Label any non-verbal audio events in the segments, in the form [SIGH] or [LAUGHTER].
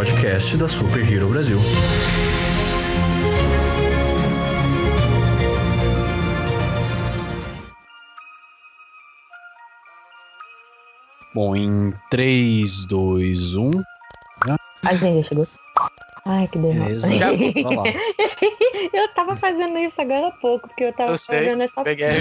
podcast da Super Hero Brasil. Bom, em 3, 2, 1. A gente já chegou. Ai, que derrota. Beleza. Já vamos lá. [LAUGHS] eu tava fazendo isso agora há pouco, porque eu tava Eu sei, fazendo essa peguei. [LAUGHS]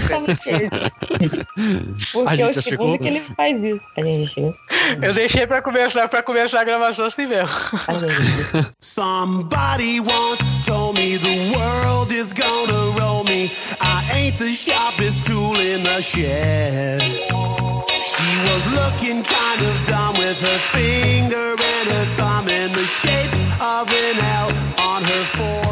Porque A gente é segundo chegou? que ele faz isso. A gente chegou. Eu deixei pra começar, pra começar a gravação assim mesmo. A gente. [LAUGHS] Somebody once told me the world is gonna roll me. I ain't the sharpest tool in the shed. She was looking kind of dumb with her finger and her thumb shape of an L on her forehead.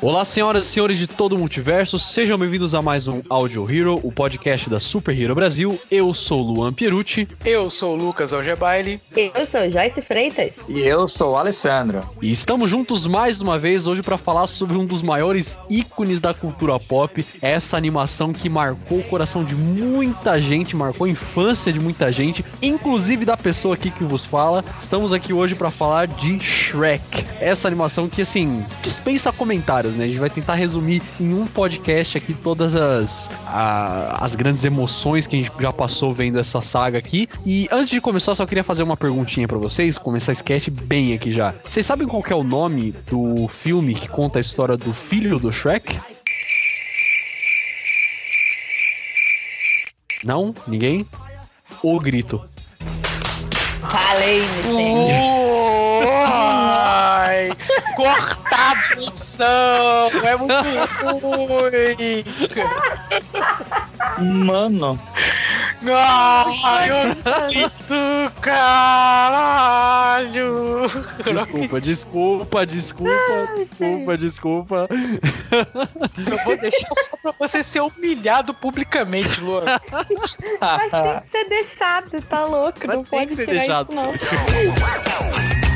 Olá, senhoras e senhores de todo o multiverso, sejam bem-vindos a mais um Audio Hero, o podcast da Super Hero Brasil. Eu sou o Luan Pierucci Eu sou o Lucas Algebaile. Eu sou Joyce Freitas. E eu sou o Alessandro. e estamos juntos mais uma vez hoje para falar sobre um dos maiores ícones da cultura pop, essa animação que marcou o coração de muita gente, marcou a infância de muita gente, inclusive da pessoa aqui que vos fala. Estamos aqui hoje para falar de Shrek, essa animação que assim dispensa comentários, né? A gente vai tentar resumir em um podcast aqui todas as a- as grandes emoções que a gente já passou vendo essa saga aqui. E antes de começar, só queria fazer uma perguntinha pra vocês, começar esse sketch bem aqui já. Vocês sabem qual que é o nome do filme que conta a história do filho do Shrek? Não? Ninguém? O Grito. Falei, gente. [LAUGHS] Ai, cortar a produção! É muito ruim! Mano, Ai, eu caralho! Desculpa, desculpa, desculpa, desculpa, desculpa. Eu vou deixar só pra você ser humilhado publicamente, Luan. Mas tem que ser deixado, tá louco? Mas não tem pode que ser tirar deixado. isso, não.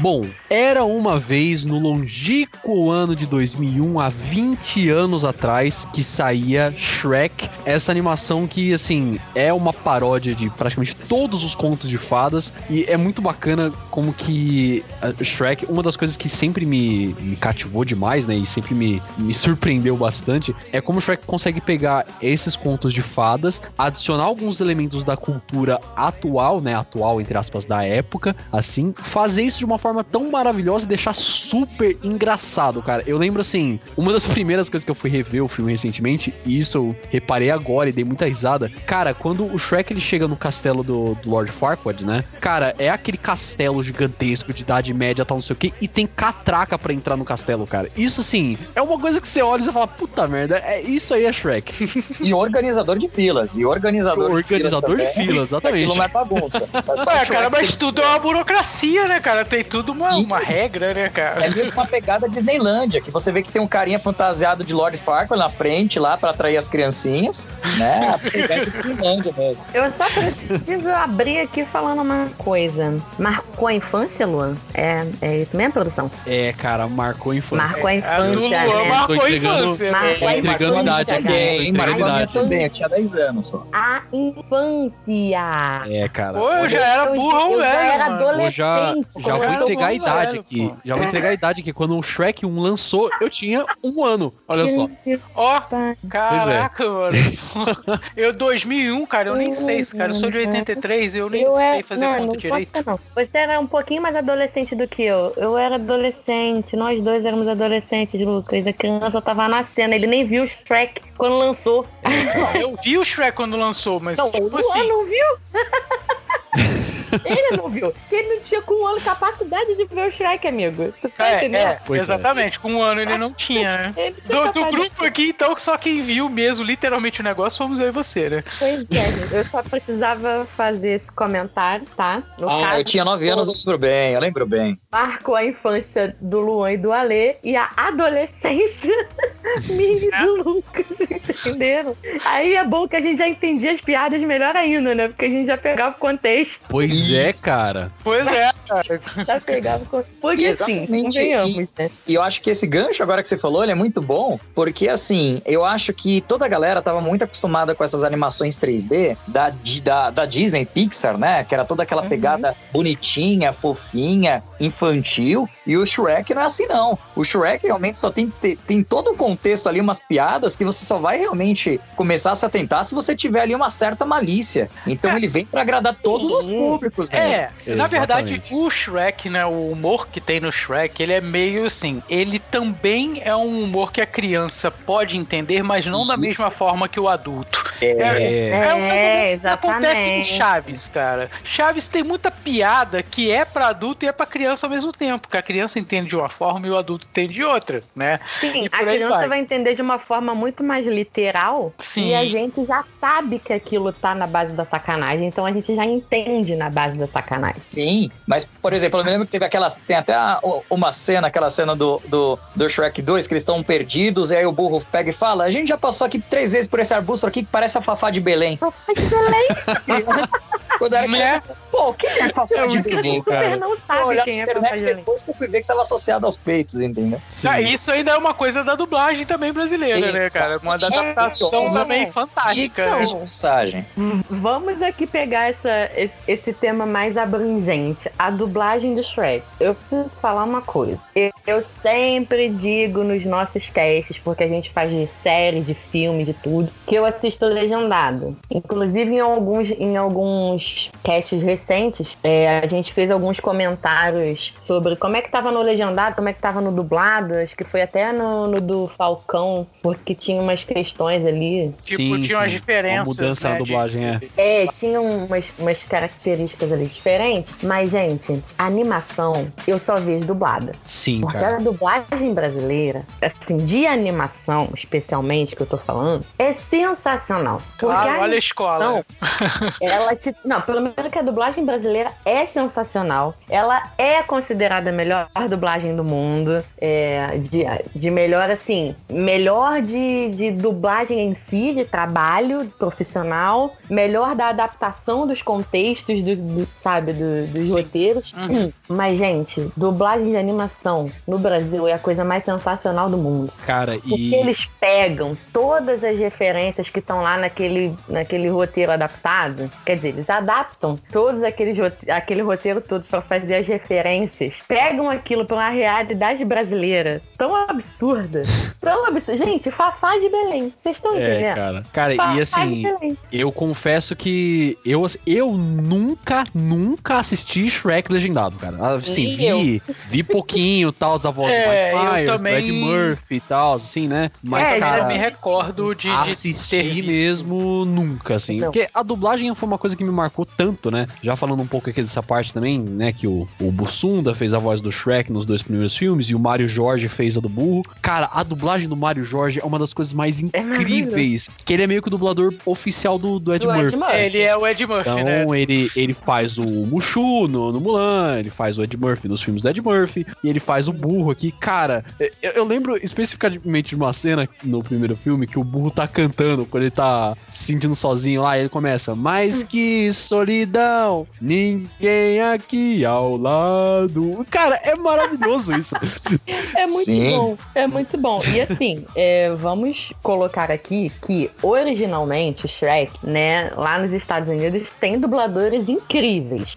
Bom, era uma vez no longínquo ano de 2001, há 20 anos atrás, que saía Shrek, essa animação que, assim, é uma paródia de praticamente todos os contos de fadas, e é muito bacana como que a Shrek, uma das coisas que sempre me, me cativou demais, né, e sempre me, me surpreendeu bastante, é como Shrek consegue pegar esses contos de fadas, adicionar alguns elementos da cultura atual, né, atual, entre aspas, da época, assim, fazer isso de uma forma tão maravilhosa e deixar super engraçado, cara. Eu lembro, assim, uma das [LAUGHS] primeiras coisas que eu fui rever o filme recentemente, e isso eu reparei agora e dei muita risada. Cara, quando o Shrek ele chega no castelo do, do Lord Farquaad, né? Cara, é aquele castelo gigantesco de idade média, tal, não sei o quê, e tem catraca pra entrar no castelo, cara. Isso, assim, é uma coisa que você olha e você fala, puta merda, é, isso aí é Shrek. [LAUGHS] e organizador de filas. E organizador, Organizador de de filas. filas, exatamente. Aquilo não é bagunça. [LAUGHS] Ué, cara, mas tudo é uma burocracia, né, cara? Tem tudo uma, uma regra, né, É cara? meio que uma pegada Disneylândia, que você vê que tem um carinha fantasiado de Lord Farquaad na frente lá pra atrair as criancinhas, né? [LAUGHS] A pegada de Disneylândia mesmo. Eu só preciso abrir aqui falando uma coisa. Marcou a infância, Luan? É, é isso mesmo, produção? É, cara, marcou a infância. Marcou a A do infância, Luan né? marcou Tô a entregando- infância. Marcou né? a entregando infância, idade aqui, marcou a minha idade. também, eu tinha 10 anos só. A infância. É, cara. Pô, eu já era burrão, eu já velho. era adolescente. Eu já, já era entregar a idade velho, aqui. pô. Já vou entregar a idade aqui. Quando o Shrek 1 lançou, eu tinha um ano. Olha só. Ó, é. caraca, mano. [LAUGHS] Eu 2001, cara, eu nem sei, cara. Eu sou de 83, eu nem Eu sei era, fazer não, conta não direito. não. Você era um pouquinho mais adolescente do que eu. Eu era adolescente, nós dois éramos adolescentes, Lucas. A criança tava nascendo, ele nem viu o Shrek quando lançou. Eu vi o Shrek quando lançou, mas Não, tipo assim. não viu? [LAUGHS] ele não viu. Porque ele não tinha com um ano capacidade de ver o Shrek, amigo. Tu tá É, entendendo? é, é. exatamente. Com um ano ele não tinha, né? Ele tinha Do, do grupo aqui, então, só quem viu mesmo, literalmente, o negócio fomos eu e você, né? Pois é, eu só precisava fazer esse comentário, tá? No Ah, caso, eu tinha 9 anos, eu lembro bem, eu lembro bem. marcou a infância do Luan e do Alê e a adolescência [LAUGHS] minha e do Lucas, entenderam? Aí é bom que a gente já entendia as piadas melhor ainda, né? Porque a gente já pegava o contexto, Pois é, cara. Pois é, cara. já pegava o. Porque assim, Exatamente, convenhamos, né? E eu acho que esse gancho agora que você falou, ele é muito bom, porque assim, eu acho que toda a galera tava muito acostumada com essas animações 3D da, da, da Disney Pixar, né? Que era toda aquela pegada bonitinha, fofinha, infantil. E o Shrek não é assim, não. O Shrek realmente só tem, tem, tem todo um contexto ali, umas piadas que você só vai realmente começar a se atentar se você tiver ali uma certa malícia. Então ele vem pra agradar todos os públicos, né? É, na verdade, o Shrek, né, o humor que tem no Shrek, ele é meio assim, ele também é um humor que a criança pode entender, mas não da Isso. mesma forma que o adulto. É, É, um mais ou menos o que acontece em. Chaves, cara. Chaves tem muita piada que é pra adulto e é pra criança ao mesmo tempo, que a criança entende de uma forma e o adulto entende de outra, né? Sim, a criança vai. vai. entender de uma forma muito mais literal. Sim. E a gente já sabe que aquilo tá na base da sacanagem, então a gente já entende na base da sacanagem. Sim, mas, por exemplo, eu me lembro que teve aquela. Tem até uma cena, aquela cena do, do, do Shrek 2, que eles estão perdidos, e aí o burro pega e fala: A gente já passou aqui três vezes por esse arbusto aqui que parece a Fafá de Belém. [LAUGHS] Quando era Né? criança, pô, quem é a Fafá de Belém? Super não sabe olhar na quem é internet Joel. depois que eu fui ver que tava associado aos peitos, entendeu? sim. Ah, isso ainda é uma coisa da dublagem também brasileira, né, Exato. cara? Uma adaptação Então, também fantástica. então, Seja mensagem. Vamos aqui pegar essa, esse, esse tema mais abrangente, a dublagem do Shrek. Eu preciso falar uma coisa. Eu, eu sempre digo nos nossos casts, porque a gente faz de série, de filme, de tudo, que eu assisto legendado. Inclusive em alguns, em alguns casts recentes, é, a gente fez alguns comentários sobre como é que tava no legendado, como é que tava no dublado. Acho que foi até no, no do Falcão, porque tinha umas questões ali Tipo, tinha umas diferenças, Uma mudança né, na de- dublagem, é. é, tinha umas, umas características ali diferentes, mas, gente, a animação eu só vejo dublada. Sim, Porque cara. a dublagem brasileira, assim, de animação, especialmente, que eu tô falando, é sensacional. Porque Claro, a olha a escola. [LAUGHS] ela te... Não, pelo menos que a dublagem brasileira é sensacional. Ela é considerada a melhor dublagem do mundo. É, de, de melhor, assim, melhor de, de dublagem em si, de trabalho profissional, melhor da adaptação dos contextos, do- sabe, do- dos Sim. roteiros. Uhum. [CLEARS THROAT] Mas, gente, dublagem de animação no Brasil é a coisa mais sensacional do mundo. Cara, Porque e. eles pegam todas as referências que estão lá naquele, naquele roteiro adaptado. Quer dizer, eles adaptam todos aqueles aquele roteiro todo pra fazer as referências. Pegam aquilo pra uma realidade brasileira tão absurda. [LAUGHS] Tão absurda. Gente, Fafá de Belém. Vocês estão É, entendendo? cara. Cara, Fafá e assim, eu confesso que eu, eu nunca, nunca assisti Shrek legendado, cara. Assim, Nem vi, vi pouquinho, tal, da [LAUGHS] voz É, do eu Mike Myers, do também- Ed Murphy e tal, assim, né? Mas, É, eu cara, me recordo de, assistir mesmo nunca, assim. Não. Porque a dublagem foi uma coisa que me marcou tanto, né? Já falando um pouco aqui dessa parte também, né? Que o, o Bussunda fez a voz do Shrek nos dois primeiros filmes e o Mário Jorge fez a do burro. Cara, a dublagem do Mário Jorge é uma das coisas mais É incríveis. que ele é meio que o dublador oficial do, do Ed Do Ed Murphy. Murphy. Ele é o Ed Murphy, Então, né? ele, ele faz o Mushu no, no Mulan, ele faz o Ed Murphy nos filmes do Ed Murphy, e ele faz o burro aqui. Cara, eu, eu lembro especificamente de uma cena no primeiro filme que o burro tá cantando quando ele tá se sentindo sozinho lá, e ele começa: Mas que solidão, ninguém aqui ao lado. Cara, é maravilhoso isso. É muito Sim. bom, é muito bom. E assim, é, vamos colocar aqui que originalmente o Shrek, né, lá nos Estados Unidos, tem dubladores incríveis.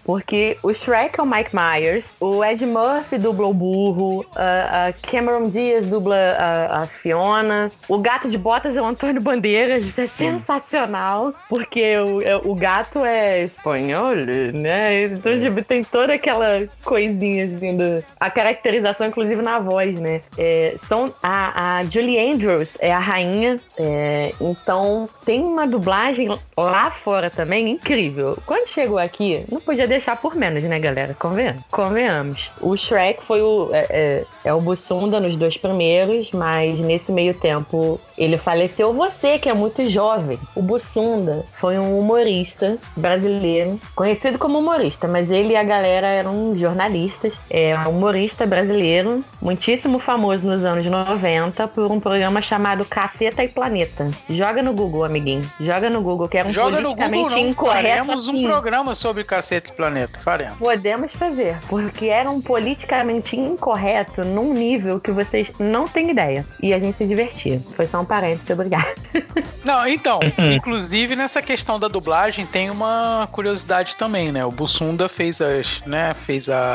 Porque o Shrek é o Mike Myers, o Ed Murphy dubla o burro, a, Cameron Diaz dubla a, a Fiona, o gato de botas é o Antônio Bandeiras, isso é sensacional, porque o, é- o gato é espanhol, né? Então, tipo, tem toda aquela coisinha assim, do, a caracterização, inclusive na voz, né? É, são, a, a Julie Andrews é a rainha, é, então tem uma dublagem lá fora também incrível. Quando chegou aqui, não podia deixar por menos, né, galera? Convenhamos. Convenhamos. O Shrek foi o. É, é, é o Bussunda nos dois primeiros, mas nesse meio tempo ele faleceu. Você, que é muito jovem. O Bussunda foi um humorista brasileiro, conhecido como humorista, mas ele e a galera eram jornalistas. É um humorista brasileiro, muitíssimo famoso nos anos 90 por um programa chamado Caceta e Planeta. Joga no Google, amiguinho. Joga no Google, que era um Joga no politicamente Google, não. incorreto. Faremos um assim. programa sobre Cacete Planeta. Faremos. Podemos fazer, porque era um politicamente incorreto num nível que vocês não têm ideia. E a gente se divertia. Foi só um parênteses, obrigada. [LAUGHS] Não, então, inclusive nessa questão da dublagem tem uma curiosidade também, né? O Bussunda fez as, né, fez a,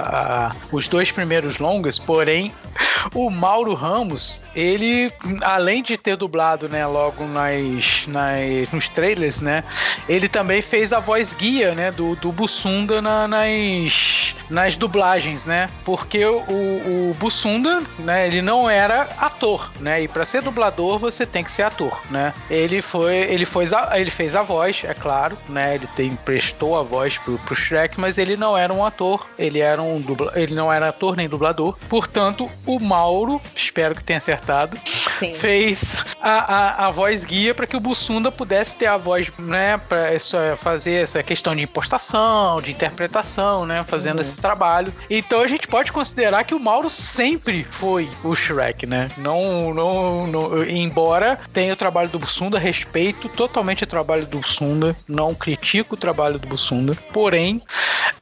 a- os dois primeiros longas, porém o Mauro Ramos, ele além de ter dublado, né, logo nas, nas nos trailers, né, ele também fez a voz guia, né, do, do Bussunda na- nas nas dublagens, né? Porque o, o Bussunda, né, ele não era ator, né? E pra ser dublador você tem que ser ator, né? Ele foi, ele foi, ele fez a voz, é claro, né? Ele tem, prestou a voz pro, pro Shrek, mas ele não era um ator, ele era um dubla, ele não era ator nem dublador. Portanto, o Mauro, espero que tenha acertado, Sim. fez a, a, a voz guia para que o Bussunda pudesse ter a voz, né, para fazer essa questão de impostação, de interpretação, né, fazendo esse trabalho. Então a gente pode considerar que o Mauro sempre foi o Shrek, né? Não, não, não embora tenha o trabalho do Bussunda, respeito totalmente o trabalho do Bussunda, não critico o trabalho do Bussunda, porém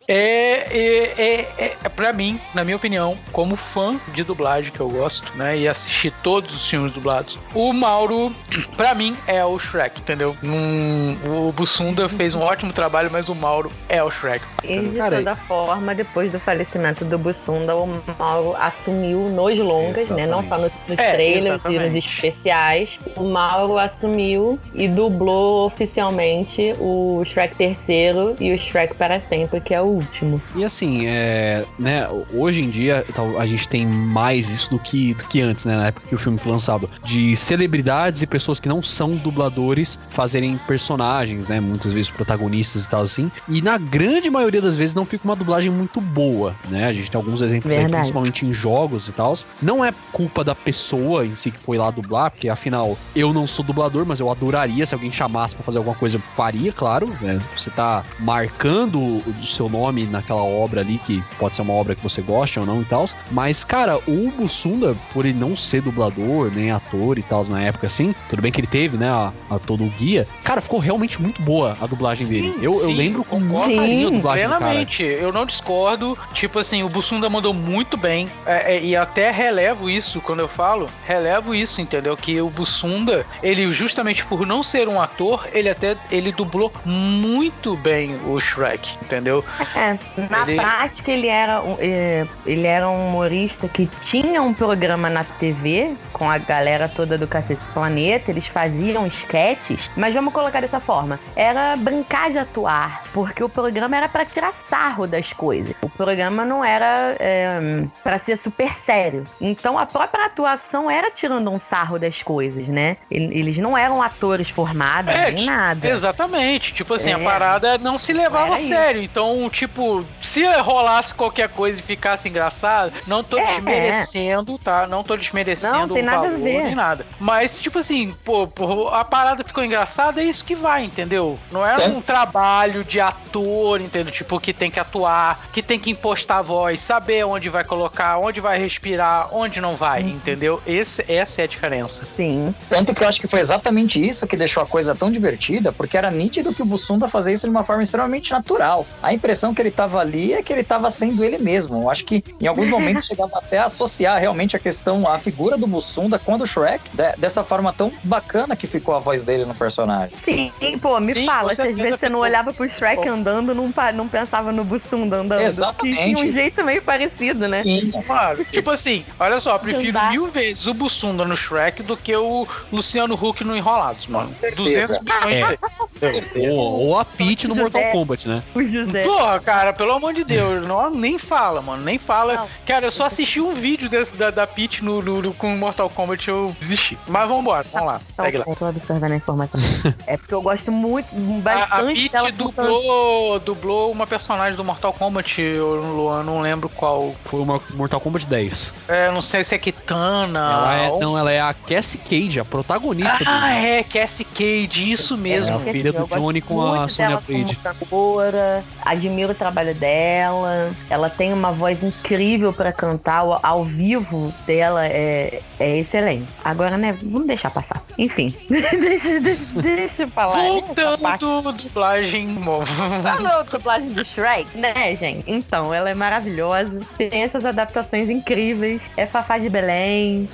é, é, é, é para mim, na minha opinião, como fã de dublagem que eu gosto, né, e assisti todos os filmes dublados, o Mauro, pra mim, é o Shrek, entendeu? Num- o Bussunda fez um ótimo trabalho, mas o Mauro é o Shrek. E de Cara, toda forma, depois do falecimento do Bussunda, o Mauro assumiu nos longas, né? Não só no- nos É, trailers e exatamente. nos especiais. O Mauro assumiu e dublou oficialmente o Shrek terceiro e o Shrek para sempre, que é o último. E assim, é, né, hoje em dia a gente tem mais isso do que, do que antes, né, na época que o filme foi lançado, de celebridades e pessoas que não são dubladores fazerem personagens, né, muitas vezes protagonistas e tal assim, e na grande maioria das vezes não fica uma dublagem muito boa, né, a gente tem alguns exemplos aí, Verdade. principalmente em jogos e tal, não é culpa da pessoa em si que foi lá dublar, porque afinal, eu não sou dublador, mas eu adoraria se alguém chamasse pra fazer alguma coisa, eu faria, claro, né, você tá marcando o seu nome naquela obra ali, que pode ser uma obra que você gosta ou não e tal. Mas, cara, o Bussunda, por ele não ser dublador, nem ator e tal na época assim, tudo bem que ele teve, né, a, a todo o guia, cara, ficou realmente muito boa a dublagem dele. Eu, eu sim, lembro com muito carinho a Sim, dublagem do cara. Plenamente, eu não discordo. Tipo assim, o Bussunda mandou muito bem. é, é, e até relevo isso quando eu falo. Relevo isso, entendeu? Que o Bussunda, ele justamente por não ser um ator, ele até ele dublou muito bem o Shrek, entendeu? É, na Ele- prática ele era, um, é, ele era um humorista que tinha um programa na TV com a galera toda do Cacete Planeta, eles faziam sketches, mas vamos colocar dessa forma, era brincar de atuar, porque o programa era pra tirar sarro das coisas. O programa não era é, para ser super sério. Então a própria atuação era tirando um sarro das coisas, né? Ele- Eles não eram atores formados, É, nem nada. Exatamente. Tipo assim, a É. parada não se levava a sério. Então, tipo, se rolasse qualquer coisa e ficasse engraçado, não tô É. desmerecendo, tá? Não tô desmerecendo Não, nada a valor ver. nem nada. Mas, tipo assim, pô, pô, a parada ficou engraçada, é isso que vai, entendeu? Não é, É. um trabalho de ator, entendeu? Tipo, que tem que atuar, que tem que impostar a voz, saber onde vai colocar, onde vai respirar, onde não vai, Uhum. entendeu? Esse, essa é a diferença. Sim. Tanto que eu acho que foi exatamente isso que deixou a coisa tão divertida, porque era nítido que o Bussunda fazia isso de uma forma extremamente natural. A impressão que ele tava ali é que ele tava sendo ele mesmo. Eu acho que em alguns momentos [LAUGHS] chegava até a associar realmente a questão, a figura do Bussunda com a do Shrek, de- dessa forma tão bacana que ficou a voz dele no personagem. Sim, pô, me Sim, fala, se às vezes você não olhava pro Shrek ficou. andando, não, não pensava no Bussunda andando. Exatamente. Tinha um jeito meio parecido, né? Sim, Claro, tipo assim, olha só, prefiro Exato. mil vezes o Bussunda no Shrek do que o Luciano Huck no Enrolados, mano. Certeza. 200 milhões É. Ou, ou a Peach no Mortal. Kombat, né? O José. Porra, cara, pelo amor de Deus, não, nem fala, mano, nem fala. Não. Cara, eu só assisti um vídeo desse, da, da Peach no, no- no- com Mortal Kombat eu desisti. Mas vambora, vamos lá, segue lá. Eu tô absorvendo a informação. [LAUGHS] é porque eu gosto muito, A, a bastante dela dublou, dublou uma personagem do Mortal Kombat, eu Luan, não lembro qual. Foi uma Mortal Kombat 10. É, não sei se é Kitana. ela é, ou- não, ela é a Cassie Cage, a protagonista Ah, do. é, Cassie Cage, isso mesmo. É a filha do Johnny com a Sonya Blade. cantora, admiro o trabalho dela. Ela tem uma voz incrível pra cantar. o- Ao vivo dela é, é excelente. Agora, né, vamos deixar passar. Enfim. deixa, deixa, deixa eu falar. Voltando dublagem móvel. Falou dublagem do Shrek, né, gente? Então, ela é maravilhosa. Tem essas adaptações incríveis. É Fafá de Belém.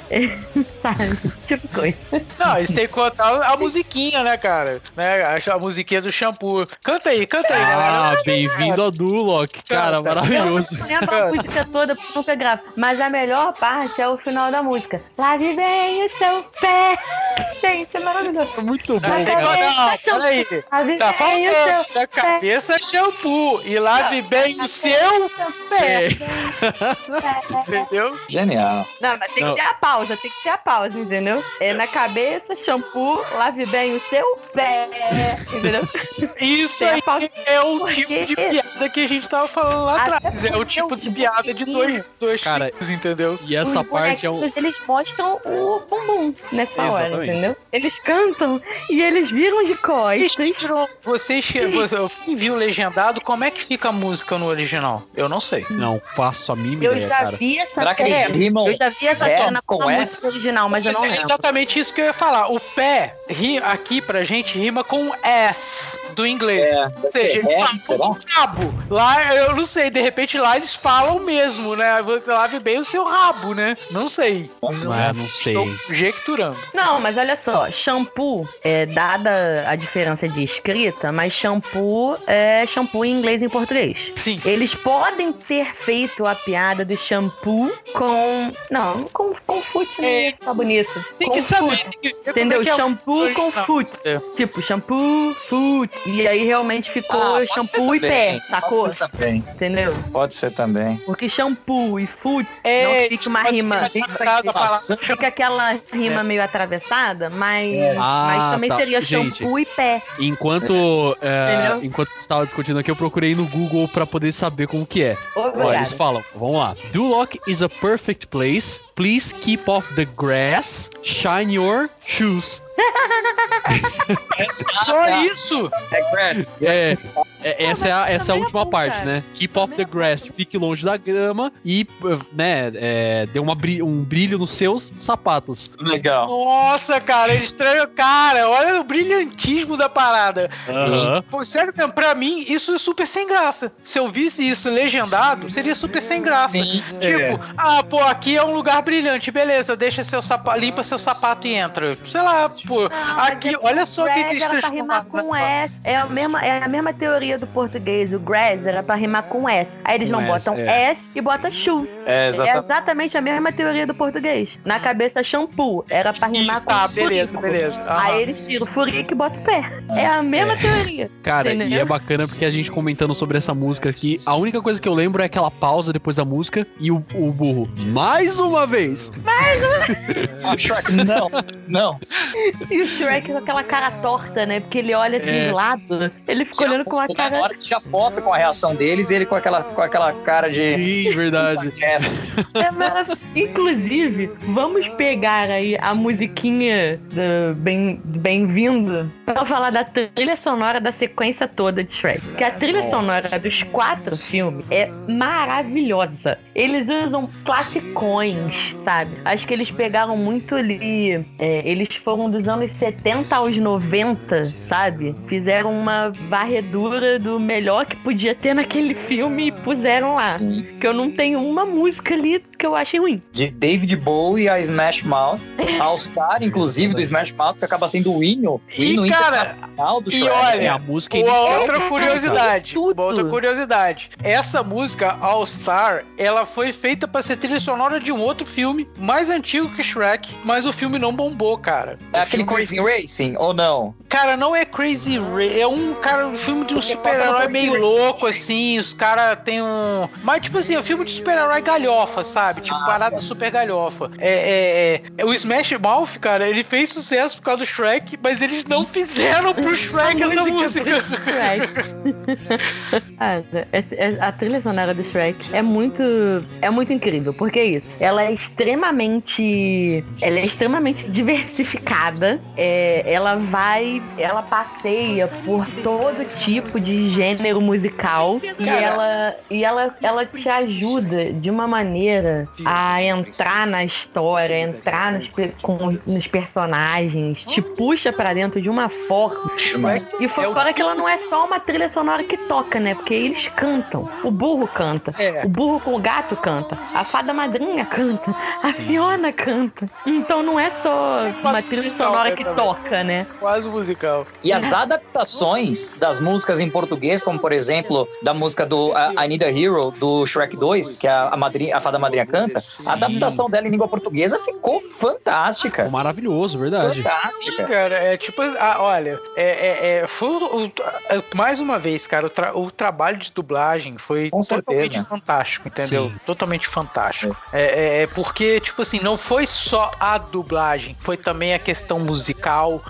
Sabe? Tipo coisa. Não, isso tem que contar a musiquinha, né, cara? Né, a, a musiquinha do shampoo. Canta aí, canta aí, galera. Ah, bem-vindo ao Duloc, cara, maravilhoso. Eu não lembro a música toda, porque nunca gravo. Mas a melhor parte é o final da música. Lave bem o seu pé. Gente, é maravilhoso. Muito bom, Não, é- cara. não, peraí. Lave Tá o faltando da cabeça shampoo e lave bem o seu pé. Entendeu? Genial. Não, mas tem Não. que ter a pausa, tem que ter a pausa, entendeu? É na cabeça, shampoo, lave bem o seu pé. Entendeu? Isso aí pausa. é o tipo de piada que a gente tava falando lá atrás. É o tipo de piada de dois, dois Cara, tipos, entendeu? E essa Os parte é um. Eles mostram o bumbum nessa hora, entendeu? Eles cantam e eles viram de Vocês, costas. viram- vocês que você, quem viu legendado, como é que fica a música no original? Eu não sei. Não faço a mínima Eu ideia, já cara. vi essa Será que eles rimam Eu já vi essa ré cena com com a S? música original, mas eu não é lembro. exatamente isso que eu ia falar. O pé ri, aqui pra gente rima com S do inglês. É, Ou seja, ser ele é, fala será? com rabo. Lá, eu não sei, de repente lá eles falam mesmo, né? Você lave bem o seu rabo, né? Não sei. Ah, não sei. Estou conjecturando. Não, mas olha só, shampoo, é, dada a diferença de escrita, mas shampoo é shampoo em inglês e em português. Sim. Eles podem ter feito a piada do shampoo com. Não, com, com foot não É. ficar bonito. Tem com que saber. foot. Que como Entendeu? é é shampoo com original. foot. É. Tipo, shampoo, foot. E aí realmente ficou Ah, shampoo e pé, também, sacou? Pode ser também. Entendeu? Pode ser também. Porque shampoo e foot É, não fica uma rima. Fica aquela rima meio atravessada, mas, Ah, mas também tá. seria Gente. shampoo e pé. Enquanto, é, Entendeu? enquanto você estava discutindo aqui, eu procurei no Google pra poder saber como que é. Ó, Obrigada. eles falam, vamos lá. Duloc is a perfect place. Please keep off the grass. Shine your shoes. Só isso? É grass. É, é, essa é a, essa é a é última parte, né? Keep off the grass. Fique longe da grama e, né, é, dê uma um brilho nos seus sapatos. Legal. Nossa, cara, treinam. Cara, olha o brilhantismo da parada. Pô, sério, pra mim, isso é super sem graça. Se eu visse isso legendado, seria super sem graça. Sim. Tipo, ah, pô, aqui é um lugar brilhante, beleza, deixa seu sapato, limpa seu sapato e entra. Sei lá, pô, mas aqui, é olha só o que, eles era pra rimar transformaram. com S. É a, mesma, é a mesma teoria do português. O grass era pra rimar com S. Aí eles Com não S, botam é. S e botam shoes. É, É exatamente. exatamente a mesma teoria do português. Na cabeça, shampoo. Era pra rimar Isso, com tá, beleza, beleza. Aí eles tiram o furico e botam o pé. É a mesma teoria. Cara, e Entendeu? é bacana porque a gente comentando sobre essa música aqui, a única coisa que eu lembro é aquela pausa depois da música e o, o burro. Mais uma vez! Ah, [LAUGHS] Shrek, não, não. E o Shrek com aquela cara torta, né? Porque ele olha assim É. de lado. Ele fica Tira olhando com a né? Na cara. hora que tira foto com a reação deles, ele com aquela, com aquela cara de. Sim, verdade. É maravilhoso. Inclusive, vamos pegar aí a musiquinha do Bem- do Bem-vindo pra falar da trilha sonora da sequência toda de Shrek. Que a trilha sonora dos quatro filmes é maravilhosa. Eles usam classicões, sabe? Acho que eles pegaram muito ali. é, eles foram dos anos 70 aos 90, sabe? Fizeram uma varredura do melhor que podia ter naquele filme e puseram lá. Que eu não tenho uma música ali que eu achei ruim. De David Bowie a Smash Mouth. [LAUGHS] All Star, inclusive, do Smash Mouth, que acaba sendo o hino. O E, hino cara, do e Shrek. olha, É a música Uma outra curiosidade. Uma outra curiosidade. Essa música All Star, ela foi feita pra ser trilha sonora de um outro filme mais antigo que Shrek, mas o filme não bombou, cara. É O aquele filme- Crazy Racing, ou não? Cara, não é Crazy Ray, é um cara, um filme de um super-herói meio louco, assim, os caras tem um. Mas, tipo assim, é um filme de super-herói galhofa, sabe? Tipo, Ah, parada tá. super galhofa. É, é, é- O Smash Mouth, cara, ele fez sucesso por causa do Shrek, mas eles não fizeram pro [LAUGHS] Shrek essa música. Shrek. [LAUGHS] Ah, esse- é- a trilha sonora do Shrek é muito, é muito incrível. Porque é isso. Ela é extremamente, ela é extremamente diversificada. É, ela vai ela passeia por todo tipo de gênero musical e ela e ela ela te ajuda de uma maneira a entrar na história, entrar nos, com- nos personagens, te puxa pra dentro de uma forma. E fora que ela não é só uma trilha sonora que toca, né? Porque eles cantam. O burro canta. É. O burro com o gato canta. A fada madrinha canta. A Fiona canta. Então não é só uma quase trilha musical, sonora que também. toca, né? Quase musical. E as adaptações das músicas em português, como por exemplo, da música do a- I Need a Hero, do Shrek 2, que a, a, madrinha, a fada madrinha canta, a adaptação dela em língua portuguesa ficou fantástica. Maravilhoso, verdade. Fantástica. Cara, é tipo, ah, olha, é, é, é, foi o- é, mais uma vez, cara, o, tra- o trabalho de dublagem foi Com totalmente certeza. fantástico, entendeu? Sim. Totalmente fantástico. É. é- é porque, tipo assim, não foi só a dublagem, foi também a questão musical.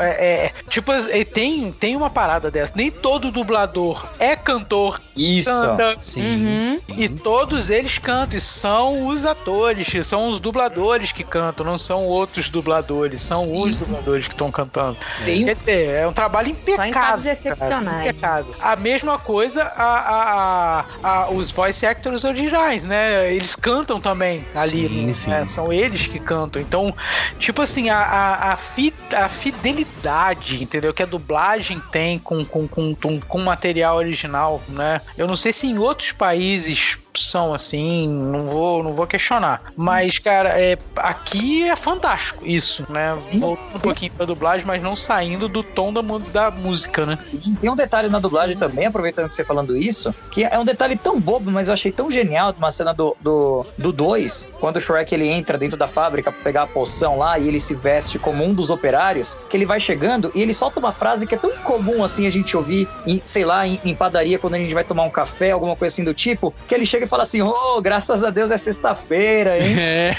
É- é- tipo, é, tem, tem uma parada dessa. Nem todo dublador é cantor, Isso. canta. Sim. Uhum. E todos eles cantam, e são os atores, são os dubladores que cantam, não são outros dubladores, são Sim. os dubladores que estão cantando. Dizer, é um trabalho Só em impecável. casos excepcionais. impecável. A mesma coisa a, a- a- a- os voice actors originais, né? Eles cantam também ali, Sim, né? sim. São eles que cantam. Então, tipo assim, a, a, a, fi- a fidelidade, entendeu? Que a dublagem tem com, com, com, com, com o material original, né? Eu não sei se em outros países são assim, não vou, não vou questionar. Mas, cara, é, aqui é fantástico isso, né? Voltando um pouquinho pra dublagem, mas não saindo do tom da, da música, né? E tem um detalhe na dublagem também, aproveitando que você falando isso, que é um detalhe tão bobo, mas eu achei tão genial de uma cena do 2, do, do dois, quando o Shrek ele entra dentro da fábrica pra pegar a poção lá e ele se veste como um dos operários, que ele vai chegando e ele solta uma frase que é tão comum assim a gente ouvir, em, sei lá, em, em padaria quando a gente vai tomar um café, alguma coisa assim do tipo, que ele chega e fala assim, ô, graças a Deus é sexta-feira, hein? É,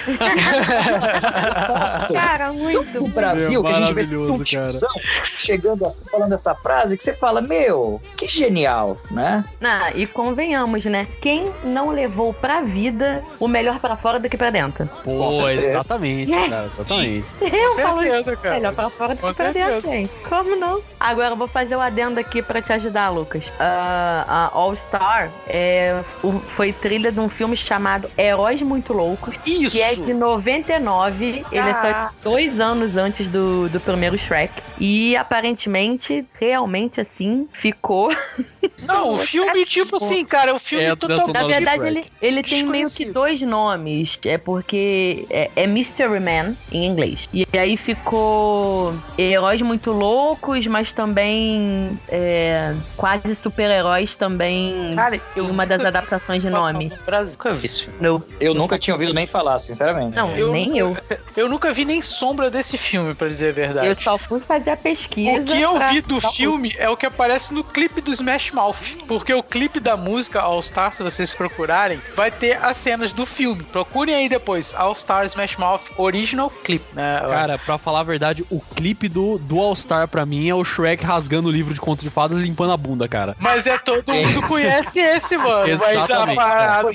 Nossa, Cara, muito. do Brasil, Meu, que a gente vê tiozão chegando assim, falando essa frase, que você fala, meu, que genial, né? Não, e convenhamos, né? Quem não levou pra vida o melhor pra fora do que pra dentro? pô, exatamente, É. cara, exatamente. [LAUGHS] Eu Com falo certeza, cara. melhor pra fora do Com que pra dentro, gente. Como não? Agora eu vou fazer o adendo aqui pra te ajudar, Lucas. Ah, a All Star é, o- foi trilha de um filme chamado Heróis Muito Loucos. Isso! Que é de 99, ele é só dois anos antes do, do primeiro Shrek. E aparentemente, realmente assim, ficou. [LAUGHS] Não, o filme, tipo assim, cara, o filme É, totalmente. Na verdade, ele, ele tem meio que dois nomes. É porque é, é Mystery Man em inglês. E aí ficou Heróis Muito Loucos, mas também é, quase super-heróis também. Cara, eu em uma das adaptações de isso passar nome. no Brasil. Nunca vi esse filme. Não, Eu nunca tinha ouvido nem falar, sinceramente. não Eu nem eu. [LAUGHS] Eu nunca vi nem sombra desse filme, pra dizer a verdade. Eu só fui fazer a pesquisa. O que eu vi do filme é o que aparece no clipe do Smash Mouth. Porque o clipe da música All Star, se vocês procurarem, vai ter as cenas do filme. Procurem aí depois. All Star Smash Mouth Original Clip. Né? Cara, pra falar a verdade, o clipe do, do All Star pra mim é o Shrek rasgando o livro de contos de fadas e limpando a bunda, cara. Mas é todo mundo conhece esse, mano. [LAUGHS] Mas a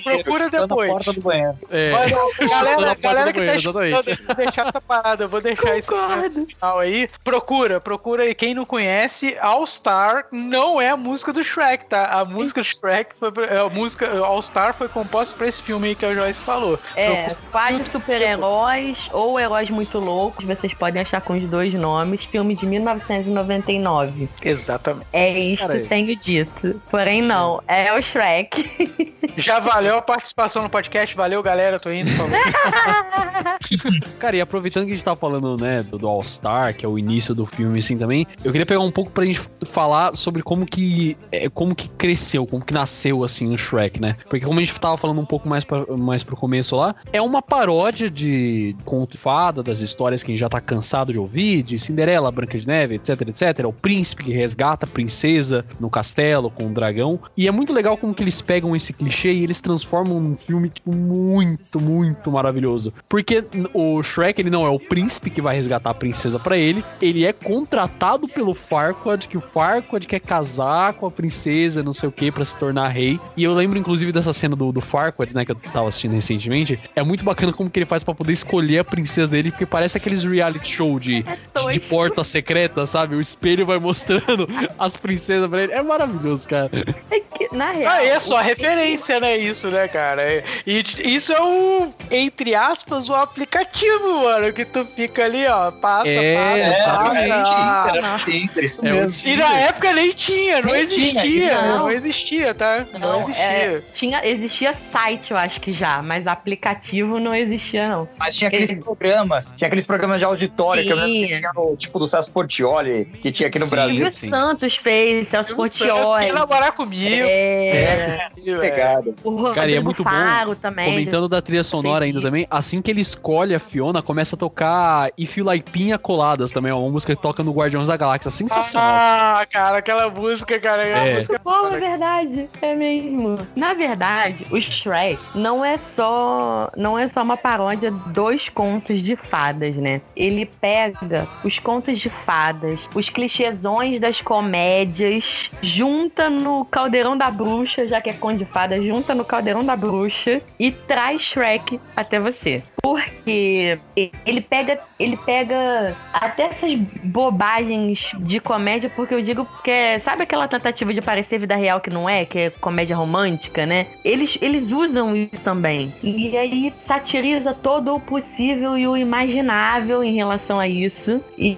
Procura depois. porta do banheiro. É. Mas, [LAUGHS] galera, galera do que tá banheiro, escutando, exatamente. eu vou deixar essa parada, eu vou deixar isso no final aí. Procura, procura aí. Quem não conhece, All Star não é a música do Shrek, tá? A música do Shrek, foi, a música All Star foi composta pra esse filme aí que a Joyce falou. É, quase super-heróis ou heróis muito loucos. Vocês podem achar com os dois nomes. Filme de 1999. Exatamente. É isso que tenho dito. Porém, não. É o Shrek. [LAUGHS] Já valeu a participação no podcast, valeu galera, tô indo, falou. [LAUGHS] Cara, e aproveitando que a gente tá falando, né, do, do All Star, que é o início do filme, assim, também, eu queria pegar um pouco pra gente falar sobre como que, é, como que cresceu, como que nasceu, assim, o Shrek, né? Porque como a gente tava falando um pouco mais, pra, mais pro começo lá, é uma paródia de conto de fada, das histórias que a gente já tá cansado de ouvir, de Cinderela, Branca de Neve, etc, etc. O príncipe que resgata a princesa no castelo com o dragão. E é muito legal como que eles pegam esse clichê e eles transformam num filme, tipo, muito, muito maravilhoso. Porque o Shrek, ele não é o príncipe que vai resgatar a princesa pra ele, ele é contratado pelo Farquaad, que o Farquaad quer casar com a princesa, não sei o que, pra se tornar rei. E eu lembro, inclusive, dessa cena do, do Farquaad, né, que eu tava assistindo recentemente. É muito bacana como que ele faz pra poder escolher a princesa dele, porque parece aqueles reality show de, de, de porta secreta, sabe? O espelho vai mostrando [LAUGHS] as princesas pra ele. É maravilhoso, cara. É que, na real. Ah, é só a referência, né? Isso, né, cara? É- E isso é o, entre aspas, o aplicativo, mano, que tu fica ali, ó, passa, É, passa, exatamente. passa. Tinder, isso É mesmo. E na época nem tinha, não Nem tinha, existia, isso não. não. existia, tá? Não, Não, existia. é, tinha, existia site, eu acho que já, mas aplicativo não existia, não. Mas tinha aqueles programas, tinha aqueles programas de auditório que eu lembro que Tinha. tinha no, tipo do Celso Portioli, que tinha aqui no Sim. Brasil. Silvio sim. Santos fez, Celso Portioli. Quer namorar comigo. É, Essas pegadas. O Cara, e é muito bom, também. Comentando da trilha sonora ainda também, assim que ele escolhe a Fiona, começa a tocar If You Like Pinha Coladas também, ó, uma música que toca no Guardiões da Galáxia. Sensacional. Ah, cara, aquela música, cara. É. É. música Pô, é verdade, é mesmo. Na verdade, o Shrek não é só não é só uma paródia dos contos de fadas, né? Ele pega os contos de fadas, os clichêsões das comédias, junta no caldeirão da bruxa, já que é conto de fadas, junta no caldeirão da bruxa e traz Shrek até você. Porque ele pega, ele pega até essas bobagens de comédia, porque eu digo que é, sabe aquela tentativa de parecer vida real que não é, que é comédia romântica, né? Eles, eles usam isso também. E aí satiriza todo o possível e o imaginável em relação a isso. E,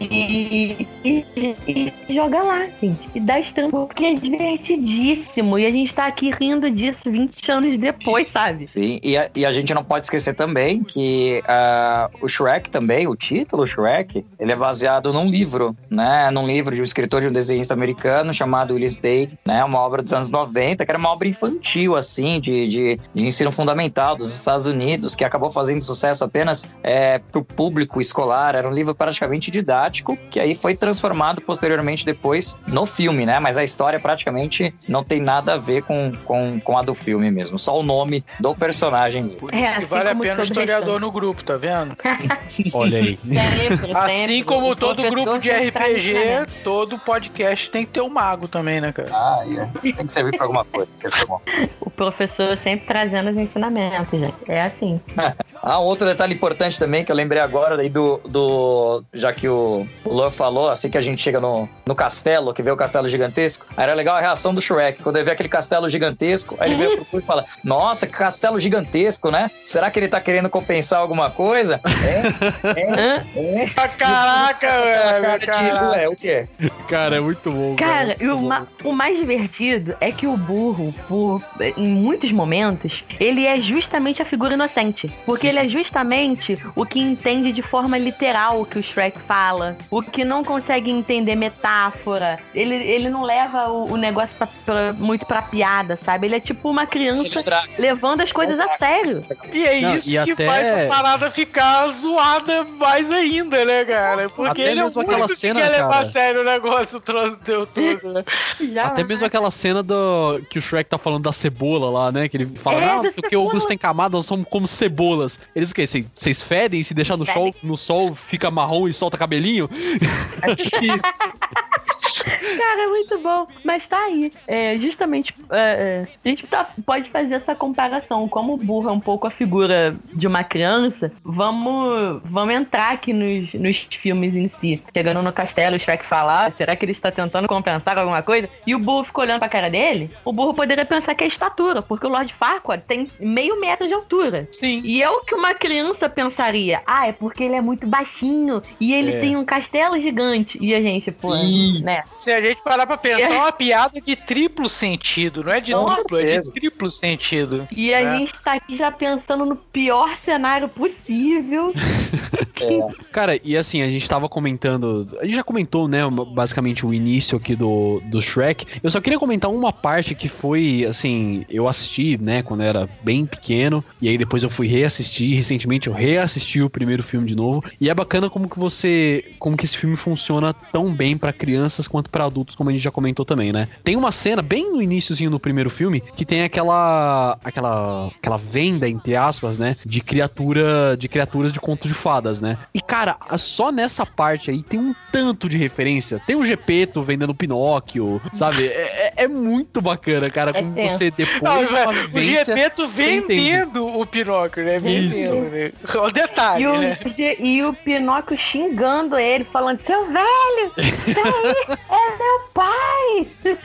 e- e- e joga lá, gente. E dá estranho, porque é divertidíssimo. E a gente tá aqui rindo disso 20 anos depois, sabe? Sim, e a, e a gente não pode esquecer também que ah, o Shrek também, o título Shrek, ele é baseado num livro, né? Num livro de um escritor e um desenhista americano chamado Willis Day, né? Uma obra dos anos 90, que era uma obra infantil, assim, de, de, de ensino fundamental dos Estados Unidos, que acabou fazendo sucesso apenas é, pro público escolar. Era um livro praticamente didático, que aí foi transformado posteriormente depois no filme, né? Mas a história praticamente não tem nada a ver com, com, com a do filme mesmo, só o nome do personagem mesmo. Por É, isso que assim vale a pena o historiador no grupo, tá vendo? [LAUGHS] Olha aí. Sempre, Assim sempre. como todo grupo de RPG, todo podcast tem que ter um mago também, né, cara? Ah, é. tem que servir pra alguma coisa. pra alguma coisa. O professor sempre trazendo os ensinamentos, gente. É assim. [LAUGHS] Ah, um outro detalhe importante também que eu lembrei agora daí do. do já que o, o Luan falou, assim que a gente chega no, no castelo, que vê o castelo gigantesco, aí era legal a reação do Shrek. Quando ele vê aquele castelo gigantesco, aí ele Pooh [LAUGHS] e fala: Nossa, que castelo gigantesco, né? Será que ele tá querendo compensar alguma coisa? É, é, é. Ah, Caraca, Cara velho, de, caraca. ué, o quê? Cara, é muito bom. Cara, e o, bom. ma- o mais divertido é que o burro, por, em muitos momentos, ele é justamente a figura inocente. Porque. Ele é justamente o que entende de forma literal o que o Shrek fala, o que não consegue entender metáfora. Ele, ele não leva o, o negócio pra- pra- muito pra piada, sabe? Ele é tipo uma criança levando as coisas a sério. E é Não, isso e que até- faz a parada ficar zoada mais ainda, né, cara? Porque Até ele é mesmo aquela que cena, quer levar cara. a sério o negócio, o troço deu tudo, né? [LAUGHS] Até mesmo aquela cena do que o Shrek tá falando da cebola lá, né? Que ele fala, É, não, não sei o que, o cebola. Augusto tem camadas, nós somos como cebolas. Eles o quê? Cês- Vocês fedem, se deixar no sol, no sol fica marrom e solta cabelinho? [LAUGHS] Cara, é muito bom. Mas tá aí. É, justamente, é, é, a gente tá- pode fazer essa comparação. Como o burro é um pouco a figura de uma criança, vamos, vamos entrar aqui nos, nos filmes em si. Chegando no castelo, o Shrek fala, "Ah, será que ele está tentando compensar com alguma coisa? E o burro fica olhando pra cara dele. O burro poderia pensar que é estatura, porque o Lord Farquaad tem meio metro de altura. Sim. E é o que uma criança pensaria. Ah, é porque ele é muito baixinho e ele É. tem um castelo gigante. E a gente, pô, Ih. Né? Se a gente parar pra pensar, é [LAUGHS] uma piada de triplo sentido, não é de duplo, é de triplo sentido. E a É. gente tá aqui já pensando no pior cenário possível. [LAUGHS] Cara, e assim, a gente tava comentando. A gente já comentou, né, basicamente o início aqui do, do Shrek. Eu só queria comentar uma parte que foi, assim, eu assisti, né, quando eu era bem pequeno. E aí depois eu fui reassistir. Recentemente eu reassisti o primeiro filme de novo. E é bacana como que você. Como que esse filme funciona tão bem para crianças quanto para adultos, como a gente já comentou também, né? Tem uma cena bem no iníciozinho do primeiro filme que tem aquela. aquela. aquela venda, entre aspas, né? De criatura. de criaturas de conto de fadas, né? E, cara, só nessa parte aí tem um tanto de referência. Tem o Gepeto vendendo Pinóquio, sabe? É, é- é muito bacana, cara, como tenso. você depois Não, o Gepeto vendendo o Pinóquio, né? Isso. Vendendo, né? O detalhe, E o, né? e o Pinóquio xingando ele, falando: Seu velho, [LAUGHS] é meu pai! [LAUGHS]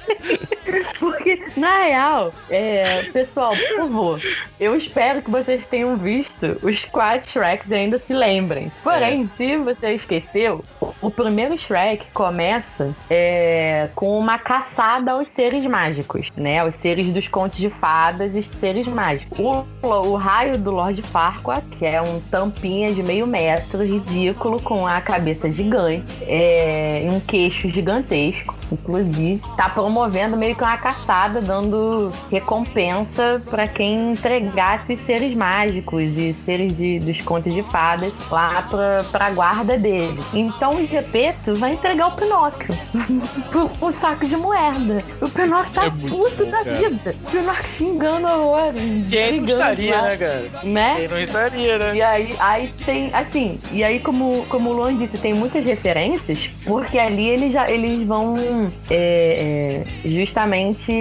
Porque, na real, é, pessoal, por favor, eu espero que vocês tenham visto os quatro Shreks e ainda se lembrem. Porém, se você esqueceu, o primeiro Shrek começa é, com uma caçada aos seres mágicos, né? Os seres dos contos de fadas e os seres mágicos. O, o raio do Lord Farquaad, que é um tampinha de meio metro, ridículo, com a cabeça gigante é, e um queixo gigantesco. Inclusive, tá promovendo meio que uma caçada, dando recompensa pra quem entregasse seres mágicos e seres de- dos contos de fadas lá pra, pra guarda dele. Então o Gepeto vai entregar o Pinóquio [LAUGHS] por um saco de moeda. O Pinóquio tá É puto bom, da cara. vida. O Pinóquio xingando horrores. Quem não estaria, lá, né, cara? Né? Quem não estaria, né? E aí, aí tem, assim, e aí como, como o Luan disse, tem muitas referências, porque ali eles já eles vão é, é, justamente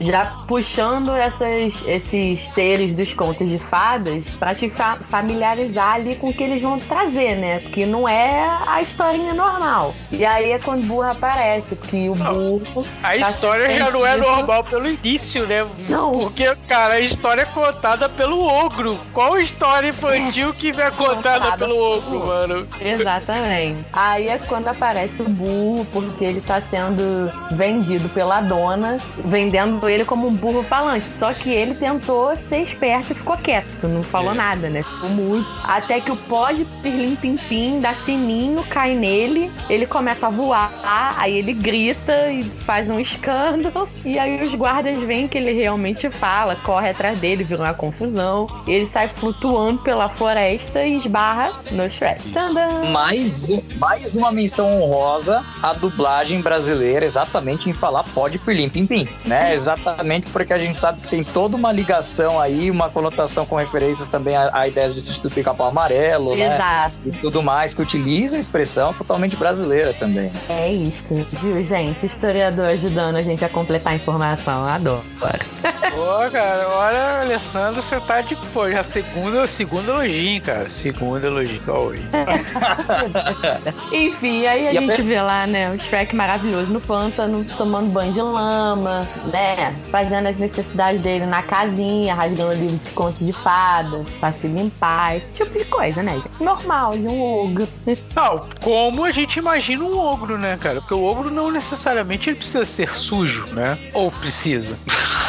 já puxando essas, esses seres dos contos de fadas pra te fa- familiarizar ali com o que eles vão trazer, né? Porque não é a historinha normal. E aí é quando o burro aparece, porque o burro. A tá história já não é normal pelo início, né? Não. Porque, cara, a história é contada pelo ogro. Qual história infantil que é contada Contada pelo ogro, mano? Exatamente. Aí é quando aparece o burro, porque ele tá sendo vendido pela dona, vendendo ele como um burro falante. Só que ele tentou ser esperto e ficou quieto, não falou nada, né? Ficou muito. Até que o pó de pirlim pim pim dá sininho, cai nele, ele começa a voar, aí ele grita e faz um escândalo. E aí os guardas veem que ele realmente fala, corre atrás dele, vira uma confusão. Ele sai flutuando pela floresta e esbarra no Shrek. Tadã! Mais, mais uma menção honrosa à dublagem brasileira, exatamente em falar pode pirlim pim pim, né? Exatamente porque a gente sabe que tem toda uma ligação aí, uma conotação com referências também a, a ideias de do pica-pau amarelo, né? Exato. E tudo mais, que utiliza a expressão totalmente brasileira também. É isso, viu, gente? Historiador ajudando a gente a completar a informação. Adoro. Pô, cara, olha, Alessandro, você tá de pô, já segunda, segunda elogio, cara. Segunda elogio hoje. [LAUGHS] Enfim, aí a E a gente per- vê lá, né, o Shrek maravilhoso no pântano, tomando banho de lama, né? Fazendo as necessidades dele na casinha, rasgando livro de contos de fadas, pra se limpar, esse tipo de coisa, né, gente? Normal, de um ogro. Não, como a gente imagina um ogro, né, cara? Porque o ogro não necessariamente ele precisa ser sujo, né? Ou precisa.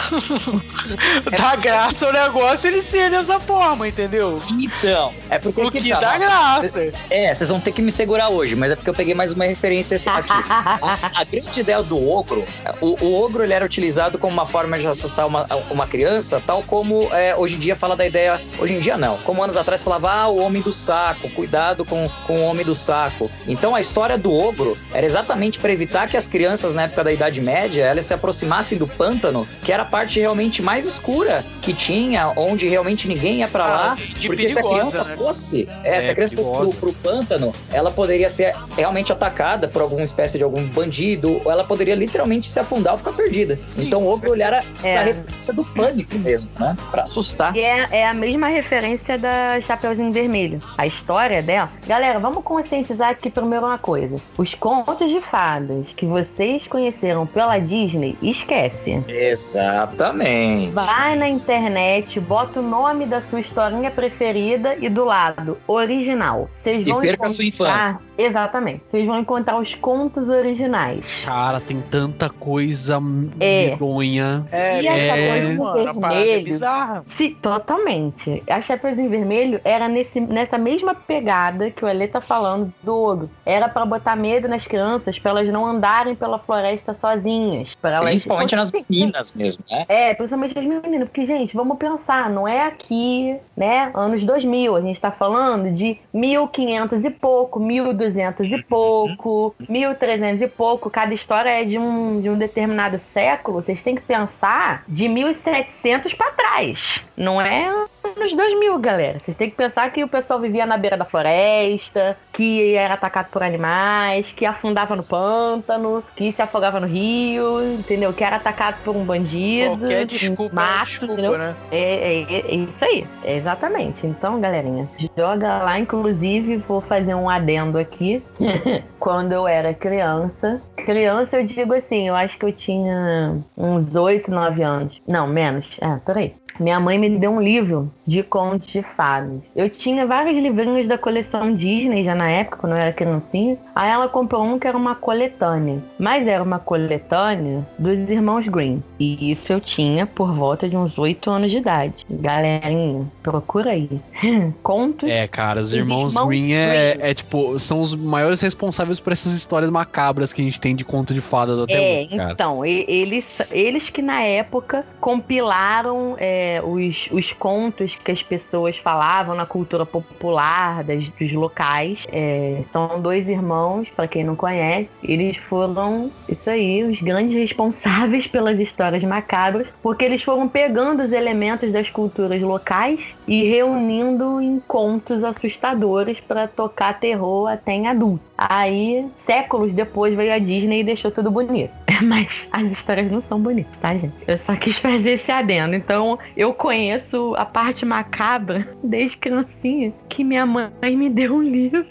[LAUGHS] dá graça ao negócio ele ser dessa forma, entendeu? Então, é porque O que tá, dá nossa, graça. cê- é, vocês vão ter que me segurar hoje, mas é porque eu peguei mais uma referência assim, aqui. [LAUGHS] A, a grande ideia do ogro, o, o ogro ele era utilizado como uma forma de assustar uma, uma criança, tal como é, hoje em dia fala da ideia. Hoje em dia não, como anos atrás falava, ah, o homem do saco, cuidado com, com o homem do saco. Então a história do ogro era exatamente para evitar que as crianças na época da Idade Média elas se aproximassem do pântano, que era a parte realmente mais escura que tinha, onde realmente ninguém ia para lá. Ah, de Porque se a perigosa, criança né? fosse, é, se É, a criança fosse pro, perigosa. pro pântano, ela poderia ser realmente atacada por alguma espécie de algum bandido, ou ela poderia literalmente se afundar ou ficar perdida. Sim, então o ogro era É. essa referência do pânico mesmo, né? Pra assustar. E é, é a mesma referência da Chapeuzinho Vermelho. A história dela. Galera, vamos conscientizar aqui primeiro uma coisa. Os contos de fadas que vocês conheceram pela Disney, esquece. Exatamente. Vai na internet, bota o nome da sua historinha preferida e do lado, original. Vocês E vão perca a sua encontrar- infância. Exatamente. Vocês vão encontrar os contos originais. Cara, tem tanta coisa É. medonha. É, E a É, Chapeuzinho mano, a parada é Vermelho? bizarra. Se, totalmente. A Chapeuzinho Vermelho era nesse, nessa mesma pegada que o Elê tá falando do ogro. Era pra botar medo nas crianças, pra elas não andarem pela floresta sozinhas. Pra elas, Principalmente nas meninas mesmo, né? É, principalmente as meninas, porque, gente, vamos pensar, não é aqui, né, anos 2000, a gente tá falando de 1500 e pouco, 1200 e pouco, 1300 e pouco, cada história é de um, de um determinado século, vocês têm que pensar de 1700 pra trás, não é anos 2000, galera. Vocês têm que pensar que o pessoal vivia na beira da floresta, que era atacado por animais, que afundava no pântano, que se afogava no rio, entendeu? Que era atacado por um bandido. Qualquer desculpa é macho, desculpa, entendeu? né? É, é- é isso aí, é exatamente. Então, galerinha, joga lá. Inclusive, vou fazer um adendo aqui. [LAUGHS] Quando eu era criança, criança eu digo assim, eu acho que eu tinha uns 8, 9 anos. Não, menos. É, peraí. Minha mãe me deu um livro de contos de fadas. Eu tinha vários livrinhos da coleção Disney já na época, quando eu era criancinha. Aí ela comprou um que era uma coletânea. Mas era uma coletânea dos irmãos Green. E isso eu tinha por volta de uns 8 anos de idade. Galerinha, procura aí. [LAUGHS] Contos. É, cara, os Os irmãos, irmãos Green é, Green. é, tipo, são os maiores responsáveis por essas histórias macabras que a gente tem de conto de fadas até É, hoje, cara. então, eles, eles que na época compilaram é, os, os contos que as pessoas falavam na cultura popular das, dos locais. É, são dois irmãos, pra quem não conhece, eles foram, isso aí, os grandes responsáveis [LAUGHS] pelas histórias macabras, porque eles foram pegando os elementos das culturas locais e reunindo em contos assustadores pra tocar terror até em adulto. Aí, séculos depois, veio a Disney e deixou tudo bonito. [LAUGHS] Mas as histórias não são bonitas, tá, gente? Eu só quis [LAUGHS] fazer esse adendo. Então, eu conheço a parte macabra desde criancinha, que minha mãe me deu um livro.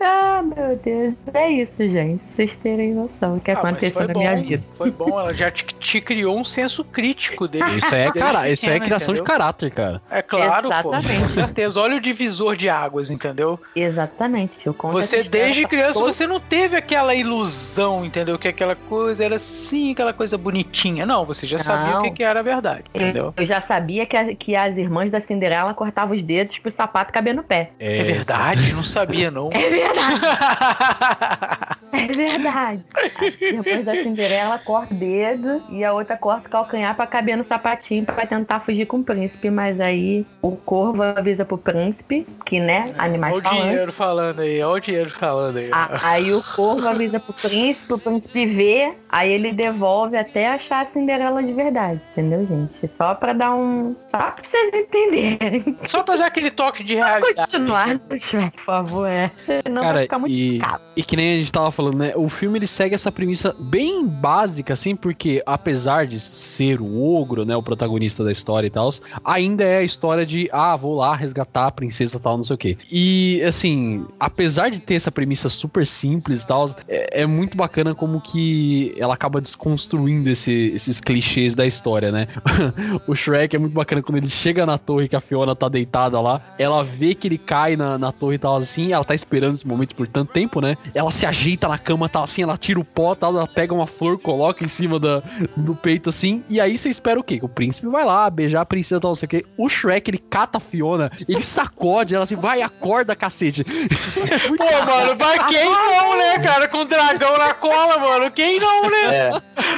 Ah, meu Deus. É isso, gente. Vocês terem noção do que Ah, aconteceu na bom, minha vida. Foi bom, ela já te, te criou um senso crítico dele. Isso é, cara, isso é criação de entendeu? caráter, cara. É claro, pô. Exatamente. Com certeza. Olha o divisor de águas, entendeu? Exatamente. Eu conto Você, desde criança, todos- você não teve aquela ilusão, entendeu? Que aquela coisa era assim, aquela coisa bonitinha. Não, você já sabia Não. o que, que era a verdade, entendeu? Eu já sabia que, a- que as irmãs da Cinderela cortavam os dedos pro sapato caber no pé. É verdade? Não sabia, não. É verdade. [LAUGHS] É verdade. As irmãs da Cinderela corta o dedo e a outra corta o calcanhar pra caber no sapatinho pra tentar fugir com o príncipe. Mas aí o corvo avisa pro príncipe, que né, animais Olha o dinheiro falando aí, olha o dinheiro falando aí. A- Aí o corvo avisa pro príncipe, o príncipe vê, aí ele devolve até achar a Cinderela de verdade, entendeu, gente? Só pra dar um. Só pra vocês entenderem. Só pra dar aquele toque de realidade. Continuar no Shrek, por favor, é. Senão vai Cara, ficar muito e, caro. e que nem a gente tava falando, né? O filme ele segue essa premissa bem básica, assim, porque apesar de ser o ogro, né, o protagonista da história e tal, ainda é a história de, ah, vou lá resgatar a princesa tal, não sei o quê. E, assim, apesar de ter essa premissa super simples e tal, é, é muito bacana como que ela acaba desconstruindo esse- esses clichês da história, né? [LAUGHS] o Shrek é muito bacana quando ele chega na torre que a Fiona tá deitada lá, ela vê que ele cai na, na torre e tal assim, ela tá esperando esse momento por tanto tempo, né? Ela se ajeita na cama tal assim, ela tira o pó tal, ela pega uma flor, coloca em cima da, do peito assim, e aí você espera o quê? Que o príncipe vai lá beijar a princesa tal, não sei o quê. O Shrek, ele cata a Fiona, ele sacode ela assim, vai, acorda, cacete. [LAUGHS] Pô, mano, pra quem não, né, cara? Com o dragão na cola, mano. Quem não, né? É,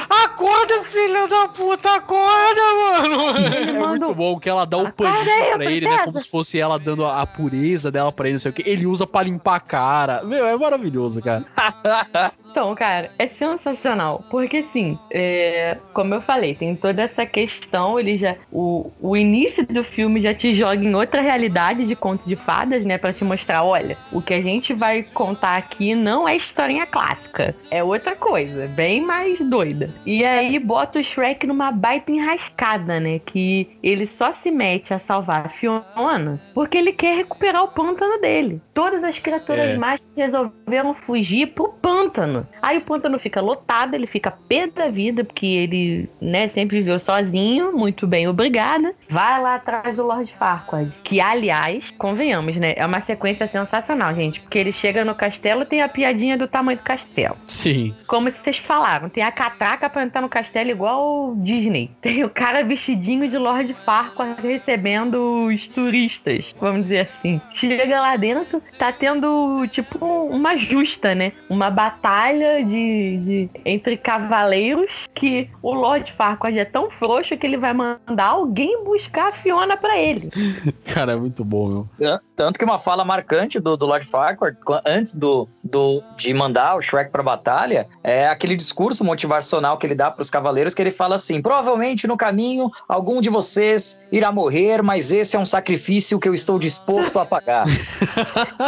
Acorda, filho da puta, acorda, mano. Ele É mandou- muito bom que ela dá o Acorda paninho aí, pra ele, né? Como se fosse ela dando a a pureza dela pra ele, não sei o que. Ele usa pra limpar a cara. Meu, é maravilhoso, cara. [LAUGHS] Então, cara, é sensacional. Porque assim, é, como eu falei, tem toda essa questão, ele já. O, o início do filme já te joga em outra realidade de conto de fadas, né? Pra te mostrar, olha, o que a gente vai contar aqui não é historinha clássica. É outra coisa, bem mais doida. E aí bota o Shrek numa baita enrascada, né? Que ele só se mete a salvar a Fiona porque ele quer recuperar o pântano dele. Todas as criaturas É. mágicas resolveram fugir pro pântano. Aí o pântano fica lotado, ele fica pé da vida, porque ele, né, sempre viveu sozinho, muito bem, obrigada. Vai lá atrás do Lord Farquaad, que aliás, convenhamos, né, é uma sequência sensacional, gente, porque ele chega no castelo tem a piadinha do tamanho do castelo. Sim. Como vocês falaram, tem a catraca pra entrar no castelo igual Disney. Tem o cara vestidinho de Lord Farquaad recebendo os turistas, vamos dizer assim. Chega lá dentro, tá tendo tipo uma justa, né? Uma batalha de, de entre cavaleiros que o Lord Farquaad é tão frouxo que ele vai mandar alguém buscar a Fiona pra ele. [LAUGHS] Cara, é muito bom, meu. Tan- Tanto que uma fala marcante do, do Lord Farquaad, qu- antes do, do, de mandar o Shrek pra batalha, é aquele discurso motivacional que ele dá pros cavaleiros, que ele fala assim, provavelmente no caminho algum de vocês irá morrer, mas esse é um sacrifício que eu estou disposto a pagar. [LAUGHS]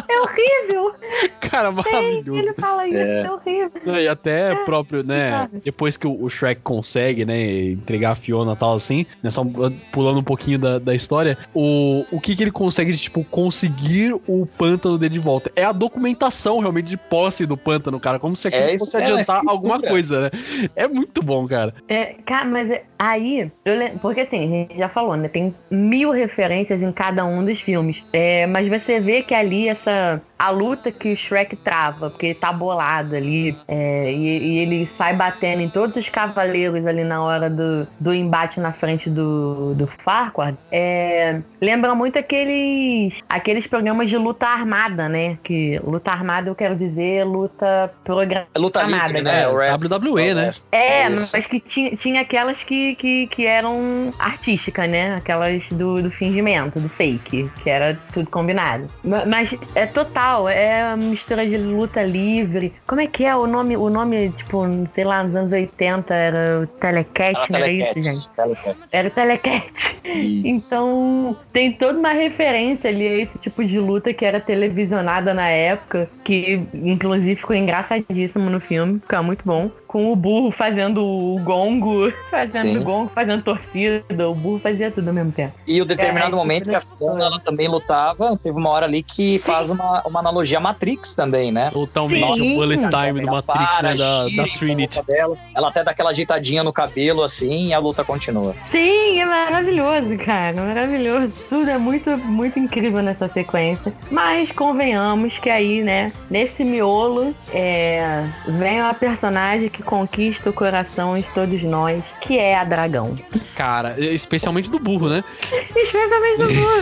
É horrível! Cara, maravilhoso. Ele fala isso, é, horrível. E até próprio, né? sabe? Depois que o Shrek consegue, né? Entregar a Fiona e tal, assim, né? Só pulando um pouquinho da, da história, o, o que que ele consegue de, tipo, conseguir o pântano dele de volta? É a documentação, realmente, de posse do pântano, cara. Como se aquilo É fosse é, adiantar alguma coisa, né? É muito bom, cara. É, cara, mas é- aí, eu porque assim, a gente já falou, né? Tem mil referências em cada um dos filmes. É, mas você vê que ali essa. A luta que o Shrek trava, porque ele tá bolado ali, é, e, e ele sai batendo em todos os cavaleiros ali na hora do, do embate na frente do, do Farquaad, é, lembra muito aqueles, aqueles programas de luta armada, né? Que luta armada eu quero dizer luta programada. É luta livre, né? É, O wrestling. WWE, né? É, É mas que tinha, tinha aquelas que, que, que eram artísticas, né? Aquelas do, do fingimento, do fake, que era tudo combinado. Ma- Mas é total, é uma mistura de luta livre. Como é que é o nome? O nome, tipo, sei lá, nos anos 80 era o Telecat, não era isso, gente? Telecat. Era o Telecat. Isso. Então, tem toda uma referência ali a esse tipo de luta que era televisionada na época, que inclusive ficou engraçadíssimo no filme, fica muito bom. Com o burro fazendo o gongo, fazendo Sim. o gongo, fazendo torcida, o burro fazia tudo ao mesmo tempo. E o determinado É, momento que a Fiona ela também lutava, teve uma hora ali que faz uma, uma analogia à Matrix também, né? Totalmente o bullet time do Matrix, para, né? Da, da Trinity. Dela, ela até dá aquela ajeitadinha no cabelo assim e a luta continua. Sim, é maravilhoso, cara, maravilhoso. Tudo é muito, muito incrível nessa sequência. Mas convenhamos que aí, né, nesse miolo, é, vem uma personagem que conquista o coração de todos nós, que é a Dragão. Cara, especialmente do burro, né? Especialmente do burro.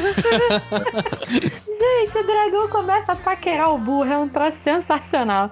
[LAUGHS] Gente, o dragão começa a paquerar o burro, é um troço sensacional.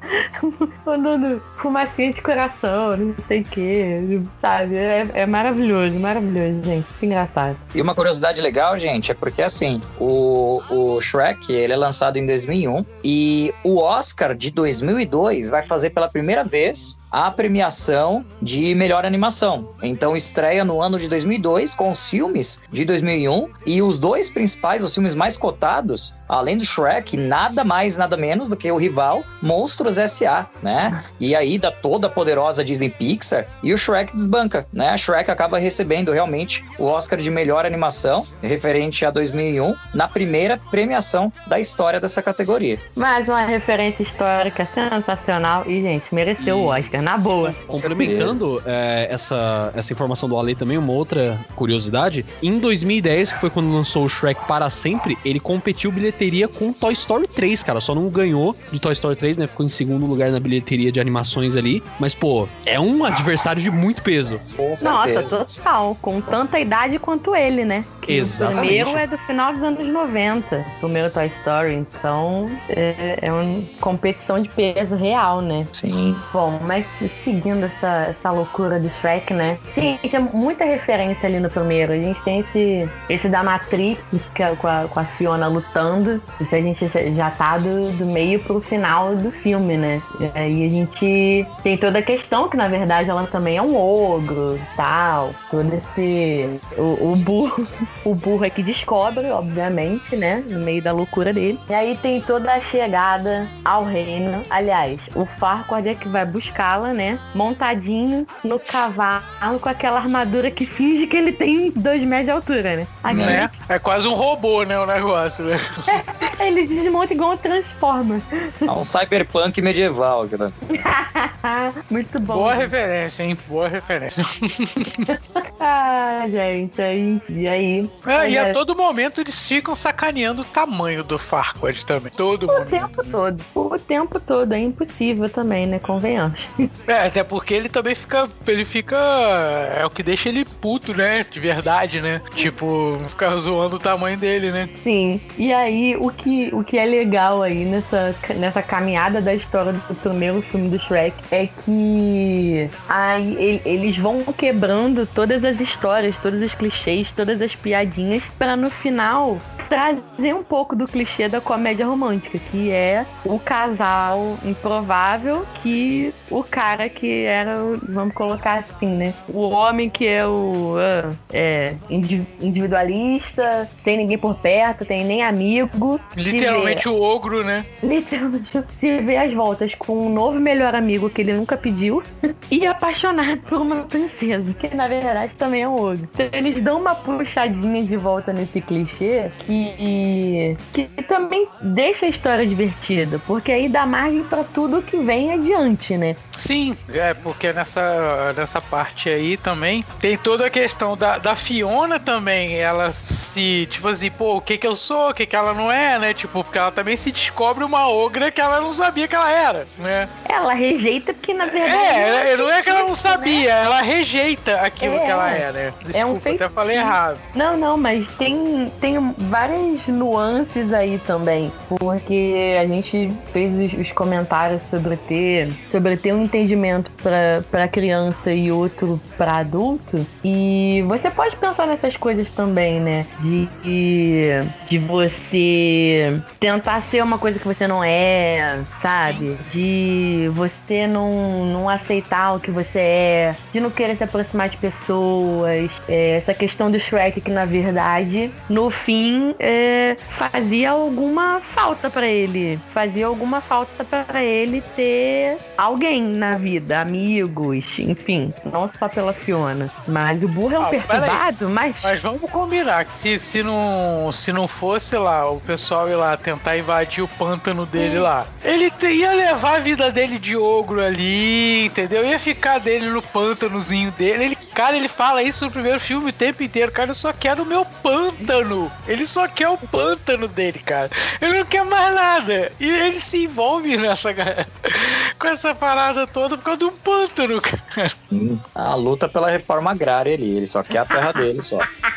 Mandando fumacinha de coração, não sei o que, sabe? É, é maravilhoso, maravilhoso, gente. Que engraçado. E uma curiosidade legal, gente, é porque assim, o, o Shrek, ele é lançado em 2001 e o Oscar de 2002 vai fazer pela primeira vez a premiação de melhor animação. Então estreia no ano de 2002 com os filmes de 2001 e os dois principais, os filmes mais cotados, além do Shrek, nada mais, nada menos do que o rival Monstros S.A., né? E aí da toda poderosa Disney Pixar e o Shrek desbanca, né? A Shrek acaba recebendo realmente o Oscar de melhor animação referente a 2001 na primeira premiação da história dessa categoria. Mais uma referência histórica sensacional e, gente, mereceu E- o Oscar, na boa. Complementando é, essa, essa informação do Ale também, uma outra curiosidade. Em 2010, que foi quando lançou o Shrek para sempre, ele competiu bilheteria com Toy Story 3, cara. Só não ganhou de Toy Story 3, né? Ficou em segundo lugar na bilheteria de animações ali. Mas, pô, é um adversário de muito peso. Nossa, total. Com tanta idade quanto ele, né? Que Exatamente. O primeiro é do final dos anos 90, o primeiro Toy Story. Então, é, é uma competição de peso real, né? Sim. Bom, mas seguindo essa, essa loucura do Shrek, né? Gente, é muita referência ali no primeiro. A gente tem esse, esse da Matrix, é com, a, com a Fiona lutando. Isso a gente já- tá do, do meio pro final do filme, né? E aí a gente tem toda a questão que, na verdade, ela também é um ogro e tal. Todo esse. O, o burro. [LAUGHS] O burro é que descobre, obviamente, né? No meio da loucura dele. E aí tem toda a chegada ao reino. Aliás, o Farquaad é que vai né? Montadinho no cavalo com aquela armadura que finge que ele tem dois metros de altura, né? A né? É quase um robô, né, o negócio, né? [LAUGHS] Ele desmonta igual um Transformer. É um cyberpunk medieval, cara. [LAUGHS] Muito bom. Boa referência, hein? Boa referência. [LAUGHS] Ah, gente, aí, e aí? É, e a todo momento eles ficam sacaneando o tamanho do Farquaad também. Todo O momento. tempo todo. O tempo todo. É impossível também, né? Convenhamos. É, até porque ele também fica. Ele fica. É o que deixa ele puto, né? De verdade, né? Tipo, ficar zoando o tamanho dele, né? Sim. E aí, o que, o que é legal aí nessa, nessa caminhada da história do primeiro filme do Shrek é que aí ele- eles vão quebrando todas as histórias, todos os clichês, todas as piadinhas, pra no final trazer um pouco do clichê da comédia romântica, que é o casal improvável que o cara que era, o- vamos colocar assim, né? O homem que é o ah, é, indi- individualista, sem ninguém por perto, tem nem amigo. se vê- Literalmente o ogro, né? literalmente se vê às voltas com um novo melhor amigo que ele nunca pediu [LAUGHS] e apaixonado por uma princesa, que na verdade também é um ogro. Então eles dão uma puxadinha de volta nesse clichê que, que também deixa a história divertida, porque aí dá margem pra tudo que vem adiante, né? Sim, é, porque nessa, nessa parte aí também tem toda a questão da, da Fiona também. Ela se, tipo assim, pô, o que que eu sou, o que que ela não é, né? Tipo, porque ela também se descobre uma ogra que ela não sabia que ela era, né? Ela rejeita porque na verdade É, não é que ela não isso, né? sabia, ela rejeita aquilo É, que ela é, né? Desculpa, é um até falei errado. Não, não, mas tem, tem várias nuances aí também. Porque a gente fez os, os comentários sobre ter, sobre ter um entendimento pra- pra criança e outro pra adulto. E você pode pensar nessas coisas também, né? De, de você tentar ser uma coisa que você não é, sabe? De você não, não aceitar o que você é, de não querer se aproximar de pessoas. É, essa questão do Shrek que, na verdade, no fim, é, fazia alguma falta pra ele. Fazia alguma falta pra ele ter alguém na vida, amigos, enfim. Não só pela Fiona. Mas o burro é um Ah, perturbado, mas... Mas vamos combinar que se, se, não, se não fosse lá o pessoal ir lá tentar invadir o pântano dele lá, ele te- ia levar a vida dele de ogro ali, entendeu? Ia ficar dele no pântanozinho dele. Ele, cara, ele fala isso no primeiro filme o tempo inteiro. Cara, eu só quero o meu pântano. Ele só quer o pântano dele, cara. Ele não quer mais nada. E ele se envolve nessa com essa parada toda por causa de um pântano, cara. A luta pela reforma agrária ali, ele só quer a terra dele só. [LAUGHS]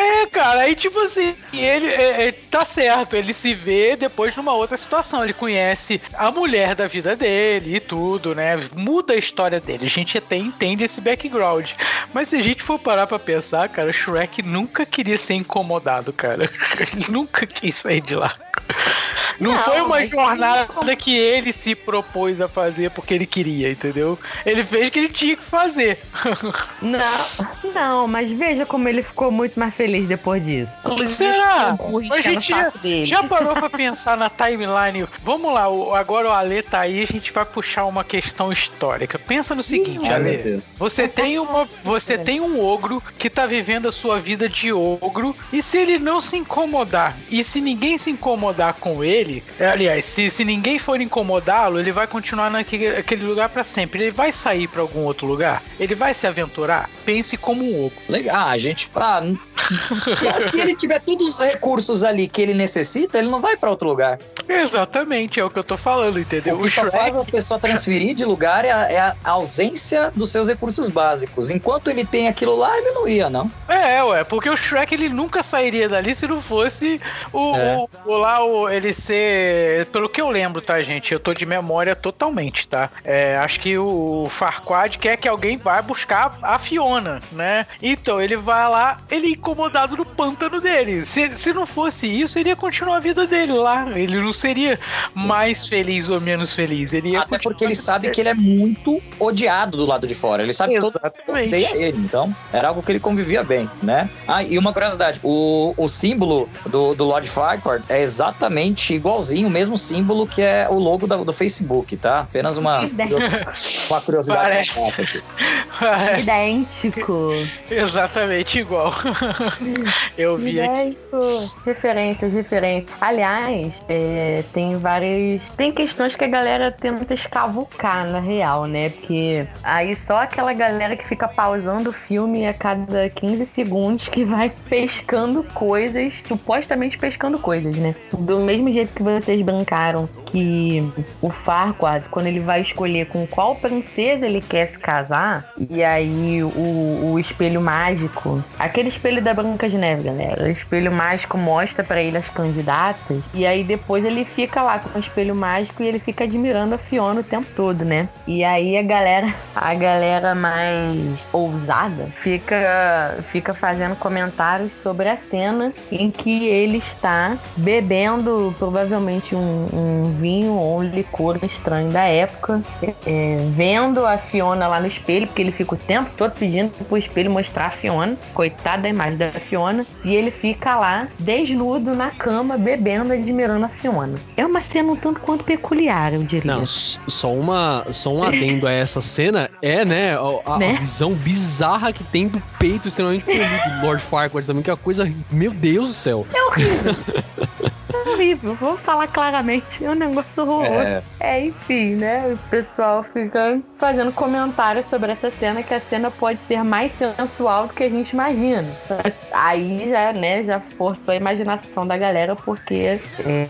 É, cara, aí tipo assim, ele é, é, tá certo, ele se vê depois numa outra situação. Ele conhece a mulher da vida dele e tudo, né? Muda a história dele. A gente até entende esse background. Mas se a gente for parar pra pensar, cara, Shrek nunca queria ser incomodado, cara. Ele [LAUGHS] nunca quis sair de lá. Não, Não, foi uma jornada que ele se propôs a fazer porque ele queria, entendeu? Ele fez o que ele tinha que fazer. [LAUGHS] Não, não, mas veja como ele ficou muito mais feliz depois disso. Será? Mas a gente dele. Já parou pra [LAUGHS] pensar na timeline? Vamos lá, agora o Ale tá aí, a gente vai puxar uma questão histórica. Pensa no seguinte, meu Ale. Você tem uma, você tem um ogro que tá vivendo a sua vida de ogro e se ele não se incomodar e se ninguém se incomodar com ele, é, aliás, se, se ninguém for incomodá-lo, ele vai continuar naquele aquele lugar pra sempre. Ele vai sair pra algum outro lugar? Ele vai se aventurar? Pense como um ogro. Legal, a gente. Ah, [LAUGHS] n- se ele tiver todos os recursos ali que ele necessita, ele não vai pra outro lugar. Exatamente, é o que eu tô falando, entendeu? O que só faz a pessoa transferir de lugar é a, é a ausência dos seus recursos básicos. Enquanto ele tem aquilo lá, ele não ia, não. É, ué, porque o Shrek ele nunca sairia dali se não fosse o, É. o, o lá, o, ele ser. Pelo que eu lembro, tá, gente? Eu tô de memória totalmente, tá? É, acho que o Farquaad quer que alguém vá buscar a Fiona, né? Então ele vai lá, ele é incomodado no pântano dele. Se, se não fosse isso, ele ia continuar a vida dele lá. Ele não seria mais feliz ou menos feliz. Ele ia Até porque ele sabe dele. que ele é muito odiado do lado de fora. Ele sabe que Exatamente. odeia ele. Então, era algo que ele convivia bem, né? Ah, e uma curiosidade: o, o símbolo do, do Lord Farquaad é exatamente igualzinho, o mesmo símbolo que é o logo da- do Facebook, tá? Apenas uma, uma curiosidade. Parece. É, Idêntico. exatamente igual. [LAUGHS] Eu vi aqui. Referências, referências. Aliás, é, tem várias. Tem questões que a galera tenta escavucar na real, né? Porque aí só aquela galera que fica pausando o filme a cada 15 segundos que vai [LAUGHS] pescando coisas, supostamente pescando coisas, né? Do mesmo jeito que vocês brincaram que o Farquaad, quando ele vai escolher com qual princesa ele quer se casar, e aí o, o espelho mágico, aquele espelho da Branca de Neve, galera, o espelho mágico mostra pra ele as candidatas, e aí depois ele fica lá com o espelho mágico e ele fica admirando a Fiona o tempo todo, né? E aí a galera, [LAUGHS] a galera mais ousada fica, fica fazendo comentários sobre a cena em que ele está bebendo provavelmente um, um vinho ou um licor estranho da época, é, vendo a Fiona lá no espelho, porque ele fica o tempo todo pedindo pro espelho mostrar a Fiona, coitada da imagem da Fiona, e ele fica lá desnudo na cama, bebendo, admirando a Fiona. É uma cena um tanto quanto peculiar, eu diria. Não, só uma só um adendo a essa cena é, né, a, a Né? visão bizarra que tem do peito extremamente peludo do Lord Farquaad também, que é uma coisa, meu Deus do céu. É horrível. É horrível, vou falar claramente, é um negócio horroroso. É, É, enfim, né? O pessoal fica fazendo comentários sobre essa cena, que a cena pode ser mais sensual do que a gente imagina. Aí já, né, já forçou a imaginação da galera, porque,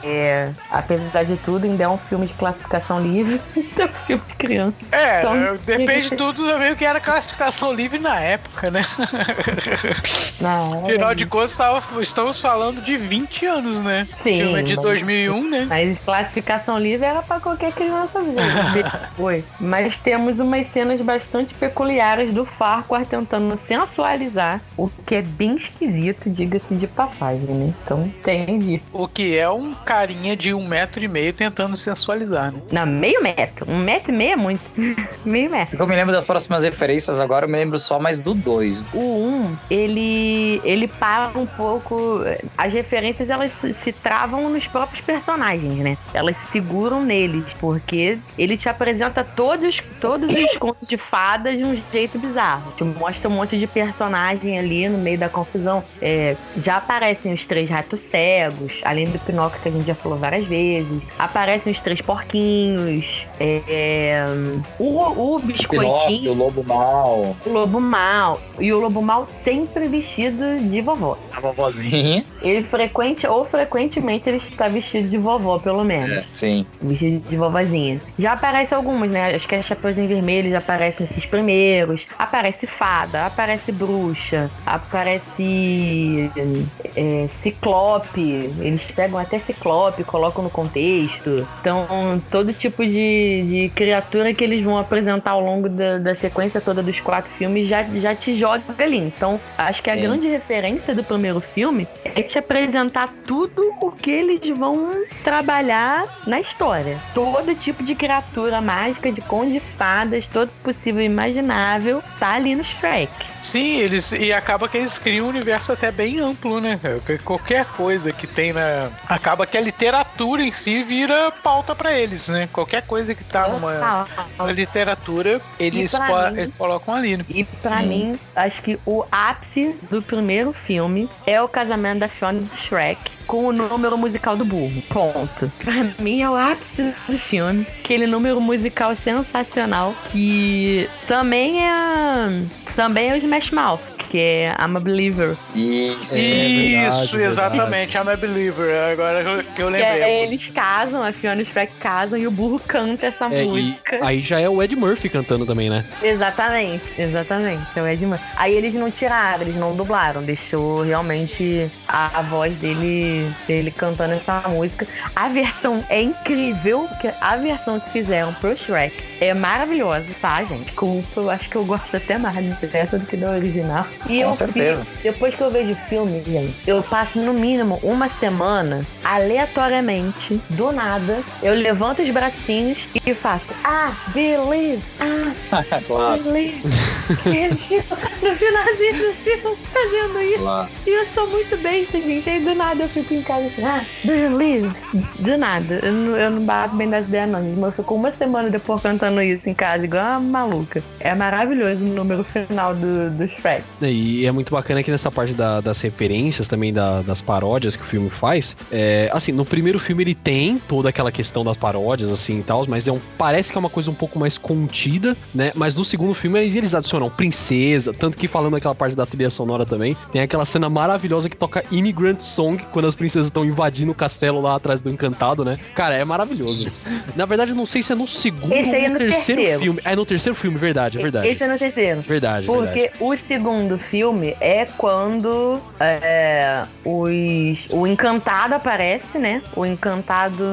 é, apesar de tudo, ainda é um filme de classificação livre, [LAUGHS] é um filme de criança. É, Então- é, [LAUGHS] depende de tudo também o que era classificação livre na época, né? [LAUGHS] Não, Afinal de contas, tava- estamos falando de 20 anos, né? Sim, filme é de mas- 2001, né? Mas classificação livre era pra qualquer criança ver. Foi. Mas temos umas cenas bastante peculiares do Farquhar tentando sensualizar, o que é bem esquisito, diga-se de passagem, né? Então tem disso. O que é um carinha de um metro e meio tentando sensualizar, né? Não, meio metro. Um metro e meio é muito. [LAUGHS] meio metro. eu me lembro das próximas referências agora, eu me lembro só mais do 2. O 1, ele, ele para um pouco. As referências elas se- se travam nos próprios personagens, né? Elas seguram neles, porque ele te apresenta todos, todos os contos de fadas de um jeito bizarro. Te mostra um monte de personagem ali no meio da confusão. É, já aparecem os três ratos cegos, além do Pinóquio que a gente já falou várias vezes. Aparecem os três porquinhos. é, o, o Pinóquio, biscoitinho. o Lobo Mal, O lobo mal. E o lobo mal sempre vestido de vovó. a vovozinha. Ele frequente, ou frequentemente ele está vestido de vovó, pelo menos. Sim. Vestido de vovozinha. Já aparece algumas, né? Acho que a Chapeuzinho Vermelho já aparece nesses primeiros. Aparece fada, aparece bruxa, aparece é, ciclope. Eles pegam até ciclope, colocam no contexto. Então, todo tipo de, de criatura que eles vão apresentar ao longo da, da sequência toda dos quatro filmes já, já te joga ali. Então, acho que a Sim. grande referência do primeiro filme é te apresentar tudo o que eles vão trabalhar na história. Todo tipo de criatura mágica, de conde de fadas, todo possível e imaginável, tá ali no Shrek. Sim, eles. E acaba que eles criam um universo até bem amplo, né? Qualquer coisa que tem na. Acaba que a literatura em si vira pauta pra eles, né? Qualquer coisa que tá numa literatura, eles, mim- eles colocam ali, né? E pra Sim. mim, acho que o ápice do primeiro filme é o casamento da Fiona e do Shrek com o número musical do burro. Ponto. Pra mim é o ápice do filme. Aquele número musical sensacional que também é. Também é o Smash Mouth, que é I'm a Believer. Isso. É, verdade, Isso, verdade. exatamente. I'm a believer. Agora que eu Que lembrei. é, eles casam, a Fiona e o Shrek casam e o burro canta essa É, e música. aí já é o Ed Murphy cantando também, né? Exatamente, exatamente. É o Ed Murphy. Aí eles não tiraram, eles não dublaram, deixou realmente a, a voz dele, dele cantando essa música. A versão é incrível, porque a versão que fizeram pro Shrek é maravilhosa, tá, gente? Desculpa, eu acho que eu gosto até mais dessa do que da original. E Com eu certeza. fiz- depois que eu vejo o filme, gente, eu passo no mínimo uma semana, aleatoriamente, do nada, eu levanto os bracinhos e faço, ah, believe, ah, [LAUGHS] fica [LAUGHS] no finalzinho do filme fazendo isso. Lá. E eu sou muito besta, gente. Aí do nada eu fico em casa assim, ah, live? Do nada. Eu não, eu não bato bem das ideias, não. Mas eu fico uma semana depois cantando isso em casa, igual uma maluca. É maravilhoso o número final do, do Shrek. E é muito bacana que nessa parte da- das referências também, da- das paródias que o filme faz. É, assim, no primeiro filme ele tem toda aquela questão das paródias, assim e tal, mas é um, parece que é uma coisa um pouco mais contida, né? Mas no segundo filme eles, adicionam princesa, tanto que falando aquela parte da trilha sonora também, tem aquela cena maravilhosa que toca Immigrant Song quando as princesas estão invadindo o castelo lá atrás do encantado, né? Cara, é maravilhoso. Na verdade, eu não sei se é no segundo Esse ou é no no terceiro, terceiro. filme. É no terceiro filme, verdade, é verdade. Esse é no terceiro. Verdade, Porque verdade. o segundo filme é quando é, os, o encantado aparece, né? O encantado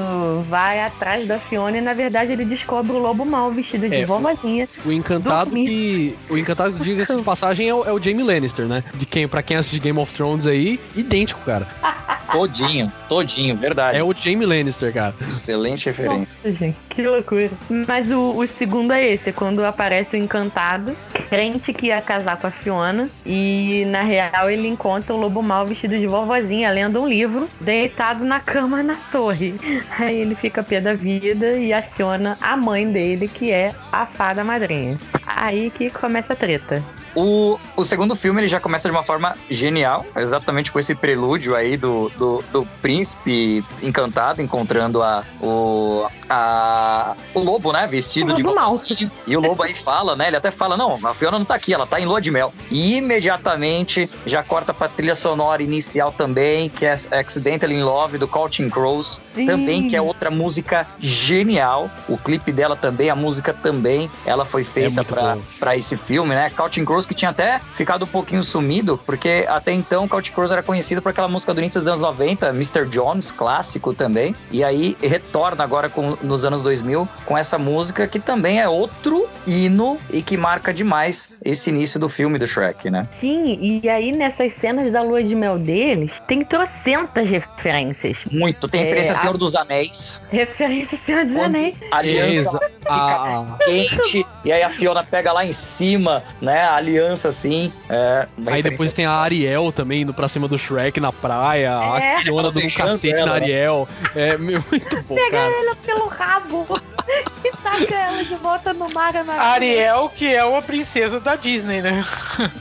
vai atrás da Fiona e na verdade ele descobre o lobo mal vestido de É, vovozinha. O encantado que. O encantado, diga-se de [LAUGHS] passagem, é o, é o Jamie Lannister, né? De quem, pra quem assiste Game of Thrones aí, idêntico, cara. Todinho, todinho, verdade. É o Jamie Lannister, cara. Excelente referência. Nossa, gente, que loucura. Mas o, o segundo é esse, é quando aparece o encantado, crente que ia casar com a Fiona, e na real ele encontra o lobo mal vestido de vovozinha, lendo um livro, deitado na cama na torre. [LAUGHS] Aí ele fica pé da vida e aciona a mãe dele, que é a fada madrinha. Aí que começa a treta. O, o segundo filme ele já começa de uma forma genial, exatamente com esse prelúdio aí do, do, do príncipe encantado encontrando a, o, a, o lobo, né? Vestido O de vovozinha. E o lobo aí fala, né? Ele até fala: Não, a Fiona não tá aqui, ela tá em lua de mel. E imediatamente já corta pra trilha sonora inicial também, que é Accidental in Love do Counting Crows. Sim. Também, que é outra música genial. O clipe dela também, a música também, ela foi feita muito pra, bom. pra esse filme, né? Counting Crows que tinha até ficado um pouquinho sumido, porque até então Counting Crows era conhecido por aquela música do início dos anos 90, Mr. Jones, clássico também. E aí retorna agora com- nos anos 2000 com essa música que também é outro hino e que marca demais esse início do filme do Shrek, né? Sim, e aí nessas cenas da lua de mel deles, tem trocentas referências. Muito. Tem É, referência a a- Senhor dos Anéis, Referência Senhor dos Anéis. aliança a- quente, e aí a Fiona pega lá em cima, né? A aliança assim. É, Aí depois tem a Ariel também indo pra cima do Shrek na praia, É. a Fiona dando um Deixando cacete ela, na né? Ariel. É meu, muito bom, cara. ela pelo rabo [LAUGHS] e taca ela de volta no mar na Ariel, que é uma princesa da Disney, né?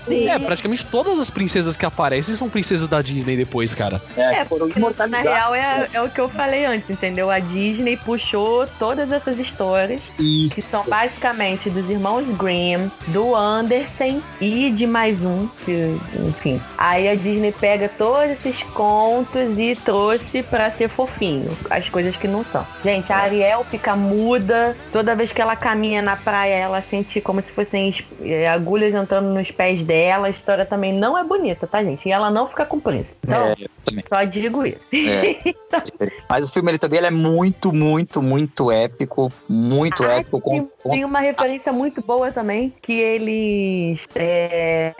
É, praticamente todas as princesas que aparecem são princesas da Disney depois, cara. É, É, que foram Na real, é, é o que eu falei antes, entendeu? A Disney puxou todas essas histórias, Isso. que são basicamente dos irmãos Grimm, do E de mais um, que, enfim. Aí a Disney pega todos esses contos e trouxe pra ser fofinho, as coisas que não são. Gente, a Ariel fica muda, toda vez que ela caminha na praia, ela sente como se fossem eh, agulhas entrando nos pés dela. A história também não é bonita, tá, gente? E ela não fica com o príncipe. Então, É, só digo isso. É. [LAUGHS] Mas o filme ele também ele é muito, muito, muito épico. Muito Ah, épico. Com, Tem, uma referência muito boa também, que eles é,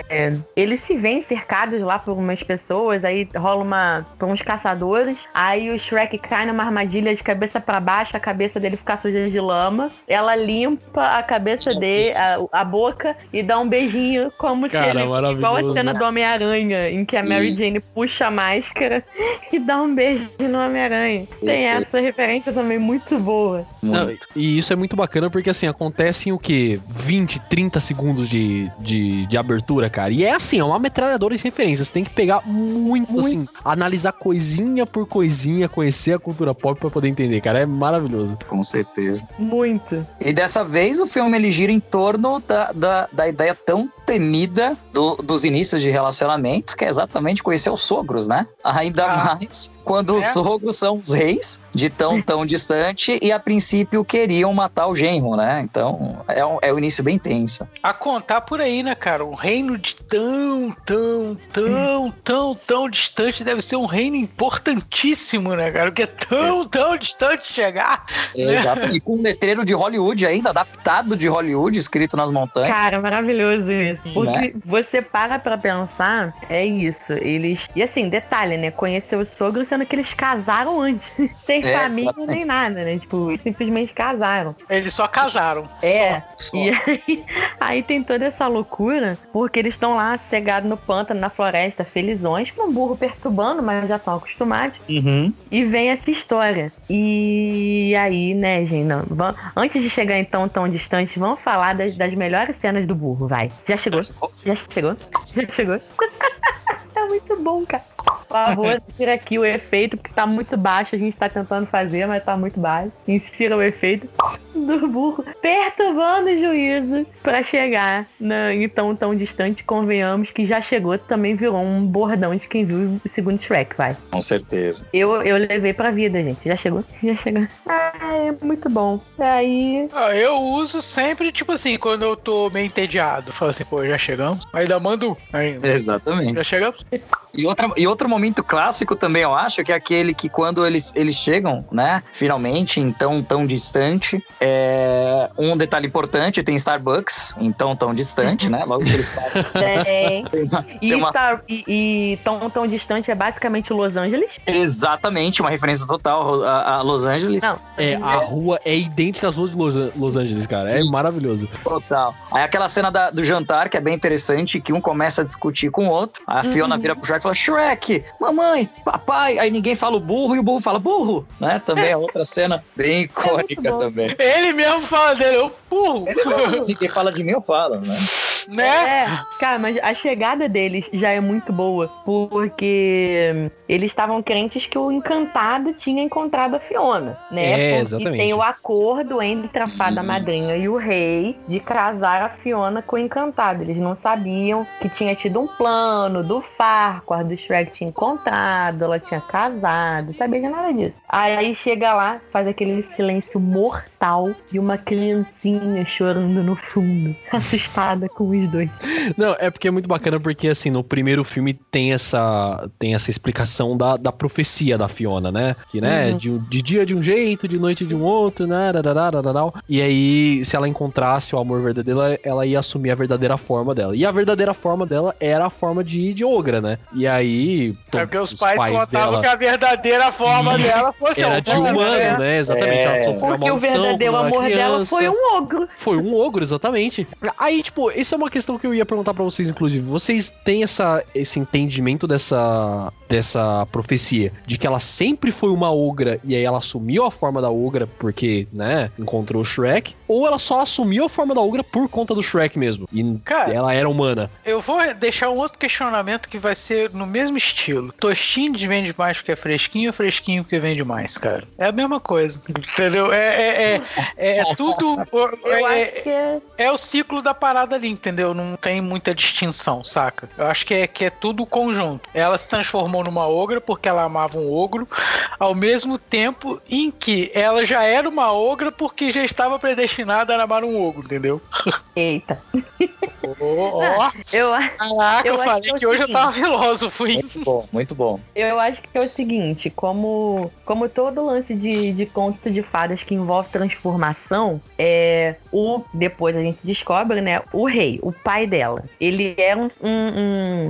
eles se veem cercados lá por umas pessoas, aí rola uma por uns caçadores, aí o Shrek cai numa armadilha de cabeça pra baixo, a cabeça dele fica suja de lama, ela limpa a cabeça dele, a, a boca e dá um beijinho como Cara, se ele, igual a cena do Homem-Aranha, em que a Mary Isso. Jane puxa a máscara [LAUGHS] e dá um beijo no Homem-Aranha. Tem essa referência também muito boa. Não, muito. e isso é muito bacana porque, assim, acontece em o quê? 20, 30 segundos de, de, de abertura, cara. E é assim, é uma metralhadora de referências. Você tem que pegar muito, assim, analisar coisinha por coisinha, conhecer a cultura pop pra poder entender, cara. É maravilhoso. Com certeza. Muito. E dessa vez o filme ele gira em torno da, da, da ideia tão temida do- dos inícios de relacionamento, que é exatamente conhecer os sogros, né? Ainda Ah. mais quando os É. sogros são os reis de tão, tão distante e a princípio queriam matar o genro, né? Então é, um- é um início bem tenso. A contar por aí, né, cara? Um reino de tão, tão, tão, tão, tão distante deve ser um reino importantíssimo, né, cara? Porque é tão, tão distante chegar. Exato. E com um letreiro de Hollywood ainda, adaptado de Hollywood, escrito nas montanhas. Cara, maravilhoso isso. Porque Né? você para pra pensar, é isso. Eles. E assim, detalhe, né? Conhecer o sogro, sendo que eles casaram antes. [LAUGHS] Sem É, família exatamente. nem nada, né? Tipo, simplesmente casaram. Eles só casaram. É. Só. E aí, aí tem toda essa loucura, porque eles estão lá cegados no pântano, na floresta, felizões, com um burro perturbando, mas já estão acostumados. Uhum. E vem essa história. E aí, né, gente, não, vam- antes de chegar então tão distante, vamos falar das, das melhores cenas do burro, vai. Já chegou? Já chegou? Já chegou? é [LAUGHS] muito bom, cara. Por favor, [LAUGHS] tira aqui o efeito, porque tá muito baixo. A gente tá tentando fazer, mas tá muito baixo. Insira o efeito do burro perturbando o juízo pra chegar na, em tão, tão distante. Convenhamos que já chegou, também virou um bordão de quem viu o segundo Shrek, vai. Com certeza. Eu, eu levei pra vida, gente. Já chegou? Já chegou. Ah, é muito bom. Aí. Ah, Eu uso sempre, tipo assim, quando eu tô meio entediado. Falo assim, pô, já chegamos? Ainda mando ainda. Exatamente. Já chegamos? E, outra, e outro momento clássico também, eu acho, que é aquele que quando eles, eles chegam, né, finalmente, em tão, tão distante, é um detalhe importante, tem Starbucks, então tão distante, né, logo que eles passam, [LAUGHS] Tem. tem uma- E, tem uma- Star- e, e tão, tão distante é basicamente Los Angeles? exatamente uma referência total a, a Los Angeles, Não. É, a rua é idêntica às ruas de Los, Los Angeles, cara. É maravilhoso. total. Aí aquela cena da- do jantar, que é bem interessante, que um começa a discutir com o outro, a Fiona vira pro Shrek e fala, Shrek, mamãe, papai, aí ninguém fala o burro, e o burro fala burro, né, também é outra cena bem icônica bom. também. Ele mesmo fala dele, eu burro. Ninguém fala de mim, eu falo, né? Né? É, cara, mas a chegada deles já é muito boa, porque eles estavam crentes que o encantado tinha encontrado a Fiona, né? É, Porque exatamente. tem o acordo entre a fada Isso. madrinha e o rei de casar a Fiona com o encantado. Eles não sabiam que tinha tido um plano do Farquhar, do Shrek tinha encontrado, ela tinha casado, sabia de nada disso. Aí chega lá, faz aquele silêncio mortal e uma criancinha chorando no fundo, [LAUGHS] assustada com os dois. Não, é porque é muito bacana, porque assim, no primeiro filme tem essa, tem essa explicação da, da profecia da Fiona, né? Que, né, Uhum. de, de dia de um jeito, de noite de um outro, né? E aí, se ela encontrasse o amor verdadeiro, ela- ela ia assumir a verdadeira forma dela. E a verdadeira forma dela era a forma de, de ogra, né? E aí. É porque os pais, contavam dela que a verdadeira forma Isso. dela fosse era a de humano, né? né? Exatamente. É. Ela sofreu uma Porque o maldição verdadeiro amor dela criança. foi um ogro. Foi um ogro, exatamente. Aí, tipo, isso é uma questão que eu ia perguntar pra vocês, inclusive. Vocês têm essa, esse entendimento dessa, dessa profecia? De que ela sempre foi uma ogra e aí ela assumiu a forma da ogra porque, né, encontrou o Shrek? Ou ela só assumiu a forma da ogra por conta do Shrek mesmo? E Cara, ela era humana? Eu vou deixar um outro questionamento que vai ser no mesmo estilo. Tostinho de vende mais porque é fresquinho ou fresquinho porque vende mais, cara? É a mesma coisa. Entendeu? É, é, é, é [LAUGHS] tudo. É, acho que é. é o ciclo da parada ali, entendeu? Não tem muita distinção, saca? Eu acho que é, que é tudo conjunto. Ela se transformou numa ogra porque ela amava um ogro, ao mesmo tempo em que ela já era uma ogra porque já estava predestinada a amar um ogro, entendeu? [LAUGHS] Eita. Ó, ó. Eu, Caraca, Eu eu, acho falei que é o que hoje eu seguinte. tava filósofo, hein? Muito bom, muito bom. eu acho que é o seguinte, como, como todo lance de, de conto de fadas que envolve transformação, é o depois a gente descobre, né? O rei, o pai dela. Ele era um, um-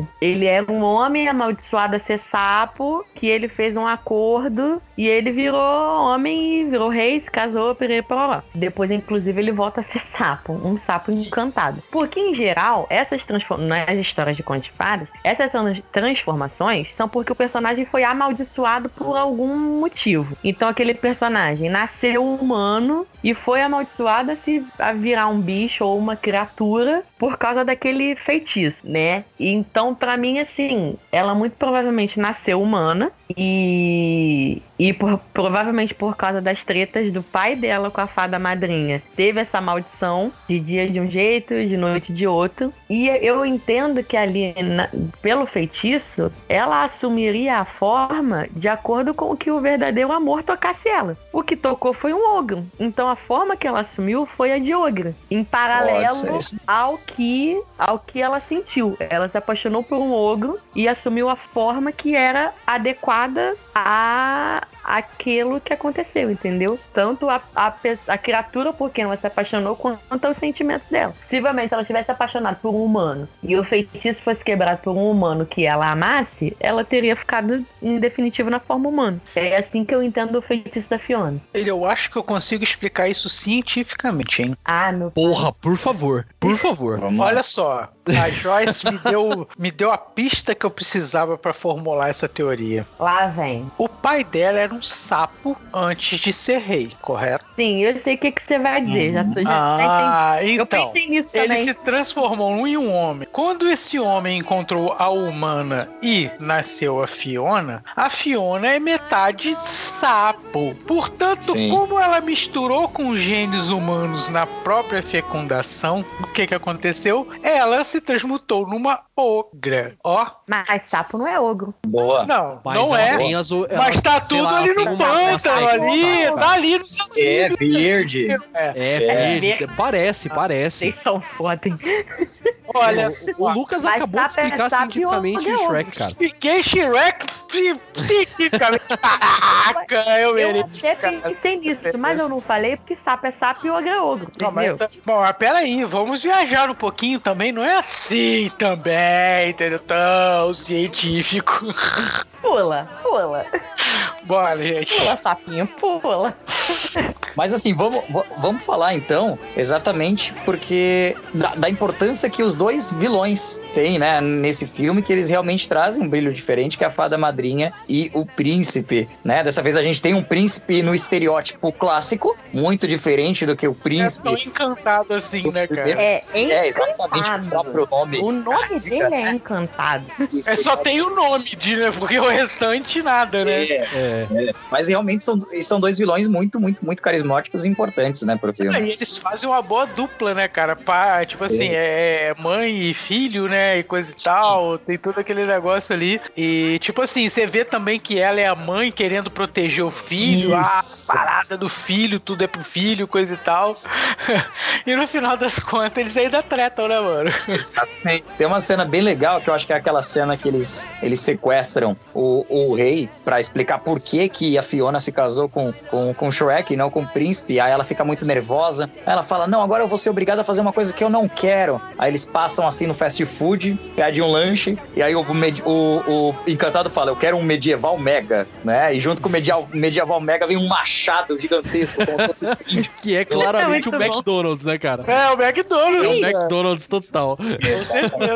um- ele era um homem amaldiçoado a ser sapo, que ele fez um acordo e ele virou homem virou rei, se casou, pirê, pra lá. Depois, inclusive, ele volta a ser sapo, um sapo encantado. Porque, em geral, essas transformações, nas histórias de contos fadas, essas trans- transformações são porque o personagem foi amaldiçoado por algum motivo. Então, aquele personagem nasceu humano e foi amaldiçoado a se a virar um bicho ou uma criatura por causa daquele feitiço, né? Então, pra mim, assim, ela muito provavelmente nasceu humana e e por- provavelmente por causa das tretas do pai dela com a fada madrinha, teve essa maldição de dia de um jeito, de noite de outro. E eu entendo que ali, na- pelo feitiço, ela assumiria a forma de acordo com o que o verdadeiro amor tocasse ela. O que tocou foi um ogro. Então a forma que ela assumiu foi a de ogro, em paralelo ao que ao que ela sentiu. Ela se apaixonou por um ogro e assumiu a forma que era adequada a, that. Aquilo que aconteceu, entendeu? Tanto a, a, a criatura por quem ela se apaixonou, quanto os sentimentos dela. Possivelmente, se ela tivesse apaixonado por um humano e o feitiço fosse quebrado por um humano que ela amasse, ela teria ficado em definitivo na forma humana. É assim que eu entendo o feitiço da Fiona. Ele, eu acho que eu consigo explicar isso cientificamente, hein? Ah, meu Porra, por favor, por favor. Vamos lá. Olha só, a Joyce me deu, me deu a pista que eu precisava pra formular essa teoria. Lá vem. O pai dela era um sapo antes de ser rei, correto? Sim, eu sei o que, que você vai dizer. Já, tô- já Ah, entendi. Eu então. pensei nisso Ele também. se transformou em um homem. Quando esse homem encontrou a humana e nasceu a Fiona, a Fiona é metade sapo. Portanto, Sim. como ela misturou com genes humanos na própria fecundação, o que que aconteceu? Ela se transmutou numa ogra. Ó, Mas sapo não é ogro. Boa. não, Mas não é. tem as o- Mas tá tudo lá, ali tem no um- pântano, ali, tá ali no seu É verde. É, verde. Parece, parece. Vocês são foda, hein? Olha, O, Lucas acabou de é explicar cientificamente é Shrek, cara. Fiquei Shrek cientificamente. [LAUGHS] Caraca, eu Eu mereço. até pensei nisso, mas eu não falei porque sapo é sapo e ogro é ogro. Tá- Bom, mas peraí, vamos viajar um pouquinho também. Não é assim também, entendeu? Tão científico. Pula, pula. Bora, gente. Pula, sapinho, pula. Mas assim, vamos, vamos falar então exatamente porque da, da importância que os dois vilões têm, né, nesse filme, que eles realmente trazem um brilho diferente, que é a fada madrinha e o príncipe, né? Dessa vez a gente tem um príncipe no estereótipo clássico, muito diferente do que o Não é príncipe. tão encantado assim, né, cara? É É, exatamente o encantado. próprio nome. O nome dele é encantado. É só tem o nome de, né? Porque o restante nada, né? É, É. mas realmente são, são dois vilões muito, muito, muito carismáticos e importantes, né, pro E filme. eles fazem uma boa dupla, né, cara? Pá, tipo assim, é mãe e filho, né? E coisa e tal. Tem todo aquele negócio ali. E, tipo assim, você vê também que ela é a mãe querendo proteger o filho. Isso. A parada do filho, tudo é pro filho, coisa e tal. [LAUGHS] e no final das contas, eles ainda tretam, né, mano? Exatamente. Tem uma cena bem legal que eu acho que é aquela cena que eles, eles sequestram o, o rei pra explicar por que, que a Fiona se casou com, com, com o Shrek e não com o príncipe. Aí ela fica muito nervosa. Aí ela fala: Não, agora eu vou ser obrigada a fazer uma coisa que eu não quero. Aí eles passam assim no fast food, pedem um lanche. E aí o, o, o encantado fala: Eu quero um medieval mega, né? E junto com o medieval, medieval mega vem um machado gigantesco, como se fosse [LAUGHS] índio. Que é claramente É o muito bom. McDonald's, né, cara? É, o McDonald's. É o McDonald's total.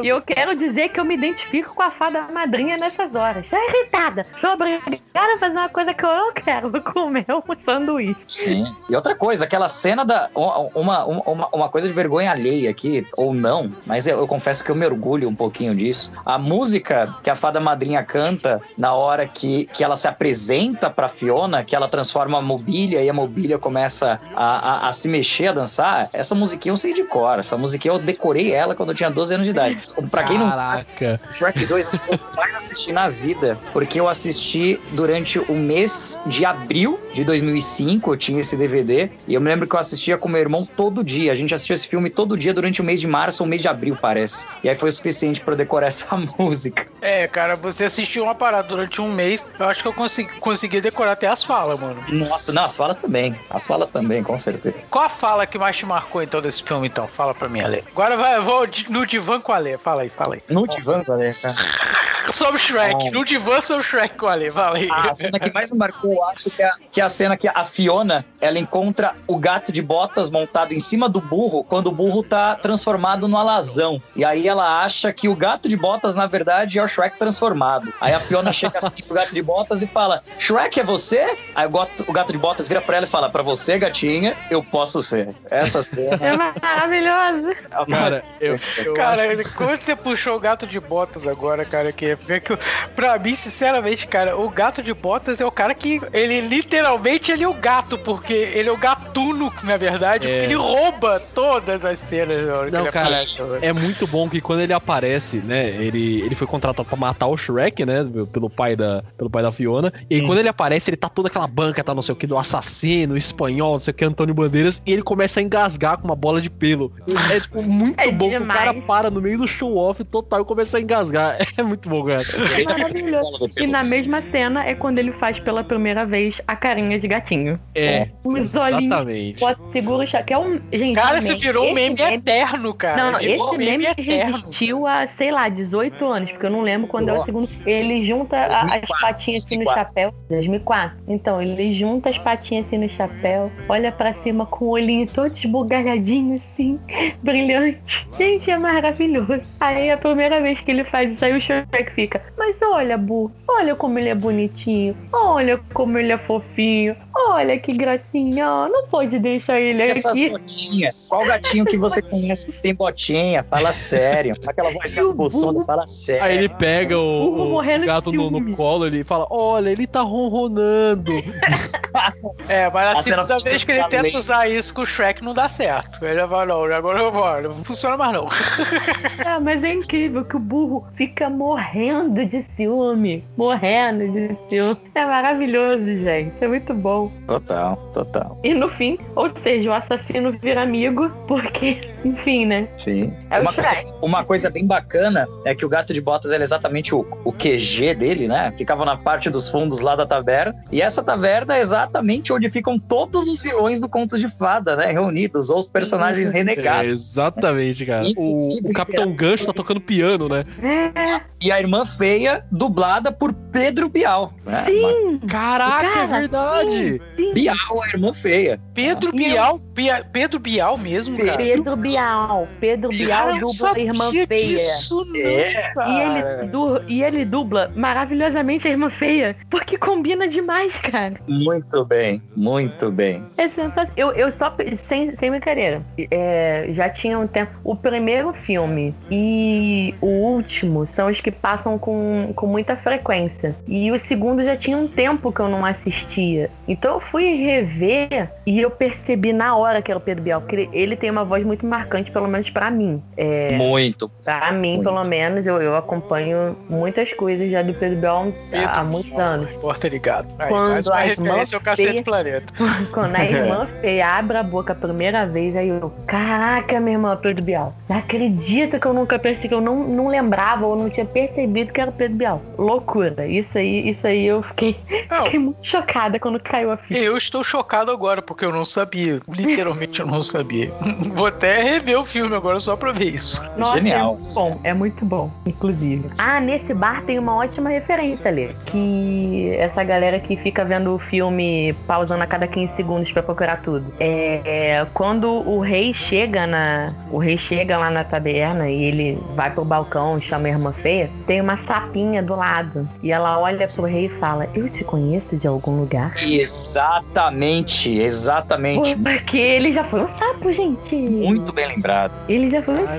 E eu quero dizer que eu me identifico com a fada madrinha nessas horas. Tô irritada. Sou obrigada a fazer uma coisa que eu não quero. [LAUGHS] Comer um sanduíche. Sim. E outra coisa, aquela cena da. Uma, uma, uma, coisa de vergonha alheia aqui, ou não, mas eu, eu confesso que eu mergulho um pouquinho disso. A música que a fada madrinha canta na hora que, que ela se apresenta pra Fiona, que ela transforma a mobília e a mobília começa a, a, a se mexer, a dançar, essa musiquinha eu sei de cor. Essa musiquinha eu decorei ela quando eu tinha 12 anos de idade. Pra quem não sabe, Caraca. Shrek 2 acho que eu mais assisti na vida, porque eu assisti durante o mês de abril de 2005, eu tinha esse DVD, e eu me lembro que eu assistia com meu irmão todo dia. A gente assistia esse filme todo dia durante o mês de março ou mês de abril, parece. E aí foi o suficiente pra eu decorar [LAUGHS] essa música. É, cara, você assistiu uma parada durante um mês, eu acho que eu consegui, consegui decorar até as falas, mano. Nossa, não, as falas também. As falas também, com certeza. Qual a fala que mais te marcou então desse filme, então? Fala pra mim, Ale. Agora vai, eu vou no divã com a Ale. Fala aí, fala aí. No divã, galera, cara. [LAUGHS] Sobre Shrek. Ah. No divã sobre Shrek com a Ale. Fala aí. A cena que mais me marcou, eu acho que é, que é a cena que a Fiona, ela encontra o gato de botas montado em cima do burro, quando o burro tá transformado no alazão. E aí ela acha que o gato de botas, na verdade, é o Shrek transformado. Aí a Fiona chega assim pro gato de botas e fala, Shrek é você? Aí o gato, o gato de botas vira pra ela e fala, pra você, gatinha, eu posso ser. Essa cena... É maravilhoso. Cara, eu, eu Cara, como você puxou o gato de botas agora, cara? Que, é que pra mim, sinceramente, cara, o gato de botas é o cara que. Ele literalmente ele é o gato, porque ele é o gatuno, na verdade, É. porque ele rouba todas as cenas que Não, cara, aparece. É muito bom que quando ele aparece, né? Ele, ele foi contratado pra matar o Shrek, né? Pelo pai da, pelo pai da Fiona. E aí, quando ele aparece, ele tá toda aquela banca, tá não sei o que, do assassino, espanhol, não sei o que, Antônio Bandeiras. E ele começa a engasgar com uma bola de pelo. É, tipo, muito É bom que o demais. cara para no meio do show-off total e começa a engasgar. [LAUGHS] É muito bom, cara. É maravilhoso. E na mesma cena é quando ele faz pela primeira vez a carinha de gatinho. É, Os olhinhos. exatamente. Segura o chá, que é um. Gente, Cara, um isso meme. virou um Esse meme eterno, cara. Não, virou esse um meme eterno. resistiu a, sei lá, 18 anos, porque eu não lembro quando é o Nossa. segundo. Ele junta a- as 2004, patinhas assim no 2004. chapéu. 2004. Então, ele junta as patinhas assim no chapéu, olha pra cima com o olhinho todo esbugalhadinho assim, brilhante. Gente, é maravilhoso. Aí a primeira vez que ele faz isso, aí o Shrek fica: Mas olha, Bu, olha como ele é bonitinho, olha como ele é fofinho, olha que gracinha, ó, não pode deixar ele Essas aqui. botinhas. Qual gatinho que você conhece que tem botinha? Fala sério. Aquela vozinha do Bolsonaro, fala sério. Aí ele pega o, o de gato no, no colo ele fala: Olha, ele tá ronronando. [LAUGHS] É, mas a A cena segunda vez que ele tenta lenta. usar isso com o Shrek não dá certo. Ele vai, não, agora eu vou, não funciona mais não. [LAUGHS] Ah, mas é incrível que o burro fica morrendo de ciúme. Morrendo de ciúme. É maravilhoso, gente. É muito bom. Total, total. E no fim, ou seja, o assassino vira amigo, porque, enfim, né? Sim. É o uma, Shrek. coisa, uma coisa bem bacana é que o Gato de Botas era exatamente o, o QG dele, né? Ficava na parte dos fundos lá da taverna. E essa taverna é exatamente onde ficam todos os vilões do Contos de Fada, né? Reunidos, ou os personagens [LAUGHS] É, renegados. exatamente, cara. O, o Capitão Gancho tá tocando piano, né? É, E a irmã feia, dublada por Pedro Bial. Né? sim! Caraca, é Cara, verdade. sim. Bial, a irmã feia. Pedro Bial, Bia- Pedro Bial mesmo, cara. Pedro Bial. Pedro Bial Cara, eu dubla a irmã feia. disso não, É. E ele, cara. du- e ele dubla maravilhosamente a irmã feia. Porque combina demais, cara. Muito bem, muito bem. É sensacional. Eu, eu só, sem, sem brincadeira, é, já tinha um tempo. O primeiro filme e o último são os que passam com, com muita frequência. E o segundo já tinha um tempo que eu não assistia. Então eu fui rever e eu percebi na hora que era o Pedro Bial. Que ele, ele tem uma voz muito marcante, pelo menos pra mim. É, Muito. pra mim, Muito. pelo menos, eu, eu acompanho muitas coisas já do Pedro Bial há muitos anos. Porta ligado. Aí, Quando mais uma a referência irmã ao Cacete feia- Planeta. [LAUGHS] Quando a irmã [LAUGHS] feia abre a boca a primeira vez, aí eu, caraca, minha irmã, Pedro Bial. Não acredito que eu nunca percebi, que eu não, não lembrava ou não tinha percebido que era o Pedro Bial. Loucura. Isso aí, isso aí eu fiquei, Não, [LAUGHS] fiquei muito chocada quando caiu a ficha. eu estou chocado agora, porque eu não sabia. Literalmente eu não sabia. Vou até rever o filme agora só pra ver isso. Nossa, Genial. é muito bom, é muito bom, inclusive. Ah, nesse bar tem uma ótima referência ali. Que essa galera que fica vendo o filme pausando a cada 15 segundos pra procurar tudo. É, é, quando o rei chega na. O rei chega lá na taberna e ele vai pro balcão e chama a irmã feia, tem uma sapinha do lado. E ela olha pro rei e fala: Eu te conheço de algum lugar. Exatamente, exatamente. Porque ele já foi um sapo, gente. Muito bem lembrado. Ele já foi um Caramba,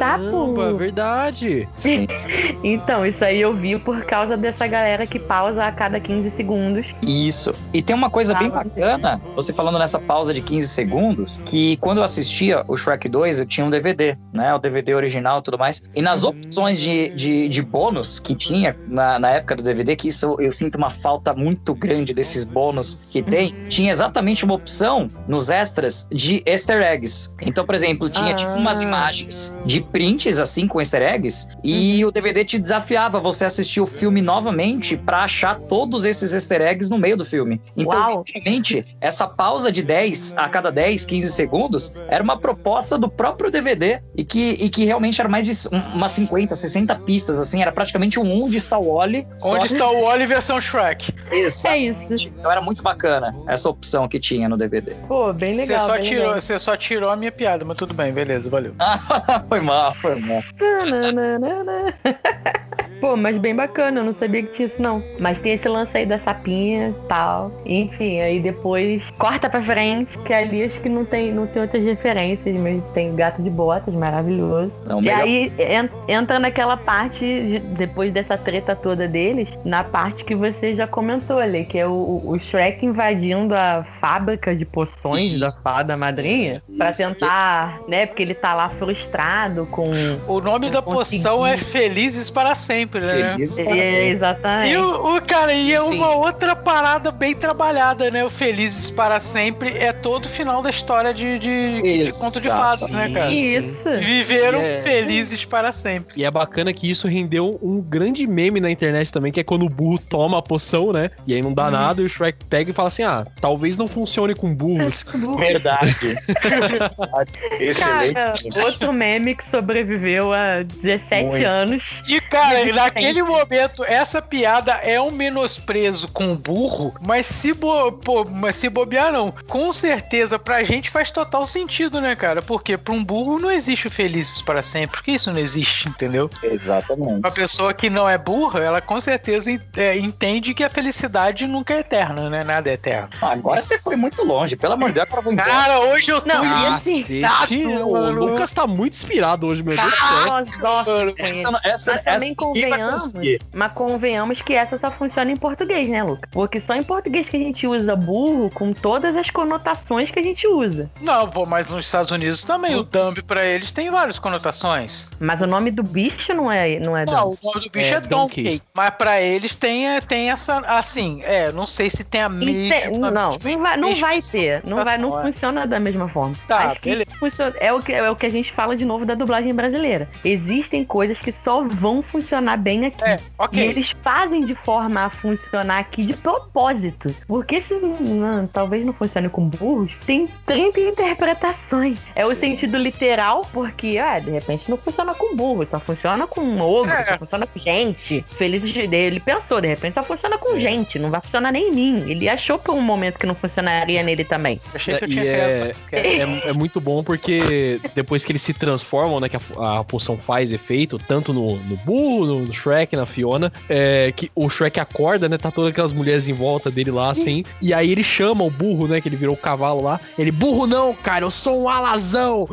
sapo. verdade. Sim. [LAUGHS] Então, isso aí eu vi por causa dessa galera que pausa a cada 15 segundos. Isso. E tem uma coisa bem Fala. bacana, você falando nessa pausa de 15 segundos, que quando eu assistia o Shrek 2, eu tinha um DVD, né? O DVD original e tudo mais. E nas opções de, de, de bônus que tinha na, na época do DVD, que isso eu sinto uma falta muito grande desses bônus que tem, tinha exatamente uma opção nos extras de easter eggs. Então, por exemplo, tinha Ah. tipo umas imagens de prints assim com easter eggs e o DVD te desafiava você assistir o filme novamente pra achar todos esses easter eggs no meio do filme. Então, Uau. literalmente, essa pausa de 10 a cada 10, 15 segundos era uma proposta do próprio DVD e que, e que realmente era mais de um- umas 50, 60 pistas, assim, era praticamente um onde está o Wally. Onde que- está o Wally versão Shrek? Exatamente. É isso. Então era muito bacana essa opção que tinha no DVD. Pô, bem legal. você, só tirou, legal. você só tirou a minha piada, mas tudo bem, beleza, valeu. [LAUGHS] foi mal, foi mal. [LAUGHS] Pô, mas bem bacana, eu não sabia que tinha isso não. Mas tem esse lance aí da sapinha e tal. Enfim, aí depois corta pra frente, que ali acho que não tem, não tem outras referências, mas tem gato de botas, maravilhoso. Não, E melhor- aí en- entra naquela parte, de- depois dessa treta toda deles, na parte que você já comentou ali, que é o, o Shrek invadindo a fábrica de poções da fada madrinha, pra Isso. tentar, né, porque ele tá lá frustrado com... O nome da poção é Felizes para Sempre, né? Feliz para É, sempre. exatamente. E o, o cara, e é Sim. uma outra parada bem trabalhada, né? O Felizes para Sempre é todo o final da história de, de, de conto de fadas, né, cara? Isso. Viveram é- felizes para sempre. E é bacana que isso rendeu um grande meme na internet também, que é quando o burro toma a poção, né? E aí não dá nada, e o Shrek pega e fala assim: ah, talvez não funcione com burros. [LAUGHS] Verdade. [LAUGHS] Excelente. Cara, outro meme que sobreviveu a 17 Muito. anos. E, cara. Naquele momento, essa piada é um menosprezo com o burro, mas se, bo pô, mas se bobear, não. Com certeza, pra gente faz total sentido, né, cara? Porque pra um burro não existe o felizes para sempre. Porque isso não existe, entendeu? Exatamente. Uma pessoa que não é burra, ela com certeza é, entende que a felicidade nunca é eterna, né? Nada é eterno. Agora você foi muito longe. Pelo amor de Deus, agora eu vou embora. Cara, hoje eu tô Não, e assim, Cacete, irritado, o. Lucas tá muito inspirado hoje, meu Deus do céu. Nossa, nossa, Essa, essa, essa vai convenhamos, mas convenhamos que essa só funciona em português, né, Luca? Porque só em português que a gente usa burro com todas as conotações que a gente usa. Não, pô, mas nos Estados Unidos também. O Dumb pra eles tem várias conotações. Mas o nome do bicho não é, não é Não, o nome do bicho É, é, Donkey. Donkey. Mas pra eles tem, é, tem essa. Assim, é, não sei se tem a mesma. Não, não vai, não vai ter. Não, vai, não é. funciona da mesma forma. Tá, Acho que funciona- é, o que, é o que a gente fala de novo da dublagem brasileira. Existem coisas que só vão funcionar bem aqui. É, E ok. eles fazem de forma a funcionar aqui de propósito. Porque se não, talvez não funcione com burros, tem 30 interpretações. É o sentido literal, porque, ah, de repente não funciona com burro, só funciona com ogro, É. só funciona com gente. Felizes de ele pensou, de repente só funciona com gente, não vai funcionar nem em mim. Ele achou por um momento que não funcionaria nele também. Achei que eu E tinha é, criado- é, é muito bom porque depois que eles se transformam, né? Que a, a poção faz efeito, tanto no, no burro, no, no Shrek, na Fiona, é, que o Shrek acorda, né? Tá todas aquelas mulheres em volta dele lá, assim. E aí ele chama o burro, né? Que ele virou o cavalo lá. Ele, burro não, cara, eu sou um alazão.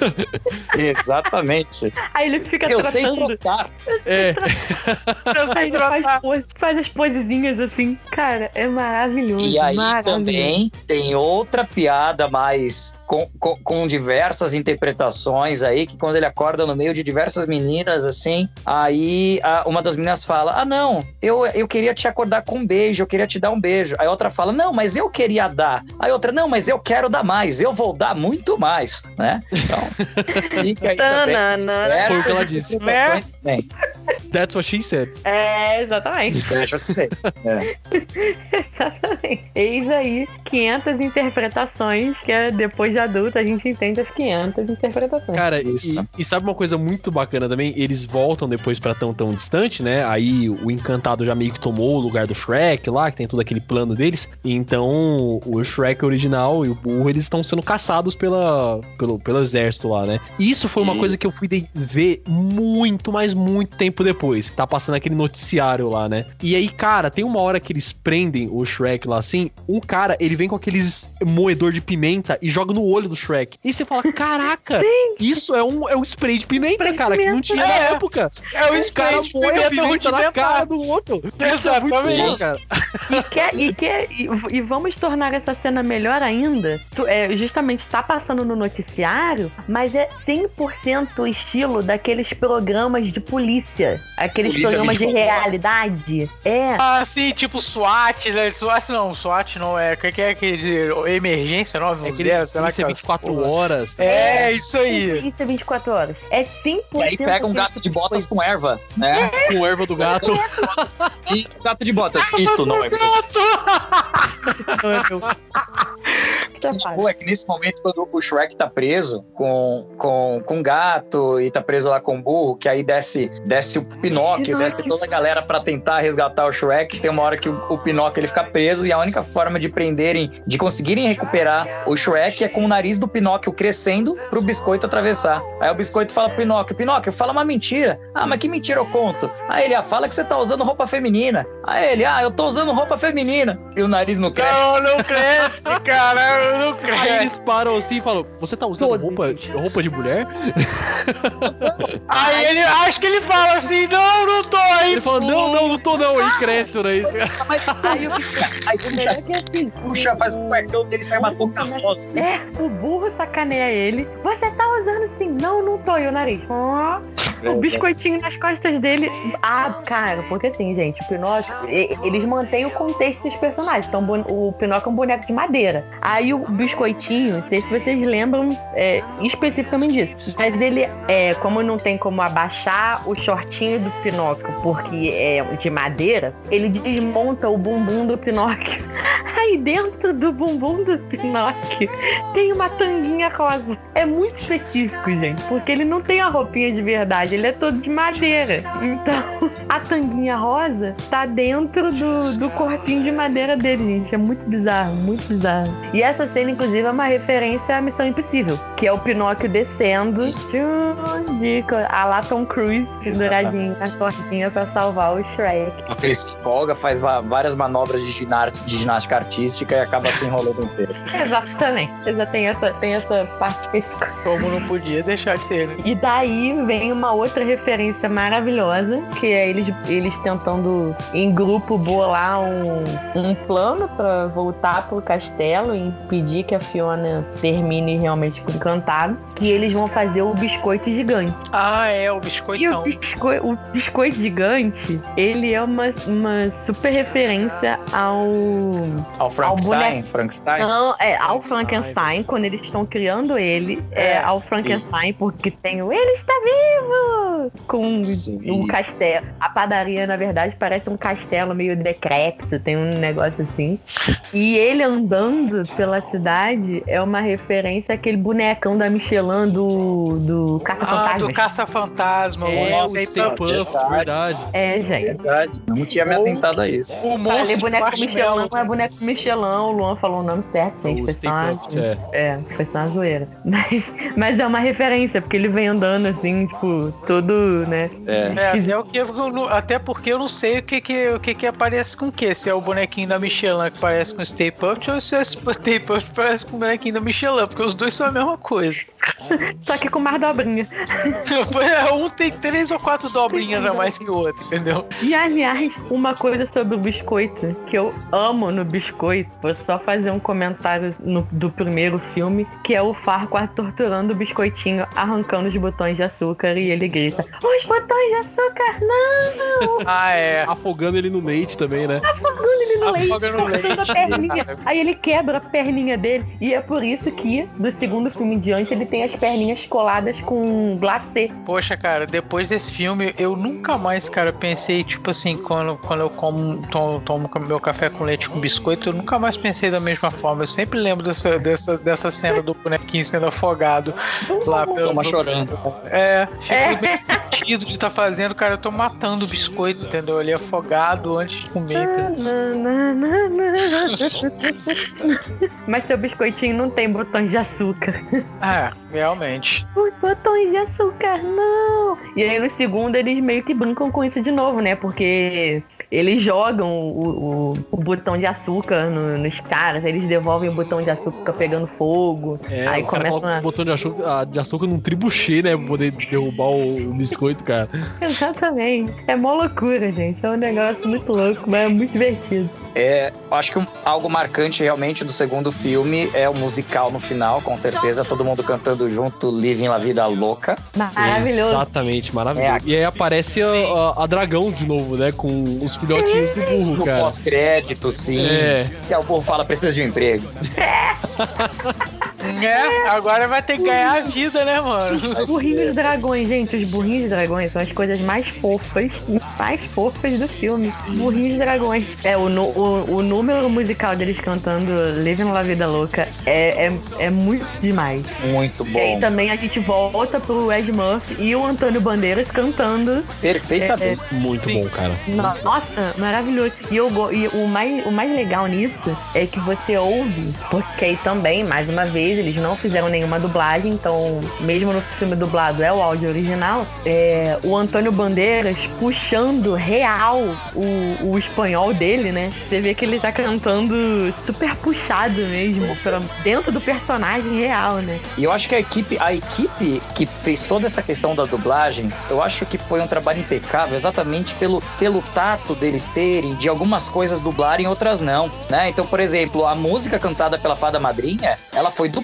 [LAUGHS] Exatamente. Aí ele fica Eu sei tratando. trocar. É, Eu sei ele faz, faz as posezinhas assim. Cara, é maravilhoso. E aí maravilhoso. também tem outra piada mais com, com, com diversas interpretações aí, que quando ele acorda no meio de diversas meninas, assim, aí a- uma das meninas fala: Ah, não, eu, eu queria te acordar com um beijo, eu queria te dar um beijo. Aí outra fala: Não, mas eu queria dar. Aí outra, não, mas eu quero dar mais, eu vou dar muito mais, né? Então, [LAUGHS] fica aí também. Foi o que ela disse. também. that's what she said. É, exatamente. Deixa eu ser. É. [LAUGHS] Exatamente. Eis aí 500 interpretações que é, depois de adulto a gente entende as 500 interpretações. Cara, e, Isso. e sabe uma coisa muito bacana também? Eles voltam depois pra tão tão distante, né? Aí o encantado já meio que tomou o lugar do Shrek lá, que tem todo aquele plano deles. Então o Shrek original e o burro eles estão sendo caçados pela, pelo, pelo exército lá, né? Isso foi uma Isso. coisa que eu fui ver muito, mas muito tempo depois. Tá passando aquele noticiário lá, né? E aí, cara, tem uma hora que eles prendem o Shrek lá assim. Um cara, ele vem com aqueles moedor de pimenta e joga no olho do Shrek. E você fala: caraca, [LAUGHS] isso é um, é um spray de pimenta, Spray de cara, que não pimenta. tinha na É. época. É o Os Space moem a Pimenta na cara do outro. [LAUGHS] Isso é muito Exatamente. bom, cara. E, quer, e, quer, e, e vamos tornar essa cena melhor ainda. Tu- é, justamente tá passando no noticiário, mas é 100% o estilo daqueles programas de polícia. Aqueles Polícia programas de 24 horas. realidade. É. Ah, sim, tipo SWAT, né? SWAT não, SWAT não é. O que que é aquele. Emergência É 910, aquele sei lá polícia que 24 horas. É, isso aí. Polícia 24 horas. É 100% E aí pega um gato de botas com erva, né? Com erva do gato. E gato de botas. Isto não é. Essa Esse parte. boa é que nesse momento, quando o Shrek tá preso com, com, com o gato e tá preso lá com o burro, que aí desce, desce o Pinóquio, desce Pinóquio. toda a galera pra tentar resgatar o Shrek. Tem uma hora que o, o Pinóquio ele fica preso e a única forma de prenderem, de conseguirem recuperar o Shrek é com o nariz do Pinóquio crescendo pro biscoito atravessar. Aí o biscoito fala pro Pinóquio: Pinóquio, fala uma mentira. Ah, mas que mentira eu conto? Aí ele, ah, fala que você tá usando roupa feminina. Aí ele, ah, eu tô usando roupa feminina. E o nariz não cresce. Não, não cresce, [LAUGHS] cara, não Aí cresce. eles param assim e falam: Você tá usando roupa, roupa de mulher? [LAUGHS] Aí ele, acho que ele fala assim, não, não tô aí. Ele fala: Não, não, não tô não. Aí cresce o nariz. Mas aí, o- aí puxa, [LAUGHS] é assim, puxa, faz o cuecão dele sai uma touca rosa. É, o burro sacaneia ele. Você tá usando assim? Não, não tô. E o nariz. ó. O biscoitinho nas costas dele. Ah, cara, porque assim, gente, o Pinóquio, eles mantêm o contexto dos personagens. Então, o Pinóquio é um boneco de madeira. Aí o biscoitinho, não sei se vocês lembram é, especificamente disso. Mas ele, é, como não tem como abaixar o shortinho do Pinóquio, porque é de madeira, ele desmonta o bumbum do Pinóquio. [LAUGHS] Aí dentro do bumbum do Pinóquio tem uma tanguinha rosa. É muito específico, gente, porque ele não tem a roupinha de verdade, ele é todo de madeira. Então, a tanguinha rosa tá dentro do, do corpinho de madeira dele, gente. É muito bizarro, muito bizarro. E essa cena, inclusive, é uma referência à Missão Impossível, que é o Pinóquio descendo de a lá Tom Cruise, penduradinho na cordinha pra salvar o Shrek. Ele se empolga, faz várias manobras de, ginar- de ginástica artística e acaba se enrolando inteiro. [LAUGHS] Exatamente. Exa- Tem essa, tem essa parte específica. Como não podia deixar de ser, né? E daí vem uma outra referência maravilhosa, que é eles, eles tentando em grupo bolar um, um plano pra voltar pro castelo e impedir que a Fiona termine realmente com o encantado. Que eles vão fazer o biscoito gigante. Ah, é, o E o, biscoitão. biscoi- o biscoito gigante, ele é uma, uma super referência ao Ao Frankenstein, boneco. Frankenstein. Não, é ao Frankenstein. Quando eles estão criando ele, é, É. ao Frankenstein, porque tem o Ele está vivo! Com Sim. um castelo. A padaria, na verdade, parece um castelo meio decrépito, tem um negócio assim. E ele andando pela cidade é uma referência àquele bonecão da Michelin do, do Ah, Caça-Fantasmas. do caça-fantasma. É, o o Stay Stay Puft. Puft, verdade. É, gente. Verdade. Não tinha me atentado a isso. O Falei monstro boneco marshmallow. Michelin, não é boneco Michelin, o Luan falou o nome certo, gente. O Foi só uma- é. É, foi só uma zoeira. [LAUGHS] Mas, mas é uma referência, porque ele vem andando assim, tipo, todo, né? É. É, até, o que eu até porque eu não sei o que que, o que que aparece com o que. Se é o bonequinho da Michelin que parece com o Stay Puft ou se é esse Stay Puft que parece com o bonequinho da Michelin, porque os dois são a mesma coisa. [LAUGHS] Só que com mais dobrinha. [LAUGHS] um tem três ou quatro dobrinhas a mais que o outro, entendeu? E aliás, uma coisa sobre o biscoito que eu amo no biscoito, vou só fazer um comentário no- do primeiro filme, que é o Farquaad torturando o biscoitinho, arrancando os botões de açúcar e ele grita: Os botões de açúcar, não! [LAUGHS] Ah, é. Afogando ele no leite também, né? Ele no leite, cortando a perninha. Aí ele quebra a perninha dele. E é por isso que, do segundo filme em diante, ele tem as perninhas coladas com glacê. Poxa, cara, depois desse filme, eu nunca mais, cara, pensei, tipo assim, quando, quando eu como, tomo, tomo meu café com leite com biscoito, eu nunca mais pensei da mesma forma. Eu sempre lembro dessa, dessa, dessa cena do bonequinho sendo afogado lá pelo. Toma chorando. É, fico É. bem sentido de estar fazendo, cara. Eu tô matando o biscoito, entendeu? Ele é afogado antes de comer. [LAUGHS] Mas seu biscoitinho não tem botões de açúcar. É, realmente. Os botões de açúcar, não! E aí no segundo eles meio que brincam com isso de novo, né? Porque eles jogam o, o, o botão de açúcar no- nos caras, aí eles devolvem o botão de açúcar pegando fogo. É, aí começa uma... um botão de açúcar, ah, de açúcar num tribuchê, né? Pra poder derrubar o, o biscoito, cara. [LAUGHS] Exatamente. É mó loucura, gente. É um negócio muito louco, mas é muito divertido. É, acho que um- algo marcante realmente do segundo filme é o musical no final, com certeza. Todo mundo cantando junto, Living La Vida Louca. Maravilhoso. Exatamente, maravilhoso. É, e aí aparece a, a- a dragão de novo, né? Com os filhotinhos do burro, No cara. pós-crédito, sim. É. E aí o povo fala, precisa de um emprego. [LAUGHS] É, agora vai ter que ganhar a vida, né, mano? Os burrinhos dragões, gente, os burrinhos dragões são as coisas mais fofas, mais fofas do filme. Burrinhos dragões. É, o, o, o número musical deles cantando Living La Vida Louca é, é, é muito demais. Muito E aí bom. também a gente volta pro Ed Murphy e o Antônio Bandeiras cantando. Perfeitamente. Muito Sim. bom, cara. Nossa, maravilhoso. E, eu, e o, mais, o mais legal nisso é que você ouve, porque aí também, mais uma vez, eles não fizeram nenhuma dublagem, então, mesmo no filme dublado é o áudio original, é, o Antônio Bandeiras puxando real o, o espanhol dele, né? Você vê que ele tá cantando super puxado mesmo, dentro do personagem real, né? E eu acho que a equipe, a equipe que fez toda essa questão da dublagem, eu acho que foi um trabalho impecável, exatamente pelo, pelo tato deles terem, de algumas coisas dublarem, outras não, né? Então, por exemplo, a música cantada pela Fada Madrinha, ela foi dublada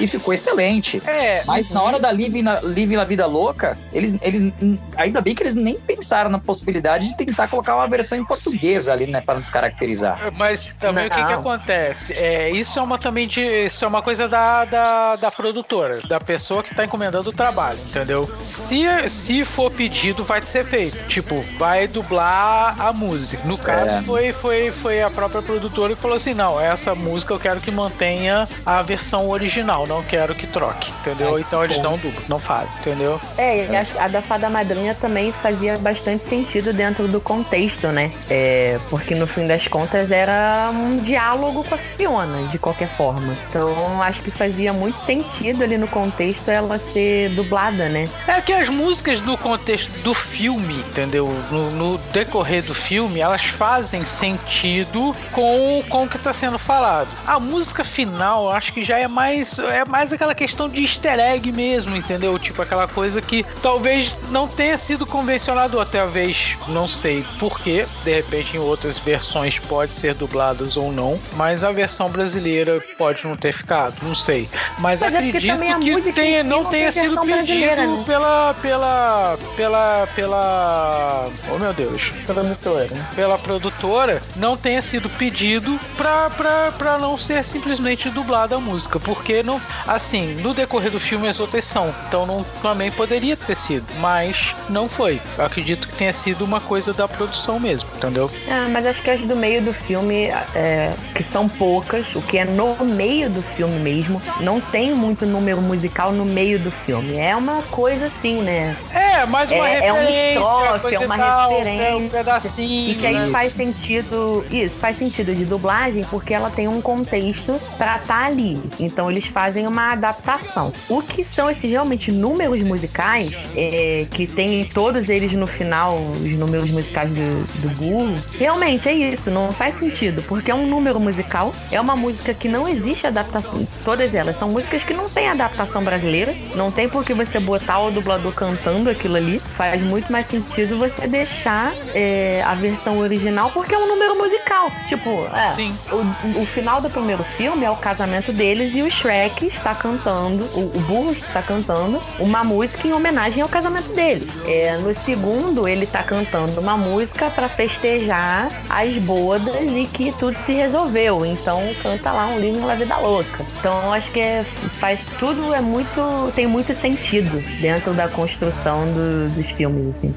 e ficou excelente. É, Mas na hora da Live na, Live na Vida Louca, eles, eles. Ainda bem que eles nem pensaram na possibilidade de tentar colocar uma versão em português ali, né? Para nos caracterizar. Mas também o que, que Não. acontece? É, isso é uma também de. Isso é uma coisa da, da, da produtora, da pessoa que tá encomendando o trabalho, entendeu? Se, se for pedido, vai ser feito. Tipo, vai dublar a música. No caso, É. foi, foi, foi a própria produtora que falou assim: não, essa música eu quero que mantenha a versão original, não quero que troque, entendeu? Mas, então eles não dublam, não fazem, entendeu? É, acho- a da Fada Madrinha também fazia bastante sentido dentro do contexto, né? É, porque no fim das contas era um diálogo com a Fiona, de qualquer forma. Então acho que fazia muito sentido ali no contexto ela ser dublada, né? É que as músicas no contexto do filme, entendeu? No, no decorrer do filme, elas fazem sentido com, com o que está sendo falado. A música final, eu acho que já é mais é mais aquela questão de easter egg mesmo, entendeu? Tipo aquela coisa que talvez não tenha sido convencionado, ou talvez não sei porquê. De repente, em outras versões pode ser dubladas ou não, mas a versão brasileira pode não ter ficado, não sei. Mas, Mas é acredito a que tenha, não tenha sido pedido né? pela pela pela pela oh meu Deus Produtora. pela produtora não tenha sido pedido pra, pra, pra não ser simplesmente dublada a música porque não assim no decorrer do filme as outras são então não também poderia ter sido mas não foi eu acredito que tenha sido uma coisa da produção mesmo entendeu Ah, mas acho que as do meio do filme, é, que são poucas, o que é no meio do filme mesmo, não tem muito número musical no meio do filme. É uma coisa assim, né? é mais uma É- é referência estrofe, coisa é e uma tal, referência. é um pedacinho E que aí né? faz sentido. Isso, faz sentido de dublagem porque ela tem um contexto pra estar ali. Então eles fazem uma adaptação. O que são esses realmente números musicais, é, que tem todos eles no final, os números musicais do, do burro, realmente é isso, não faz sentido. Porque é um número musical, é uma música que não existe adaptação. Todas elas são músicas que não tem adaptação brasileira. Não tem por que você botar o dublador cantando aquilo ali. Faz muito mais sentido você deixar é, a versão original, porque é um número musical. Tipo, é, Sim. o, o final do primeiro filme é o casamento deles e o Shrek está cantando, o, o burro está cantando uma música em homenagem ao casamento dele. É, no segundo, ele está cantando uma música para festejar as bodas e que tudo se resolveu. Então canta lá um livro La Vida Louca. Então acho que é, faz tudo é muito tem muito sentido dentro da construção do- dos filmes assim.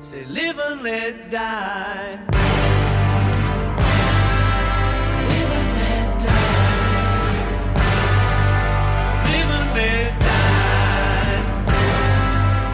Say live and let die.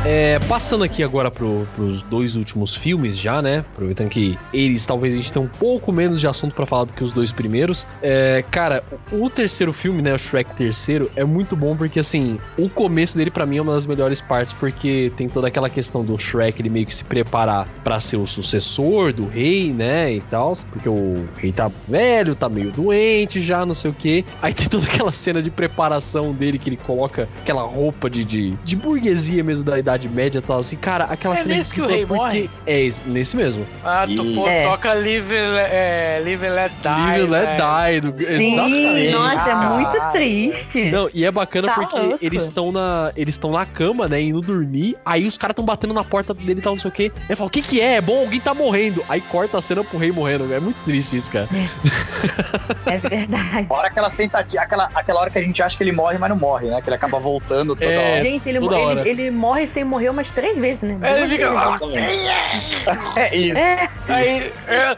É, passando aqui agora pro, pros dois últimos filmes já, né? Aproveitando que eles talvez a gente tenha um pouco menos de assunto pra falar do que os dois primeiros. É, cara, o terceiro filme, né? O Shrek terceiro, é muito bom porque, assim, o começo dele pra mim é uma das melhores partes porque tem toda aquela questão do Shrek ele meio que se preparar pra ser o sucessor do rei, né? E tal. Porque o rei tá velho, tá meio doente já, não sei o quê. Aí tem toda aquela cena de preparação dele que ele coloca aquela roupa de, de, de burguesia mesmo da Idade Idade Média e tal, assim, cara, aquela É cena nesse que o rei porque morre? é esse- nesse mesmo. Ah, tu pô, É. toca Live, é, Live and Let Die. Live Let né? Die. Do... Exatamente. nossa, é muito Caralho. triste. Não, e é bacana Tá porque louco. eles estão na. Eles estão na cama, né? Indo dormir. Aí os caras estão batendo na porta dele e tal, não sei o quê. Ele fala, o que que é? É bom, alguém tá morrendo. Aí corta a cena pro rei morrendo. É muito triste isso, cara. [LAUGHS] É verdade. Fora aquelas tentativas, aquela, aquela hora que a gente acha que ele morre, mas não morre, né? Que ele acaba voltando toda É, hora. Gente, ele, toda hora. ele, ele morre sem morrer umas três vezes, né? É, ele fica- vezes. É isso. É, Aí, [LAUGHS] é,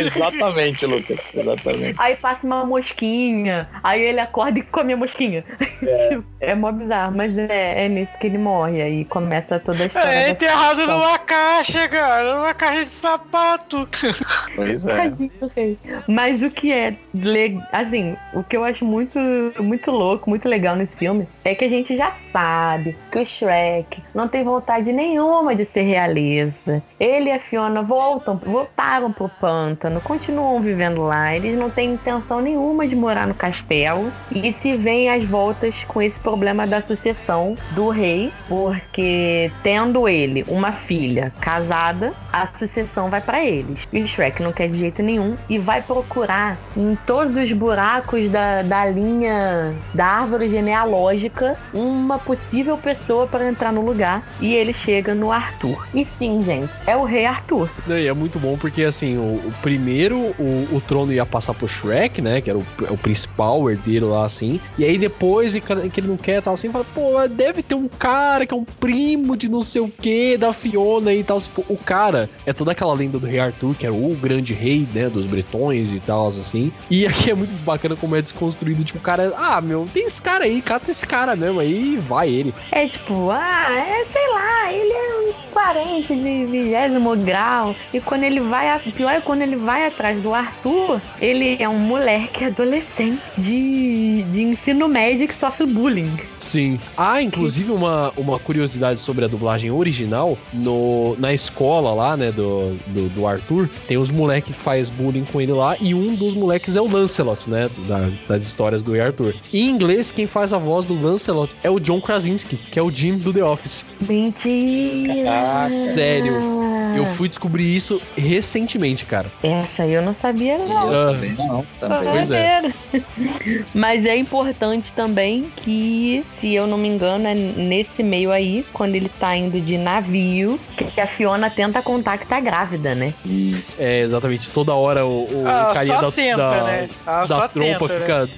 Exatamente, Lucas. Exatamente. aí passa uma mosquinha, aí ele acorda e come a mosquinha. Tipo, [LAUGHS] É, mó bizarro, mas é, é nisso que ele morre. Aí começa toda a história. é enterrado numa caixa, cara. Numa caixa de sapato. Pois é. Mas o que é assim, o que eu acho muito muito louco, muito legal nesse filme é que a gente já sabe que o Shrek não tem vontade nenhuma de ser realeza. Ele e a Fiona voltam, voltaram pro pântano, continuam vivendo lá. Eles não têm intenção nenhuma de morar no castelo e se veem às voltas com esse problema da sucessão do rei, porque tendo ele uma filha casada, a sucessão vai pra eles. E o Shrek não quer de jeito nenhum e vai procurar em todos os buracos da, da linha da árvore genealógica uma possível pessoa para entrar no lugar e ele chega no Arthur. E sim, gente, é o rei Arthur. E é muito bom porque, assim, o, o primeiro, o, o trono ia passar pro Shrek, né? Que era o, o principal herdeiro lá, assim. E aí depois, e que ele não quer, tal, assim, fala, pô, deve ter um cara que é um primo de não sei o que, da Fiona e tal. Tipo, o cara é toda aquela lenda do rei Arthur, que era o grande rei, né? Dos bretões e tal, assim. E aqui é muito bacana como é desconstruído. Tipo, o cara, ah, meu, tem esse cara aí, cata esse cara mesmo aí, vai ele. É tipo, ah, é, sei lá, ele é um parente de vigésimo grau. E quando ele vai, pior é quando ele vai atrás do Arthur, ele é um moleque adolescente de, de ensino médio que sofre bullying. Sim. Ah, inclusive uma, uma curiosidade sobre a dublagem original, no, na escola lá, né, do, do, do Arthur, tem os moleques que faz bullying com ele lá, e um dos moleques é o Lancelot, né, da- das histórias do Arthur. Em inglês, quem faz a voz do Lancelot é o John Krasinski, que é o Jim do The Office. Mentira! Sério. Eu fui descobrir isso recentemente, cara. Essa eu não sabia, não. Ah, Também não, também. Pois é. [LAUGHS] Mas é importante também que, se eu não me engano, é nesse meio aí, quando ele tá indo de navio, que a Fiona tenta contar que tá grávida, né? É, exatamente. Toda hora o, o Ah, carinha só da, tenta, da, né? Ah, da só trompa tenta, né? fica...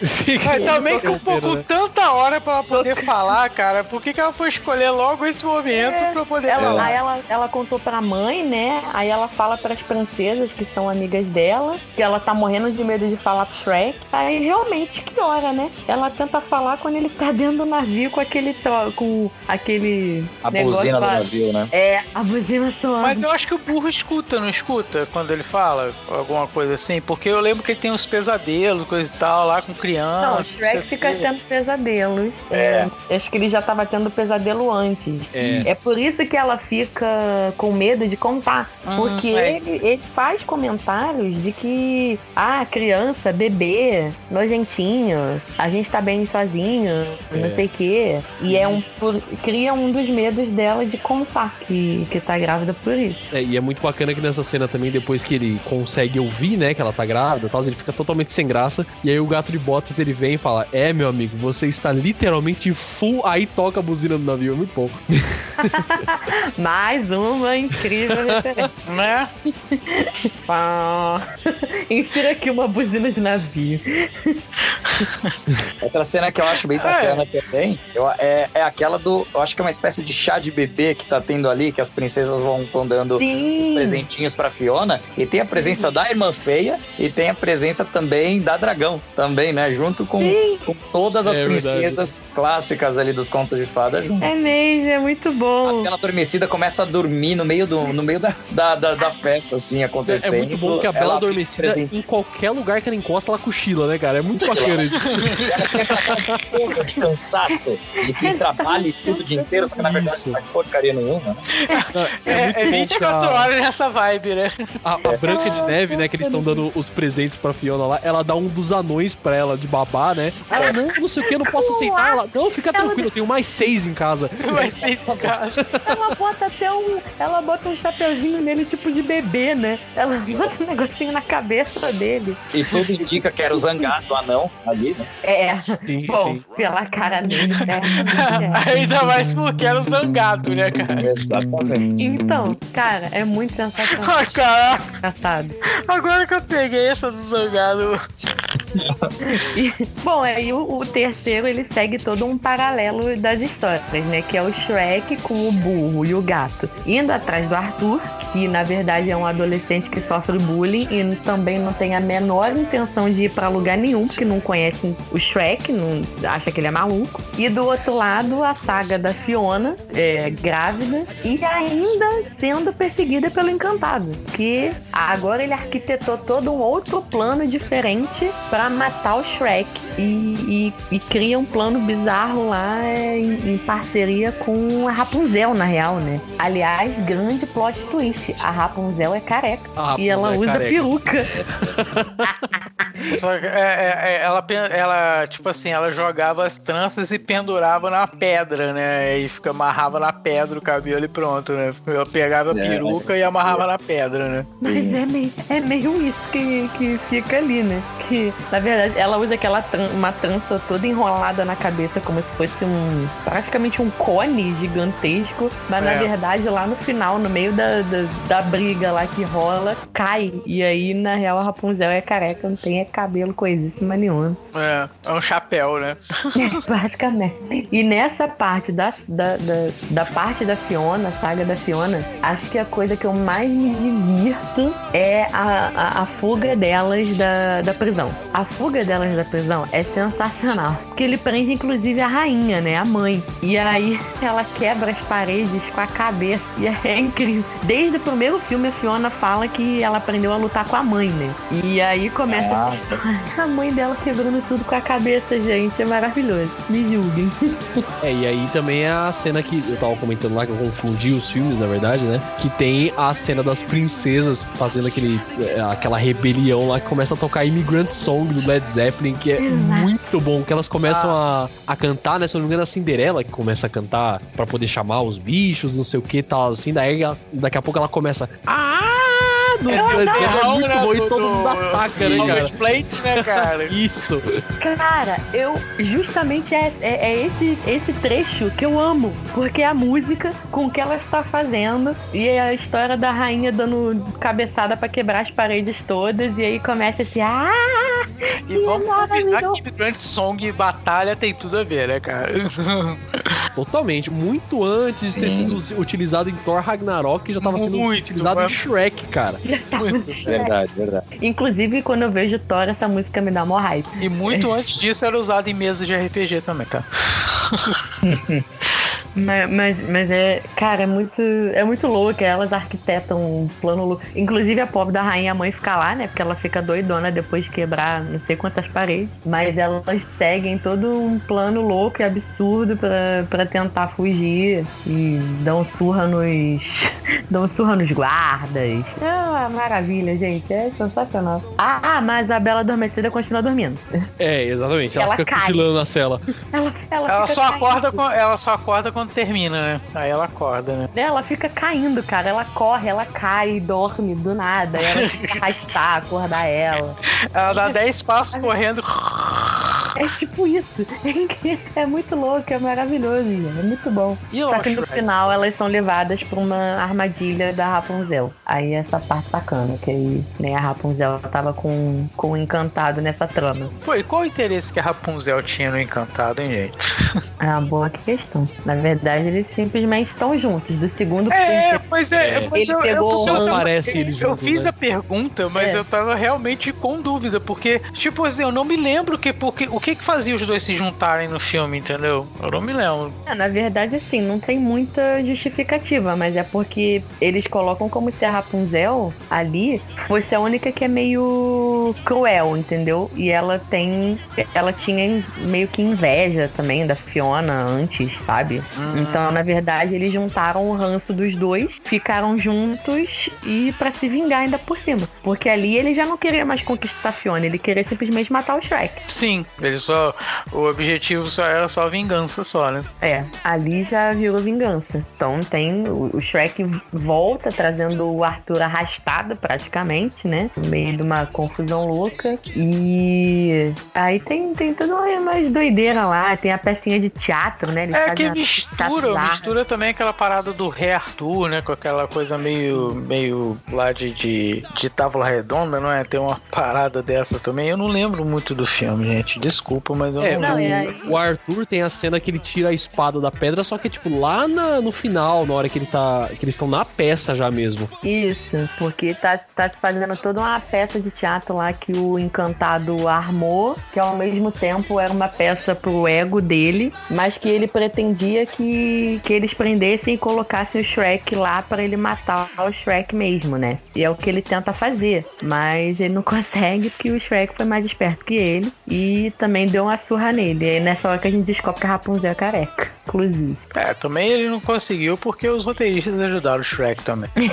[LAUGHS] fica Mas também com, inteiro, com né? tanta hora pra ela poder falar, cara, por que, que ela foi escolher logo esse momento É. pra poder Ela, falar? Aí ela, ela contou pra mãe, né? Aí ela fala pras princesas que são amigas dela, que ela tá morrendo de medo de falar pro Shrek. Aí realmente que hora, né? Ela tenta falar quando ele tá [LAUGHS] dentro do navio com aquele com aquele A buzina do navio, né? É, a buzina soando. Mas eu acho que o burro escuta, não escuta? Quando ele fala alguma coisa assim? Porque eu lembro que ele tem uns pesadelos, coisa e tal, lá com criança. Não, o Shrek fica quê. tendo pesadelos. É. Acho que ele já tava tendo pesadelo antes. É. É por isso que ela fica com medo de contar. Hum, porque é. ele, ele faz comentários de que, ah, criança, bebê, nojentinho, a gente tá bem sozinho, não É. sei o quê. E é um. por- cria um dos medos dela de contar que, que tá grávida por isso. É, e é muito bacana que nessa cena também, depois que ele consegue ouvir, né, que ela tá grávida e tal, ele fica totalmente sem graça. E aí o gato de botas ele vem e fala: É, meu amigo, você está literalmente full. Aí toca a buzina do navio, é muito bom. [LAUGHS] [LAUGHS] Mais uma incrível referência. [LAUGHS] Né? Insira aqui uma buzina de navio. Outra cena que eu acho bem bacana também eu- é, é aquela do. Eu acho que é uma espécie de chá de bebê que tá tendo ali, que as princesas vão vão dando os Sim. presentinhos pra Fiona. E tem a presença da irmã feia e tem a presença também da dragão, também, né? Junto com, Sim. com todas as É princesas clássicas ali dos contos de fada junto. É mesmo, é muito bom. Aquela adormecida começa a dormir no meio, do, no meio da, da, da, da festa, assim, É, acontecendo. é muito bom que a Bela Ela Adormecida, em qualquer lugar que ela encosta, ela cochila, né, cara? É muito bacana isso. [LAUGHS] Ela de cansaço de quem trabalha e estuda o dia inteiro, só que na verdade não faz porcaria nenhuma, né? É, é bom 24 que a- horas nessa vibe, né? A, a Branca de Neve, né, que eles estão dando os presentes pra Fiona lá, ela dá um dos anões pra ela de babá, né? Ela, não, não sei o que, não posso aceitar. Ela, não, fica tranquilo, eu tenho mais seis em casa. Vai ser em [LAUGHS] casa. Ela bota até um. Ela bota um chapeuzinho nele, tipo de bebê, né? Ela [LAUGHS] bota um negocinho na cabeça dele. E tudo indica que era o zangado, o anão ali, né? É. Sim, [LAUGHS] Bom, pela cara dele, né? [LAUGHS] É. Ainda mais porque era o zangado, né, cara? Exatamente. Então, cara, é muito sensacional. Ai, caraca, Engraçado. agora que eu peguei essa do zangado. [LAUGHS] Bom, aí o, o terceiro ele segue todo um paralelo das histórias, né? Que é o Shrek com o burro e o gato indo atrás do Arthur, que na verdade é um adolescente que sofre bullying e também não tem a menor intenção de ir pra lugar nenhum, porque não conhece o Shrek, não acha que ele é maluco. E do outro lado, a saga da Fiona, é, grávida e ainda sendo perseguida pelo Encantado, que agora ele arquitetou todo um outro plano diferente pra matar o Shrek e, e- e cria um plano bizarro lá é, em, em parceria com a Rapunzel, na real, né? Aliás, grande plot twist, a Rapunzel é careca A e ela Rapunzel é usa careca. peruca. Só que, é, é, é, ela, ela, tipo assim, ela jogava as tranças e pendurava na pedra, né? E fica, amarrava na pedra o cabelo e pronto, né? Ela pegava a É. peruca e amarrava na pedra, né? Mas é meio, é meio isso que, que fica ali, né? Que, na verdade, ela usa aquela tran uma trança toda enrolada na cabeça, como se fosse um. praticamente um cone gigantesco. Mas na É. verdade, lá no final, no meio da, da, da briga lá que rola, cai. E aí, na real, a Rapunzel é careca, não tem é cabelo coisíssima nenhuma. É, é um chapéu, né? Basicamente. E nessa parte da, da, da, da parte da Fiona, a saga da Fiona, acho que a coisa que eu mais me divirto é a, a, a fuga delas da, da prisão. A fuga delas da prisão é sensacional. Porque ele prende, inclusive, a rainha, né? A mãe. E aí [LAUGHS] ela quebra as paredes com a cabeça. E é incrível. Desde o primeiro filme, a Fiona fala que ela aprendeu a lutar com a mãe, né? E aí começa Ah, [LAUGHS] a mãe dela quebrando tudo com a cabeça, gente. É maravilhoso. Me julguem. [LAUGHS] É, e aí também é a cena que eu tava comentando lá, que eu confundi os filmes, na verdade, né? Que tem a cena das princesas fazendo aquele, é, aquela rebelião lá que começa a tocar Immigrant Song do Led Zeppelin, que é muito bom. Que elas começam a, a cantar, né? Se eu não me engano, a Cinderela que começa a cantar pra poder chamar os bichos, não sei o que tal, assim. Daí ela- daqui a pouco ela começa. Ah! No Led Zeppelin é muito bom e todo mundo ataca, né, cara? Plate, né, cara? [LAUGHS] Isso. Cara, eu justamente é, é, é esse, esse trecho que eu amo. Porque é a música com o que ela está fazendo e é a história da rainha dando cabeçada pra quebrar as paredes todas. E aí começa assim, ah! E vamos combinar que Immigrant Song e batalha tem tudo a ver, né, cara? [LAUGHS] Totalmente. Muito antes de ter sido utilizado em Thor Ragnarok, já tava sendo Muito, utilizado em mas- Shrek, cara. Verdade, verdade. Inclusive, quando eu vejo Thor, essa música me dá mó hype. E muito antes disso era usado em mesas de RPG também, tá? [LAUGHS] Mas, mas, mas é, cara, é muito, é muito louco. Elas arquitetam um plano louco. Inclusive, a pobre da rainha mãe fica lá, né? Porque ela fica doidona depois de quebrar não sei quantas paredes. Mas elas seguem todo um plano louco e absurdo pra, pra tentar fugir. E dão surra nos. [LAUGHS] dão surra nos guardas. É uma maravilha, gente. É sensacional. Ah, ah, mas a Bela Adormecida continua dormindo. É, exatamente. Ela, Ela fica cai. cochilando na cela. Ela, ela, Ela só, caindo. acorda com, ela só acorda quando termina, né? Aí ela acorda, né? Ela fica caindo, cara. Ela corre, ela cai, dorme do nada. Aí Ela [LAUGHS] tem que arrastar, acordar ela. Ela dá 10 passos correndo. É tipo isso. [LAUGHS] É muito louco, é maravilhoso, é muito bom. E Só que no Shrek? final elas são levadas pra uma armadilha da Rapunzel. Aí essa parte bacana, que aí né, a Rapunzel tava com, com o encantado nessa trama. Pô, e qual o interesse que a Rapunzel tinha no Encantado, hein, gente? É [LAUGHS] uma boa questão. Na verdade, eles simplesmente estão juntos. Do segundo pro É, terceiro. pois é, É. mas Ele eu, pegou eu, eu, tava- parece eles eu juntos, fiz né? a pergunta, mas É. eu tava realmente com dúvida, porque, tipo assim, eu não me lembro que, porque, o que que fazia os dois se juntarem no filme, entendeu? Eu não me lembro. É, na verdade, assim, não tem muita justificativa, mas é porque eles colocam como se a Rapunzel ali fosse a única que é meio cruel, entendeu? E ela tem. Ela tinha meio que inveja também da Fiona antes, sabe? Então, na verdade, eles juntaram o ranço dos dois, ficaram juntos e pra se vingar ainda por cima. Porque ali ele já não queria mais conquistar a Fiona, ele queria simplesmente matar o Shrek. Sim, ele só. O objetivo só era só vingança só, né? É, ali já virou vingança. Então tem. O Shrek volta trazendo o Arthur arrastado praticamente, né? No meio de uma confusão louca. E aí tem, tem tudo umas doideiras lá. Tem a pecinha de teatro, né? Eles É que mistura, mistura também aquela parada do rei Arthur, né? Com aquela coisa meio, meio lá de, de, de tábua redonda, não é? Tem uma parada dessa também. Eu não lembro muito do filme, gente. Desculpa, mas eu É, não aí- o Arthur tem a cena que ele tira a espada da pedra, só que é tipo lá na- no final, na hora que ele tá. que eles estão na peça já mesmo. Isso, porque tá, tá se fazendo toda uma peça de teatro lá que o Encantado armou, que ao mesmo tempo era uma peça pro ego dele, mas que ele pretendia que, que eles prendessem e colocassem o Shrek lá pra ele matar o Shrek mesmo, né? E é o que ele tenta fazer, mas ele não [LAUGHS] consegue porque o Shrek foi mais esperto que ele e também deu uma surra nele. E nessa hora que a gente descobre que a Rapunzel é careca, inclusive. É, também ele não conseguiu porque os roteiristas ajudaram o Shrek também. [LAUGHS]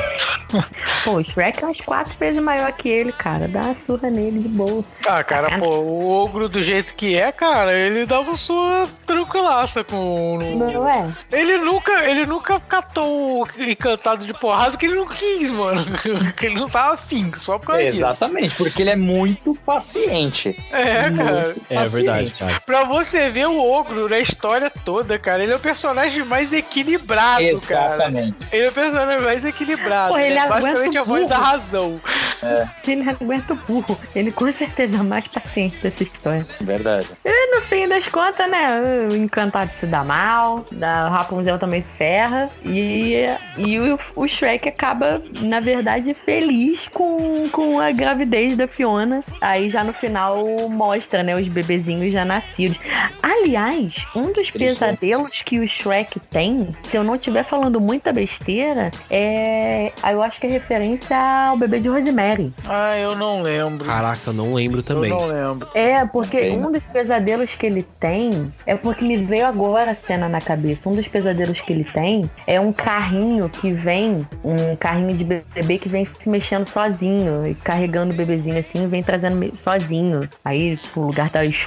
Pô, o Shrek é umas quatro vezes maior que ele, cara. Dá uma surra nele de boa. Ah, cara, pô, o ogro do jeito que é, cara, ele dá uma sua tranquilaça com. Não é? Ele nunca, ele nunca catou o encantado de porrada que ele não quis, mano. [LAUGHS] que ele não tava afim, só disso. Exatamente, porque ele é muito paciente. É, cara. Muito É paciente. verdade, cara. Pra você ver o ogro na história toda, cara, ele é o personagem mais equilibrado, cara. Exatamente. Ele é o personagem mais equilibrado. Pô, né? ele aguenta Basicamente a o voz burro. da razão. Ele não aguenta o burro. Ele com certeza é mais paciente dessa história. Verdade. E no fim das contas, né? O encantado se dá mal, da Rapunzel também se ferra. E, e o, o Shrek acaba, na verdade, feliz com, com a gravidez da Fiona. Aí já no final mostra, né? Os bebezinhos já nascidos. Aliás, um dos Triste, pesadelos que o Shrek tem, se eu não estiver falando muita besteira, é. Eu acho que é referência ao bebê de Rosemary. Ah, eu não lembro. Caraca, eu não lembro também. Eu não lembro. É, porque um dos pesadelos que ele tem é porque me veio agora a cena na cabeça. Um dos pesadelos que ele tem é um carrinho que vem, um carrinho de bebê que vem se mexendo sozinho e carregando o bebezinho assim e vem trazendo sozinho. Aí tipo, o lugar tá escuro,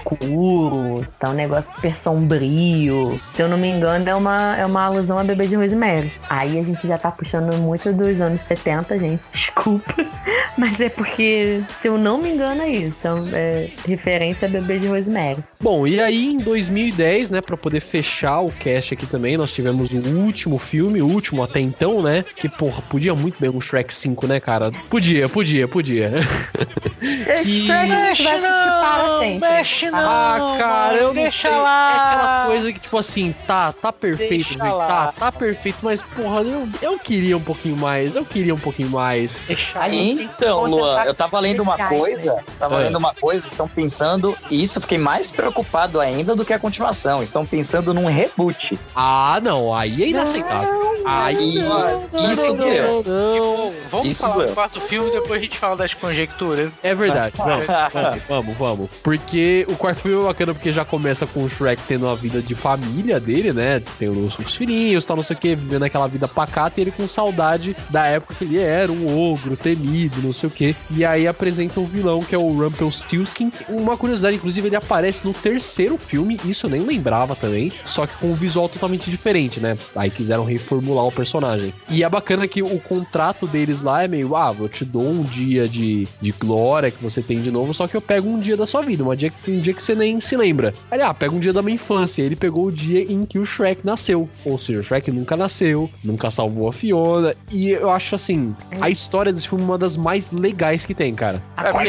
tá um negócio super sombrio. Se eu não me engano, é uma, é uma alusão a bebê de Rosemary. Aí a gente já tá puxando muito dos anos 70, gente. [LAUGHS] Desculpa. Mas é porque, se eu não me engano, é isso. Então, é referência a bebê de Rosemary. Bom, e aí em 2010, né, pra poder fechar o cast aqui também, nós tivemos o último filme, o último até então, né? Que, porra, podia muito bem um Shrek 5, né, cara? Podia, podia, podia. [LAUGHS] Que- para sempre. mexe não, Ah, cara, eu não deixa sei. lá. É aquela coisa que, tipo assim, tá, tá perfeito, Deixa lá. tá, tá perfeito, mas, porra, eu, eu queria um pouquinho mais, eu queria um pouquinho mais. A gente tem que Então, Luan, eu tava lendo uma coisa, tava É. lendo uma coisa, estão pensando, e isso eu fiquei mais preocupado ainda do que a continuação. Estão pensando num reboot. Ah, não, aí é inaceitável. Aí, não, isso não, deu. não, não. Bom, vamos Isso falar doeu. do quarto filme e depois a gente fala das conjecturas. É verdade, vamos, vamos, vamos, vamos. Porque o quarto filme é bacana porque já começa com o Shrek tendo a vida de família dele, né? Tem os, os filhinhos, tal, não sei o que, vivendo aquela vida pacata e ele com saudade da época que ele era um ogro temido, não sei o que. E aí apresenta um vilão que é o Rumpelstiltskin. Uma curiosidade, inclusive, ele aparece no terceiro filme, isso eu nem lembrava também, só que com um visual totalmente diferente, né? Aí quiseram reformular o personagem. E é bacana que o contrato deles lá é meio, ah, eu te dou um dia de, de glória que você tem de novo, só que eu pego um dia da sua vida, um dia, que- um dia que você nem se lembra. Aí, ah, pega um dia da minha infância. Ele pegou o dia em que o Shrek nasceu. Ou seja, o Shrek nunca nasceu, nunca salvou a Fiona. E eu acho assim, a história desse filme é uma das mais legais que tem, cara. A É porque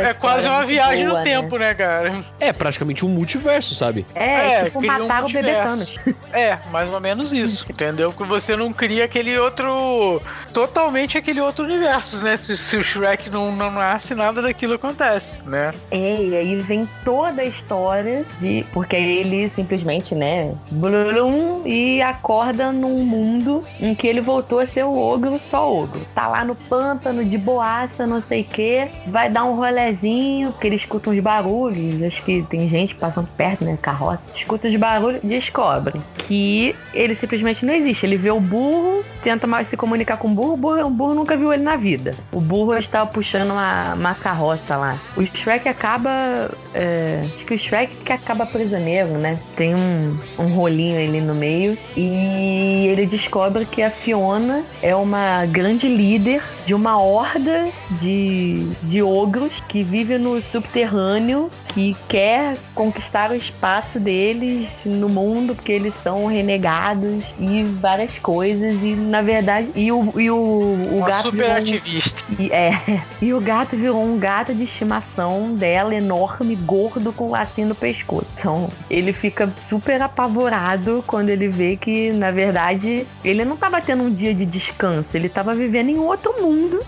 É quase uma muito viagem boa, no né? tempo, né, cara? É praticamente um multiverso, sabe? É, É, tipo cria um matar o bebê. Thanos. [LAUGHS] É, mais ou menos isso, entendeu? você não cria aquele outro. Totalmente aquele outro universo, né? Se, se o Shrek não, não nasce, nada daquilo acontece, né? É, e aí vem toda a história de. Porque ele simplesmente, né? Blum, e acorda num mundo em que ele voltou a ser o ogro, só ogro. Tá lá no pântano, de boaça, não sei o quê. Vai dar um rolezinho, porque ele escuta uns barulhos. Acho que tem gente passando perto, né? Carroça. Escuta os barulhos, descobre que ele simplesmente não existe. Ele vê o burro, tenta mais se comunicar com o burro, o burro, o burro nunca viu ele na vida. O burro está puxando uma, uma carroça lá. O Shrek acaba. é, acho que o Shrek que acaba prisioneiro, né? Tem um, um rolinho ali no meio. E ele descobre que a Fiona é uma grande líder de uma horda de, de ogros que vive no subterrâneo, que quer conquistar o espaço deles no mundo, porque eles são renegados e várias coisas. E na verdade. E o, e o, o Uma gato. super virou um- ativista. e, é, [LAUGHS] e o gato virou um gato de estimação dela, enorme, gordo, com lacinho no pescoço. Então, ele fica super apavorado quando ele vê que, na verdade, ele não tava tendo um dia de descanso, ele tava vivendo em outro mundo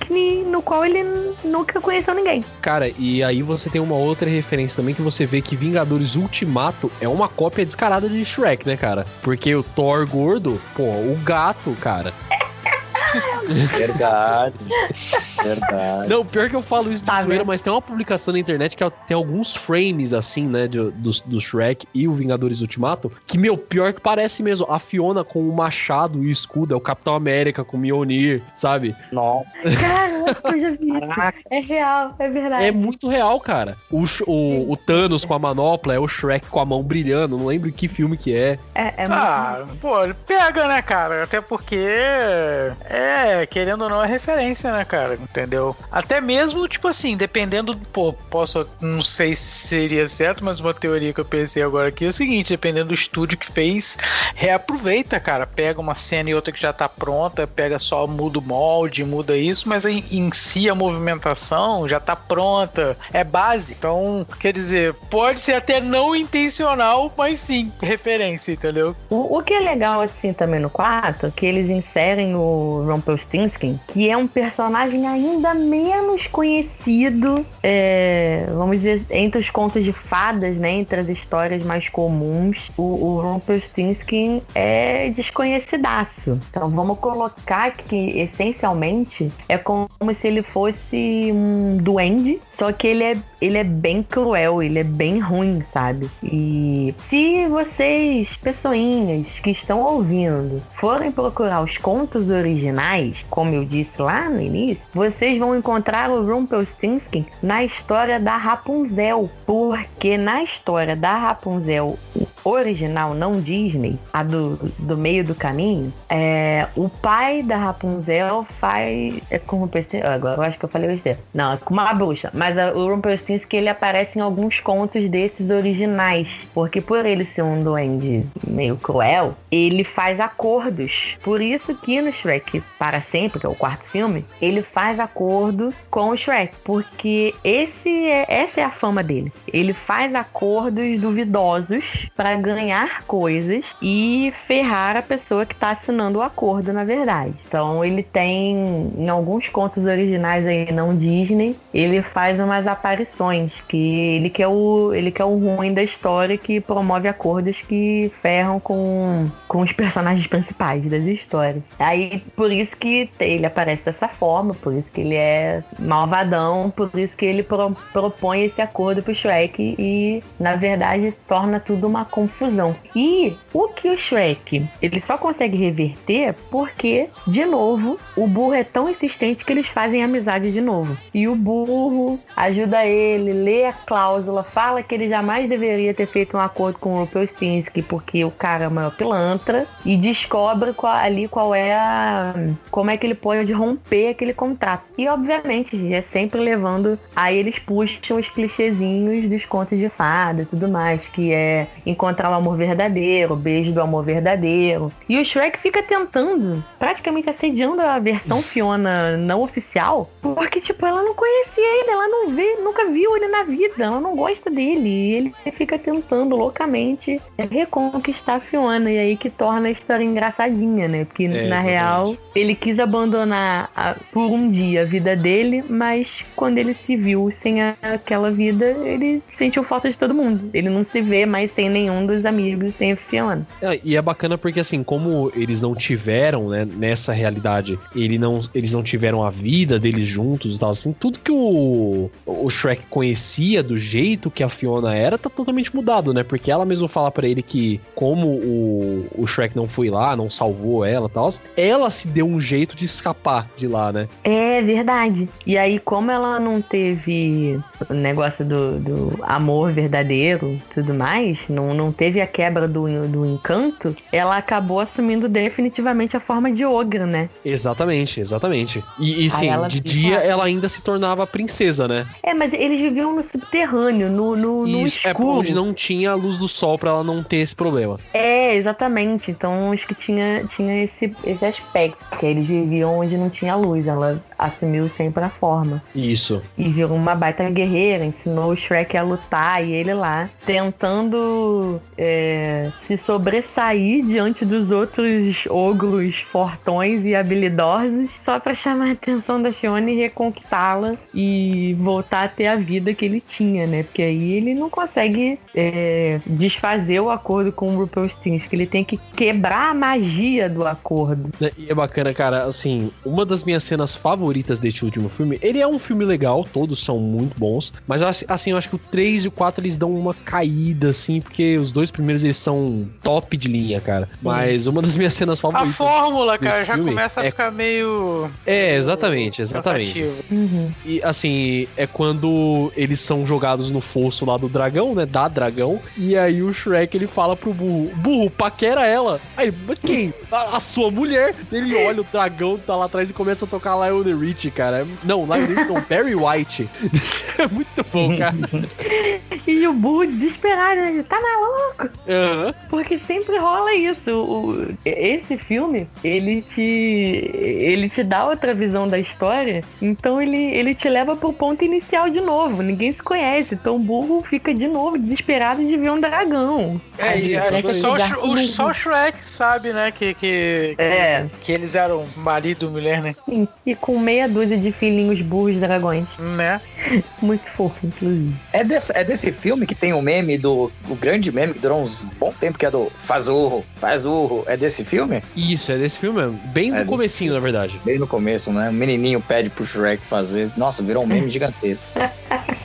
que, no qual ele nunca conheceu ninguém. Cara, e aí você tem uma outra referência também que você vê que Vingadores Ultimato é uma cópia descarada de Shrek, né, cara? Porque o Thor gordo, pô, o gato, cara. Verdade. Verdade. Não, pior que eu falo isso de Tá zoeira, mas tem uma publicação na internet que é- tem alguns frames, assim, né, de- do, do Shrek e o Vingadores Ultimato, que, meu, pior que parece mesmo. A Fiona com o machado e o escudo, é o Capitão América com o Mjolnir, sabe? Nossa. Caraca, eu já vi isso. É real, é verdade. É muito real, cara. O, o, o Thanos com a manopla é o Shrek com a mão brilhando, não lembro que filme que é. É, é muito Ah, pô, ele pega, né, cara? Até porque. É, querendo ou não, é referência, né, cara? Entendeu? Até mesmo, tipo assim, dependendo. Pô, posso. Não sei se seria certo, mas uma teoria que eu pensei agora aqui é o seguinte: dependendo do estúdio que fez, reaproveita, cara. Pega uma cena e outra que já tá pronta, pega só, muda o molde, muda isso, mas em, em si a movimentação já tá pronta. É base. Então, quer dizer, pode ser até não intencional, mas sim, referência, entendeu? O, o que é legal, assim, também no 4, que eles inserem o Rumpelstiltskin, que é um personagem ainda menos conhecido, é, vamos dizer, entre os contos de fadas, né, entre as histórias mais comuns, o, o Rumpelstiltskin é desconhecidaço. Então vamos colocar que, essencialmente, é como se ele fosse um duende, só que ele é, ele é bem cruel, ele é bem ruim, sabe? E se vocês, pessoinhas que estão ouvindo, forem procurar os contos originais, como eu disse lá no início, vocês vão encontrar o Rumpelstiltskin na história da Rapunzel, porque na história da Rapunzel original, não Disney, a do, do meio do caminho, é, o pai da Rapunzel faz. É como eu pensei. Agora eu acho que eu falei besteira. Não, é com uma bruxa. Mas a- o Rumpelstiltskin ele aparece em alguns contos desses originais. Porque por ele ser um duende meio cruel, ele faz acordos. Por isso que no Shrek Para Sempre, que é o quarto filme, ele faz acordo com o Shrek. Porque esse é, essa é a fama dele. Ele faz acordos duvidosos para ganhar coisas e ferrar a pessoa que tá assinando o acordo, na verdade. Então ele tem, em alguns contos originais aí, não Disney, ele faz umas aparições que ele que é o ele que é o ruim da história que promove acordos que ferram com, com os personagens principais das histórias. Aí por isso que ele aparece dessa forma, por isso que ele é malvadão, por isso que ele pro- propõe esse acordo pro Shrek e na verdade torna tudo uma confusão. E o que o Shrek ele só consegue reverter porque, de novo, o burro é tão insistente que eles fazem amizade de novo. E o burro ajuda ele, lê a cláusula, fala que ele jamais deveria ter feito um acordo com o Rumpelstiltskin porque o cara é o maior pilantra e descobre qual- ali qual é a como é que ele pode romper aquele contrato. E obviamente é sempre levando aí eles puxam os clichêzinhos dos contos de fada e tudo mais, que é encontrar o amor verdadeiro, o beijo do amor verdadeiro. E o Shrek fica tentando, praticamente assediando a versão [LAUGHS] Fiona não oficial, porque tipo, ela não conhecia ele, ela não vê, nunca viu ele na vida, ela não gosta dele. E ele fica tentando loucamente reconquistar a Fiona. E aí que torna a história engraçadinha, né? Porque na exatamente. real ele quis abandonar a- por um dia a vida dele, mas quando ele se viu sem a- aquela vida, ele sentiu falta de todo mundo. Ele não se vê mais sem nenhum dos amigos, sem a Fiona. É, e é bacana porque, assim, como eles não tiveram, né, nessa realidade, ele não, eles não tiveram a vida deles juntos e tal, assim, tudo que o, o Shrek conhecia do jeito que a Fiona era, tá totalmente mudado, né? Porque ela mesmo fala pra ele que, como o, o Shrek não foi lá, não salvou ela e tal, ela se deu um jeito de escapar de lá, né? É verdade. E aí, como ela não teve o negócio do, do amor verdadeiro e tudo mais, não, não teve a quebra do, do encanto, ela acabou assumindo definitivamente a forma de ogro, né? Exatamente, exatamente. E, e sim, de fica- dia ela ainda se tornava princesa, né? É, mas eles viviam no subterrâneo, no, no, no Isso, é por escuro. onde não tinha a luz do sol pra ela não ter esse problema. É, exatamente. Então acho que tinha, tinha esse, esse aspecto. Que eles viviam onde não tinha luz. Ela assumiu sempre a forma. Isso. E virou uma baita guerreira, ensinou o Shrek a lutar e ele lá tentando é, se sobressair diante dos outros ogros fortões e habilidosos, só pra chamar a atenção da Fiona e reconquistá-la e voltar a ter a vida que ele tinha, né? Porque aí ele não consegue é, desfazer o acordo com o Rumpelstiltskin, ele tem que quebrar a magia do acordo. E é bacana, cara, assim, uma das minhas cenas favoritas deste último filme, ele é um filme legal, todos são muito bons, mas eu acho- assim, eu acho que o 3 e o 4 eles dão uma caída, assim, porque os dois primeiros eles são top de linha, cara. Mas uma das minhas cenas A favoritas. fórmula, cara, já filme começa a é- ficar meio. É, exatamente, exatamente. Uhum. E assim, é quando eles são jogados no fosso lá do dragão, né? Da dragão. E aí o Shrek ele fala pro burro: Burro, paquera ela. Aí, ele, mas quem? A, a sua mulher. Ele [LAUGHS] olha o dragão, tá lá atrás e começa a tocar Lionel Rich, cara. Não, Lionel Rich não, Barry White. [LAUGHS] é muito bom, cara. E o burro desesperado, ele tá maluco? Aham. Porque sempre rola isso. O- esse filme, ele te. ele te dá outra visão da história. Então ele, ele te leva pro ponto inicial de novo. Ninguém se conhece. Então o burro fica de novo desesperado de ver um dragão. É, Aí, e que que só, o só o Shrek sabe, né? Que, que, que, É. que eles eram marido e mulher, né? Sim, E com meia dúzia de filhinhos burros dragões. Né? Muito fofo, inclusive. É desse, é desse filme que tem o meme do. O grande meme que durou uns bom tempo, que é do Faz urro, faz urro. É desse filme? Isso, é desse filme mesmo. Bem É no comecinho, na verdade. Bem no começo, né? O menininho pede pro Shrek fazer. Nossa, virou um meme gigantesco. [LAUGHS]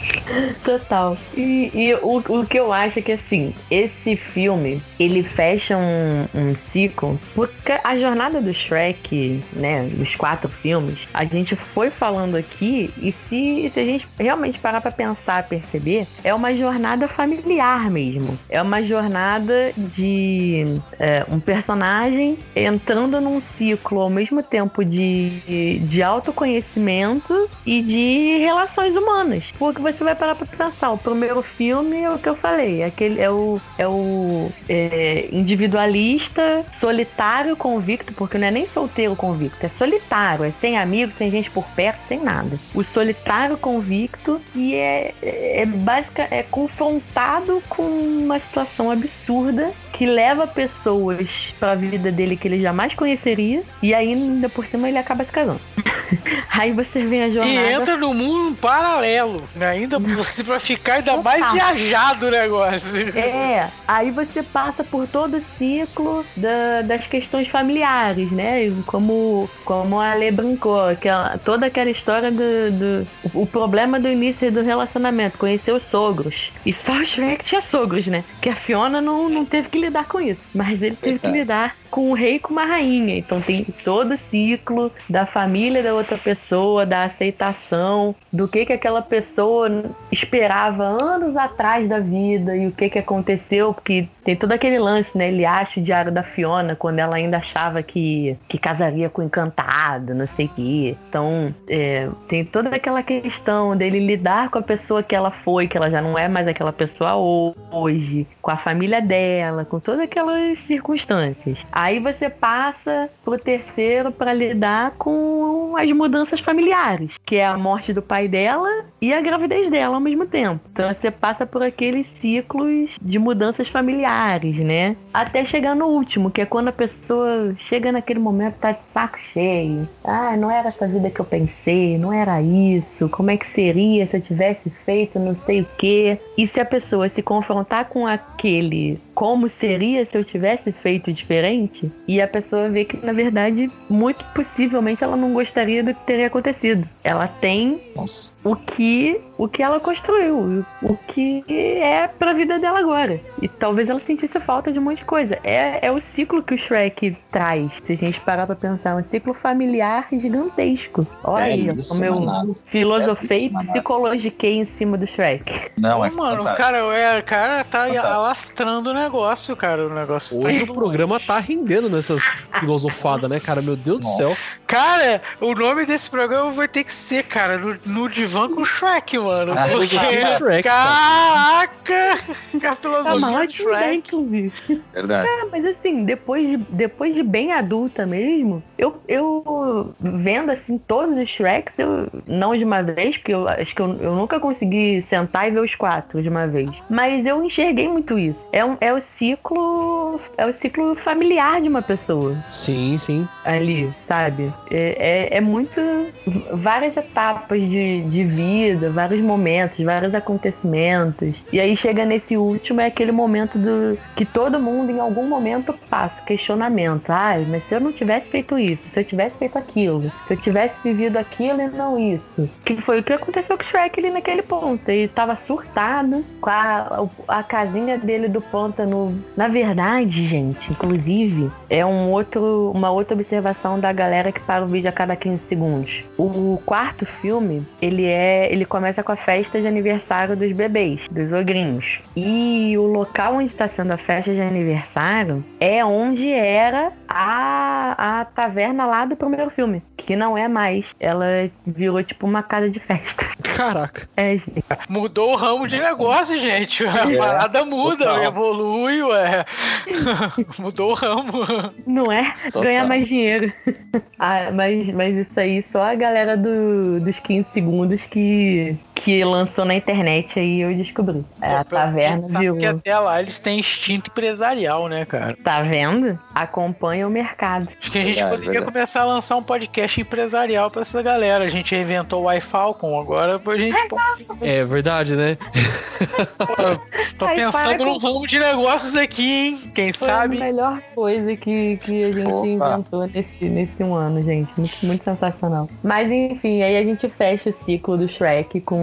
Total. E, e o, o que eu acho é que, assim, esse filme, ele fecha um, um ciclo, porque a jornada do Shrek, né, dos quatro filmes, a gente foi falando aqui, e se, se a gente realmente parar pra pensar, perceber, é uma jornada familiar mesmo. É uma jornada de é, um personagem entrando num ciclo ao mesmo tempo de, de autoconhecimento e de relações humanas. Porque você vai parar pra pensar, o primeiro filme é o que eu falei, é, aquele, é o, é o é, individualista, solitário, convicto, porque não é nem solteiro convicto, é solitário, é sem amigos, sem gente por perto, sem nada. O solitário convicto que é, é, básica, é confrontado com uma situação absurda que leva pessoas pra vida dele que ele jamais conheceria e ainda por cima ele acaba se casando. [LAUGHS] Aí você vem a E jornada entra no mundo paralelo, né? Ainda [LAUGHS] você pra ficar ainda Total. mais viajado o negócio. É, aí você passa por todo o ciclo da- das questões familiares, né? E Como, como a Ale brincou, aquela, toda aquela história do, do- o, o problema do início do relacionamento, conhecer os sogros. E só o Shrek tinha sogros, né? Que a Fiona não, não teve que lidar com isso. Mas ele teve que lidar com um rei e com uma rainha. Então tem todo o ciclo da família da outra pessoa, da aceitação, do que que aquela pessoa esperava anos atrás da vida e o que que aconteceu, porque tem todo aquele lance, né? Ele acha o diário da Fiona quando ela ainda achava que, que casaria com o encantado, não sei o quê. Então, é, tem toda aquela questão dele lidar com a pessoa que ela foi, que ela já não é mais aquela pessoa hoje, com a família dela, com todas aquelas circunstâncias. Aí você passa pro terceiro pra lidar com as mudanças familiares, que é a morte do pai dela e a gravidez dela ao mesmo tempo. Então você passa por aqueles ciclos de mudanças familiares, né? Até chegar no último, que é quando a pessoa chega naquele momento tá de saco cheio. Ah, não era essa vida que eu pensei, não era isso. Como é que seria se eu tivesse feito não sei o quê? E se a pessoa se confrontar com aquele como seria se eu tivesse feito diferente, e a pessoa vê que, na verdade, muito possivelmente ela não gostaria do que teria acontecido. Ela tem Nossa. O que o que ela construiu, o que é pra vida dela agora. E talvez ela sentisse falta de um monte de coisa. É, é o ciclo que o Shrek traz. Se a gente parar pra pensar, é um ciclo familiar gigantesco. Olha, Belíssima como eu análise. filosofei e análise. psicologiquei em cima do Shrek. Não, Ô, é mano, o fantástico. cara, é, o cara tá Fantástico. alastrando o negócio, cara. O negócio tá Hoje indo o programa tá rendendo nessas filosofadas, né, cara? Meu Deus do céu. Cara, o nome desse programa vai ter que ser, cara, no, no divã com o Shrek, mano. Ah, Porque, com Shrek, caraca, a Tá filosofia Shrek. inclusive. Verdade. É, mas assim, depois de, depois de bem adulta mesmo, eu, eu vendo assim todos os Shreks, eu, não de uma vez, porque eu acho que eu, eu nunca consegui sentar e ver os quatro de uma vez. Mas eu enxerguei muito isso. É, um, é o ciclo. É o ciclo familiar de uma pessoa Sim, sim. ali, sabe? É, é, é muito. várias etapas de, de vida, vários momentos, vários acontecimentos. E aí chega nesse último, é aquele momento do que todo mundo em algum momento passa, questionamento. Ai, mas se eu não tivesse feito isso, se eu tivesse feito aquilo, se eu tivesse vivido aquilo e não isso. Que foi o que aconteceu com o Shrek ali naquele ponto. Ele tava surtado com a, a casinha dele do pântano. Na verdade, gente, inclusive, é um outro, uma outra observação da galera que para o vídeo a cada 15 segundos. O quarto filme, ele é, ele começa com a festa de aniversário dos bebês, dos ogrinhos. E o local onde está sendo a festa de aniversário é onde era a, a taverna lá do primeiro filme, que não é mais. Ela virou tipo uma casa de festa. [LAUGHS] Caraca. É, gente. Mudou o ramo de negócio, gente. A É, parada muda, total. evolui, ué. [LAUGHS] Mudou o ramo. Não é? Total. Ganhar mais dinheiro. [LAUGHS] ah, mas, mas isso aí, só a galera do, dos 15 segundos que, que lançou na internet aí eu descobri. É, a taverna Sabe virou. que até lá eles têm instinto empresarial, né, cara? Tá vendo? Acompanha o mercado. Acho que a gente Verdade, poderia verdade. começar a lançar um podcast empresarial pra essa galera. A gente inventou o Wi-Falcon, agora a gente pode. É verdade, né? Tô Aí pensando num ramo de negócios aqui, hein? Quem Foi sabe? a melhor coisa que, que a gente Opa. inventou nesse, nesse um ano, gente. Muito, muito sensacional. Mas enfim, aí a gente fecha o ciclo do Shrek com,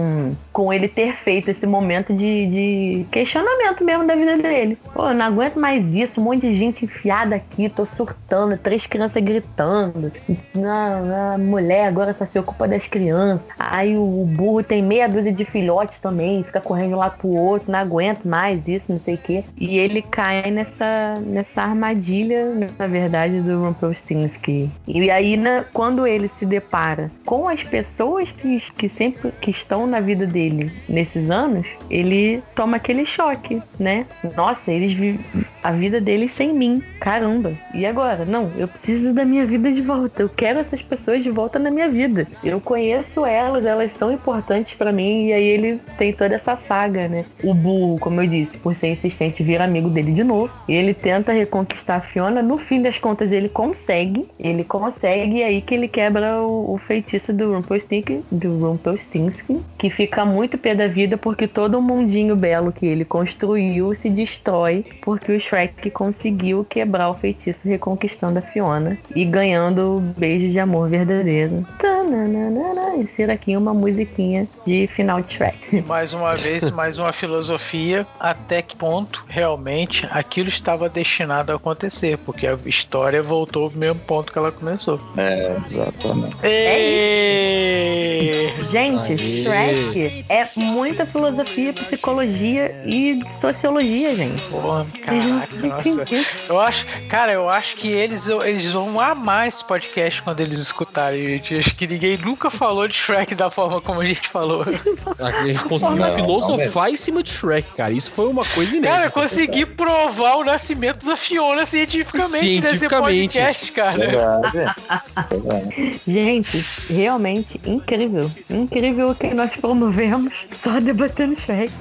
com ele ter feito esse momento de, de questionamento mesmo da vida dele. Pô, eu não aguento mais isso, um monte de gente enfiada aqui, tô surtando, três crianças gritando. Na, mulher agora só se ocupa das crianças. Aí o burro tem meia dúzia de filhotes também, fica correndo lado pro outro, não aguento mais isso, não sei o quê. E ele cai nessa, nessa armadilha, na verdade, do Rumpelstiltskin. E aí, né, quando ele se depara com as pessoas que, que sempre que estão na vida dele nesses anos, ele toma aquele choque, né? Nossa, eles a vida deles sem mim. Caramba. E agora? Não, eu preciso da minha vida de volta. Eu quero essas pessoas de volta na minha vida. Eu conheço elas, elas são importantes pra mim. E aí ele tem toda essa saga, né? O burro, como eu disse, por ser insistente, vira amigo dele de novo. E ele tenta reconquistar a Fiona. No fim das contas, ele consegue. Ele consegue. E aí que ele quebra o, o feitiço do Rumpelstiltskin, do Rumpelstiltskin, que fica muito pé da vida porque todo o mundinho belo que ele construiu se destrói porque o Shrek conseguiu quebrar o feitiço reconquistando a Fiona e ganhando o beijo de amor verdadeiro. Tananana, Insira aqui uma musiquinha de final de Shrek. Mais uma vez, mais uma filosofia. Até que ponto realmente aquilo estava destinado a acontecer? Porque a história voltou pro mesmo ponto que ela começou. É, exatamente. Ê! Gente, Aê. Shrek é muita filosofia, psicologia e sociologia, gente. Porra, não Caraca, nossa. Eu acho, cara, eu acho que eles, eles vão amar esse podcast quando eles escutarem, gente. Acho que ninguém nunca falou de Shrek da forma como a gente falou. A gente conseguiu Não, filosofar não em cima de Shrek, cara. Isso foi uma coisa inédita. Cara, eu consegui provar o nascimento da Fiona cientificamente, nesse Cientificamente. podcast, cara. Verdade. [LAUGHS] Gente, realmente incrível. Incrível o que nós promovemos só debatendo Shrek.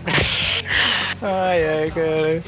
Ai, ai, cara.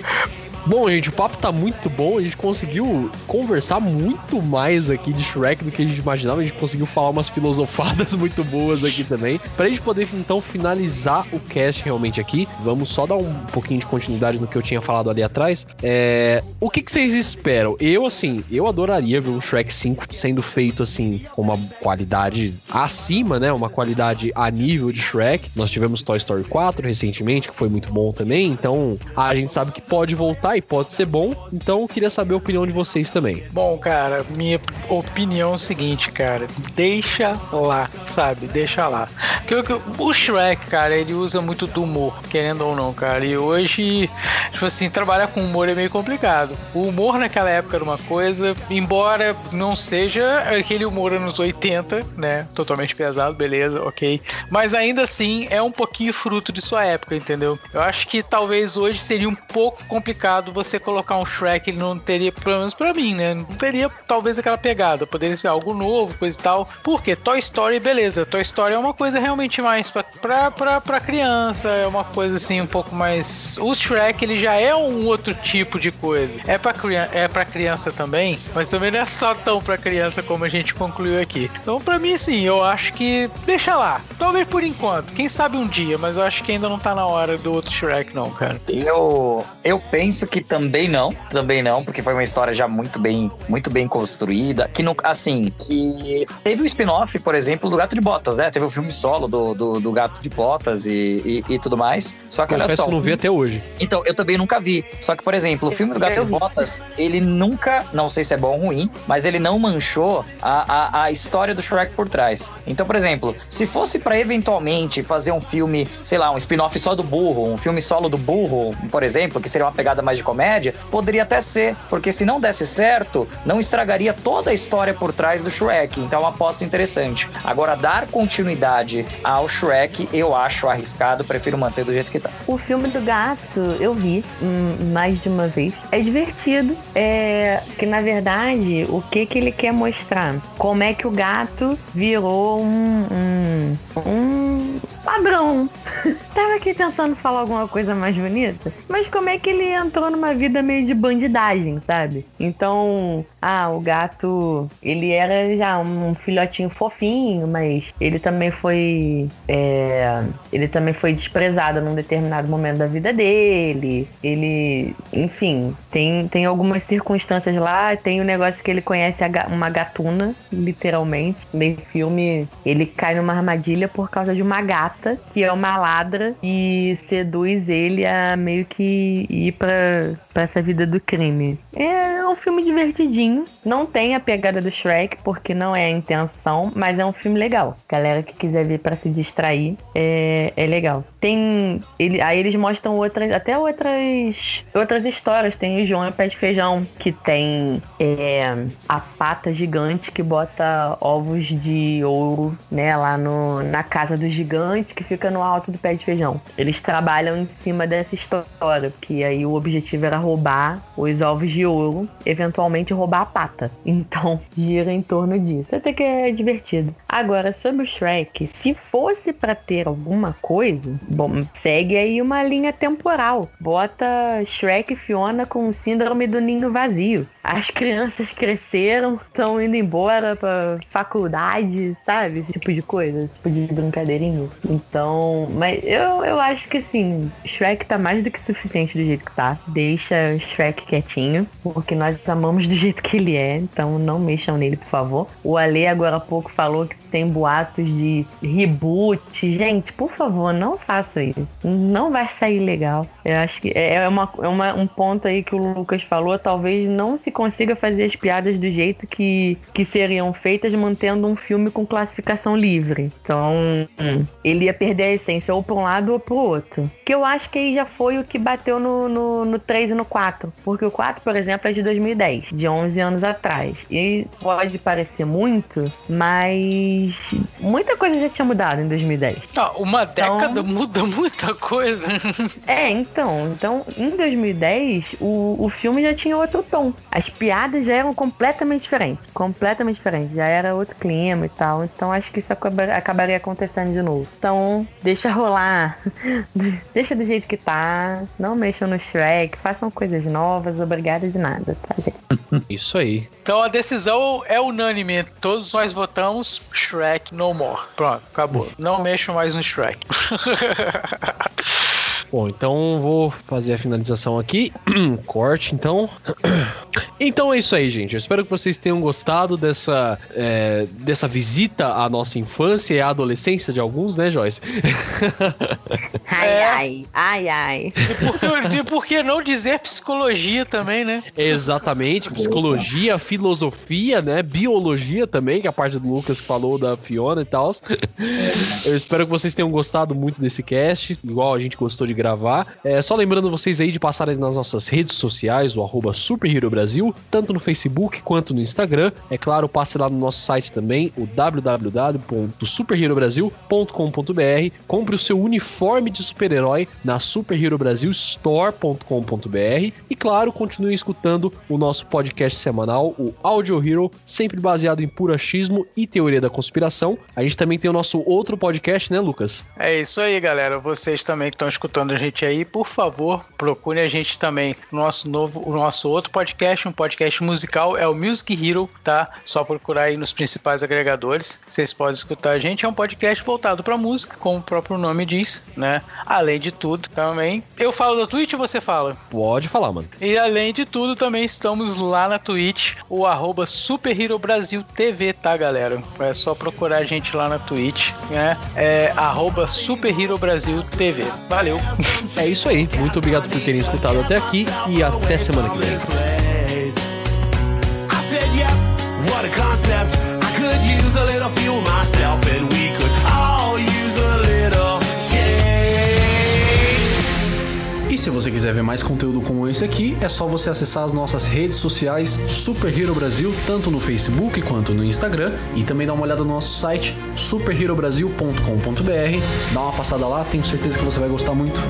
Bom, gente, o papo tá muito bom. A gente conseguiu conversar muito mais aqui de Shrek do que a gente imaginava. A gente conseguiu falar umas filosofadas [LAUGHS] muito boas aqui também. Pra gente poder, então, finalizar o cast realmente aqui, vamos só dar um pouquinho de continuidade no que eu tinha falado ali atrás. É... O que, que vocês esperam? Eu, assim, eu adoraria ver um Shrek 5 sendo feito, assim, com uma qualidade acima, né? Uma qualidade a nível de Shrek. Nós tivemos Toy Story 4 recentemente, que foi muito bom também. Então, a gente sabe que pode voltar e pode ser bom. Então, eu queria saber a opinião de vocês também. Bom, cara, minha opinião é o seguinte, cara. Deixa lá, sabe? Deixa lá. Porque o Shrek, cara, ele usa muito do humor, querendo ou não, cara. E hoje, tipo assim, trabalhar com humor é meio complicado. O humor naquela época era uma coisa, embora não seja aquele humor anos 80, né? Totalmente pesado, beleza, ok. Mas ainda assim, é um pouquinho fruto de sua época, entendeu? Eu acho que talvez hoje seria um pouco complicado você colocar um Shrek, ele não teria, pelo menos pra mim, né? Não teria talvez aquela pegada. Poderia ser algo novo, coisa e tal. Porque Toy Story, beleza. Toy Story é uma coisa realmente mais pra, pra, pra, pra criança, é uma coisa assim um pouco mais. O Shrek, ele já é um outro tipo de coisa. É pra, criança, é pra criança também, mas também não é só tão pra criança como a gente concluiu aqui. Então, pra mim, sim, eu acho que deixa lá. Talvez por enquanto. Quem sabe um dia, mas eu acho que ainda não tá na hora do outro Shrek, não, cara. Eu, eu penso que também não, também não, porque foi uma história já muito bem, muito bem construída. Que no, assim, que teve o spin-off, por exemplo, do Gato de Botas, né? Teve o filme solo do, do, do Gato de Botas e, e, e tudo mais. Só que olha Confesso só. que eu não vi até hoje. Então, eu também nunca vi. Só que, por exemplo, o filme do Gato Eu de. Botas, ele nunca, não sei se é bom ou ruim, mas ele não manchou a, a, a história do Shrek por trás. Então, por exemplo, se fosse pra eventualmente fazer um filme, sei lá, um spin-off só do burro, um filme solo do burro, por exemplo, que seria uma pegada mais de comédia, poderia até ser, porque se não desse certo, não estragaria toda a história por trás do Shrek. Então, uma aposta interessante. Agora, dar continuidade ao Shrek, eu acho arriscado, prefiro manter do jeito que tá. O filme do gato eu vi hum, mais de uma vez. É divertido. É que na verdade o que que ele quer mostrar? Como é que o gato virou um um, um ladrão? [LAUGHS] Tava aqui tentando falar alguma coisa mais bonita, mas como é que ele entrou numa vida meio de bandidagem, sabe? Então, ah, o gato ele era já um filhotinho fofinho, mas ele também foi é, ele também foi desprezado num determinado momento da vida dele. Ele, enfim, tem, tem algumas circunstâncias lá. Tem o negócio que ele conhece uma gatuna, literalmente. Meio filme, ele cai numa armadilha por causa de uma gata, que é uma ladra, e seduz ele a meio que ir pra, pra essa vida do crime. É um filme divertidinho. Não tem a pegada do Shrek, porque não é a intenção, mas é um filme legal. Galera que quiser ver pra se distrair, é, é legal. Tem. Ele, aí eles mostram outras, até outras, outras histórias. Tem o João e o Pé de Feijão, que tem é, a pata gigante que bota ovos de ouro, né, lá no, na casa do gigante que fica no alto do pé de feijão. Eles trabalham em cima dessa história, que aí o objetivo era roubar os ovos de ouro, eventualmente roubar a pata. [LAUGHS] Então, gira em torno disso. Até que é divertido. Agora, sobre o Shrek, se fosse pra ter alguma coisa, bom, segue aí uma linha temporal. Bota Shrek e Fiona com síndrome do ninho vazio. As crianças cresceram, estão indo embora pra faculdade, sabe? Esse tipo de coisa, esse tipo de brincadeirinha. Então, mas eu, eu acho que assim, Shrek tá mais do que suficiente do jeito que tá. Deixa Shrek quietinho, porque nós amamos do jeito que ele é, então não mexam nele, por favor. O Ale agora há pouco falou que tem boatos de reboot. Gente, por favor, não faça isso. Não vai sair legal. Eu acho que é uma, é uma, um ponto aí que o Lucas falou. Talvez não se consiga fazer as piadas do jeito que, que seriam feitas mantendo um filme com classificação livre. Então, hum, ele ia perder a essência ou para um lado ou para o outro. Que eu acho que aí já foi o que bateu no, no, no 3 e no 4. Porque o 4, por exemplo, é de 2010, de 11 anos atrás. E pode parecer muito, mas muita coisa já tinha mudado em 2010. Ah, uma década muda muita coisa. [LAUGHS] É, então, então em 2010 o, o filme já tinha outro tom. As piadas já eram completamente diferentes, completamente diferentes. Já era outro clima e tal. Então acho que isso acaba- acabaria acontecendo de novo. Então deixa rolar, [LAUGHS] deixa do jeito que tá. Não mexam no Shrek, façam coisas novas. Obrigada de nada, tá, gente? [LAUGHS] Isso aí. Então a decisão é unânime. Todos nós votamos Shrek no more. Pronto, acabou. Não mexo mais no Shrek. [LAUGHS] Bom, então vou fazer a finalização aqui. [CLEARS THROAT] Corte, então. [CLEARS THROAT] Então é isso aí, gente. Eu espero que vocês tenham gostado dessa, é, dessa visita à nossa infância e à adolescência de alguns, né, Joyce? [LAUGHS] Ai, É. ai, ai, ai. E por, que- e por que não dizer psicologia também, né? Exatamente, psicologia, filosofia, né? Biologia também, que é a parte do Lucas que falou da Fiona e tal. [LAUGHS] Eu espero que vocês tenham gostado muito desse cast, igual a gente gostou de gravar. É, só lembrando vocês aí de passarem nas nossas redes sociais, o arroba Super Hero Brasil, tanto no Facebook quanto no Instagram. É claro, passe lá no nosso site também, o www.superherobrasil.com.br. Compre o seu uniforme de super-herói na Super Hero Brasil Store.com.br. E claro, continue escutando o nosso podcast semanal, o Audio Hero, sempre baseado em puro achismo e teoria da conspiração. A gente também tem o nosso outro podcast, né, Lucas? É isso aí, galera. Vocês também que estão escutando a gente aí, por favor, procurem a gente também no nosso novo, nosso outro podcast, um podcast musical, é o Music Hero, tá? Só procurar aí nos principais agregadores. Vocês podem escutar a gente. É um podcast voltado pra música, como o próprio nome diz, né? Além de tudo, também. Eu falo da Twitch ou você fala? Pode falar, mano. E além de tudo, também estamos lá na Twitch, o arroba Super Hero Brasil TV, tá, galera? É só procurar a gente lá na Twitch, né? É arroba Super Hero Brasil TV. Valeu! [LAUGHS] É isso aí. Muito obrigado por terem escutado até aqui e até semana que vem. Se você quiser ver mais conteúdo como esse aqui, é só você acessar as nossas redes sociais Super Hero Brasil, tanto no Facebook quanto no Instagram, e também dar uma olhada no nosso site superherobrasil.com.br. Dá uma passada lá, tenho certeza que você vai gostar muito.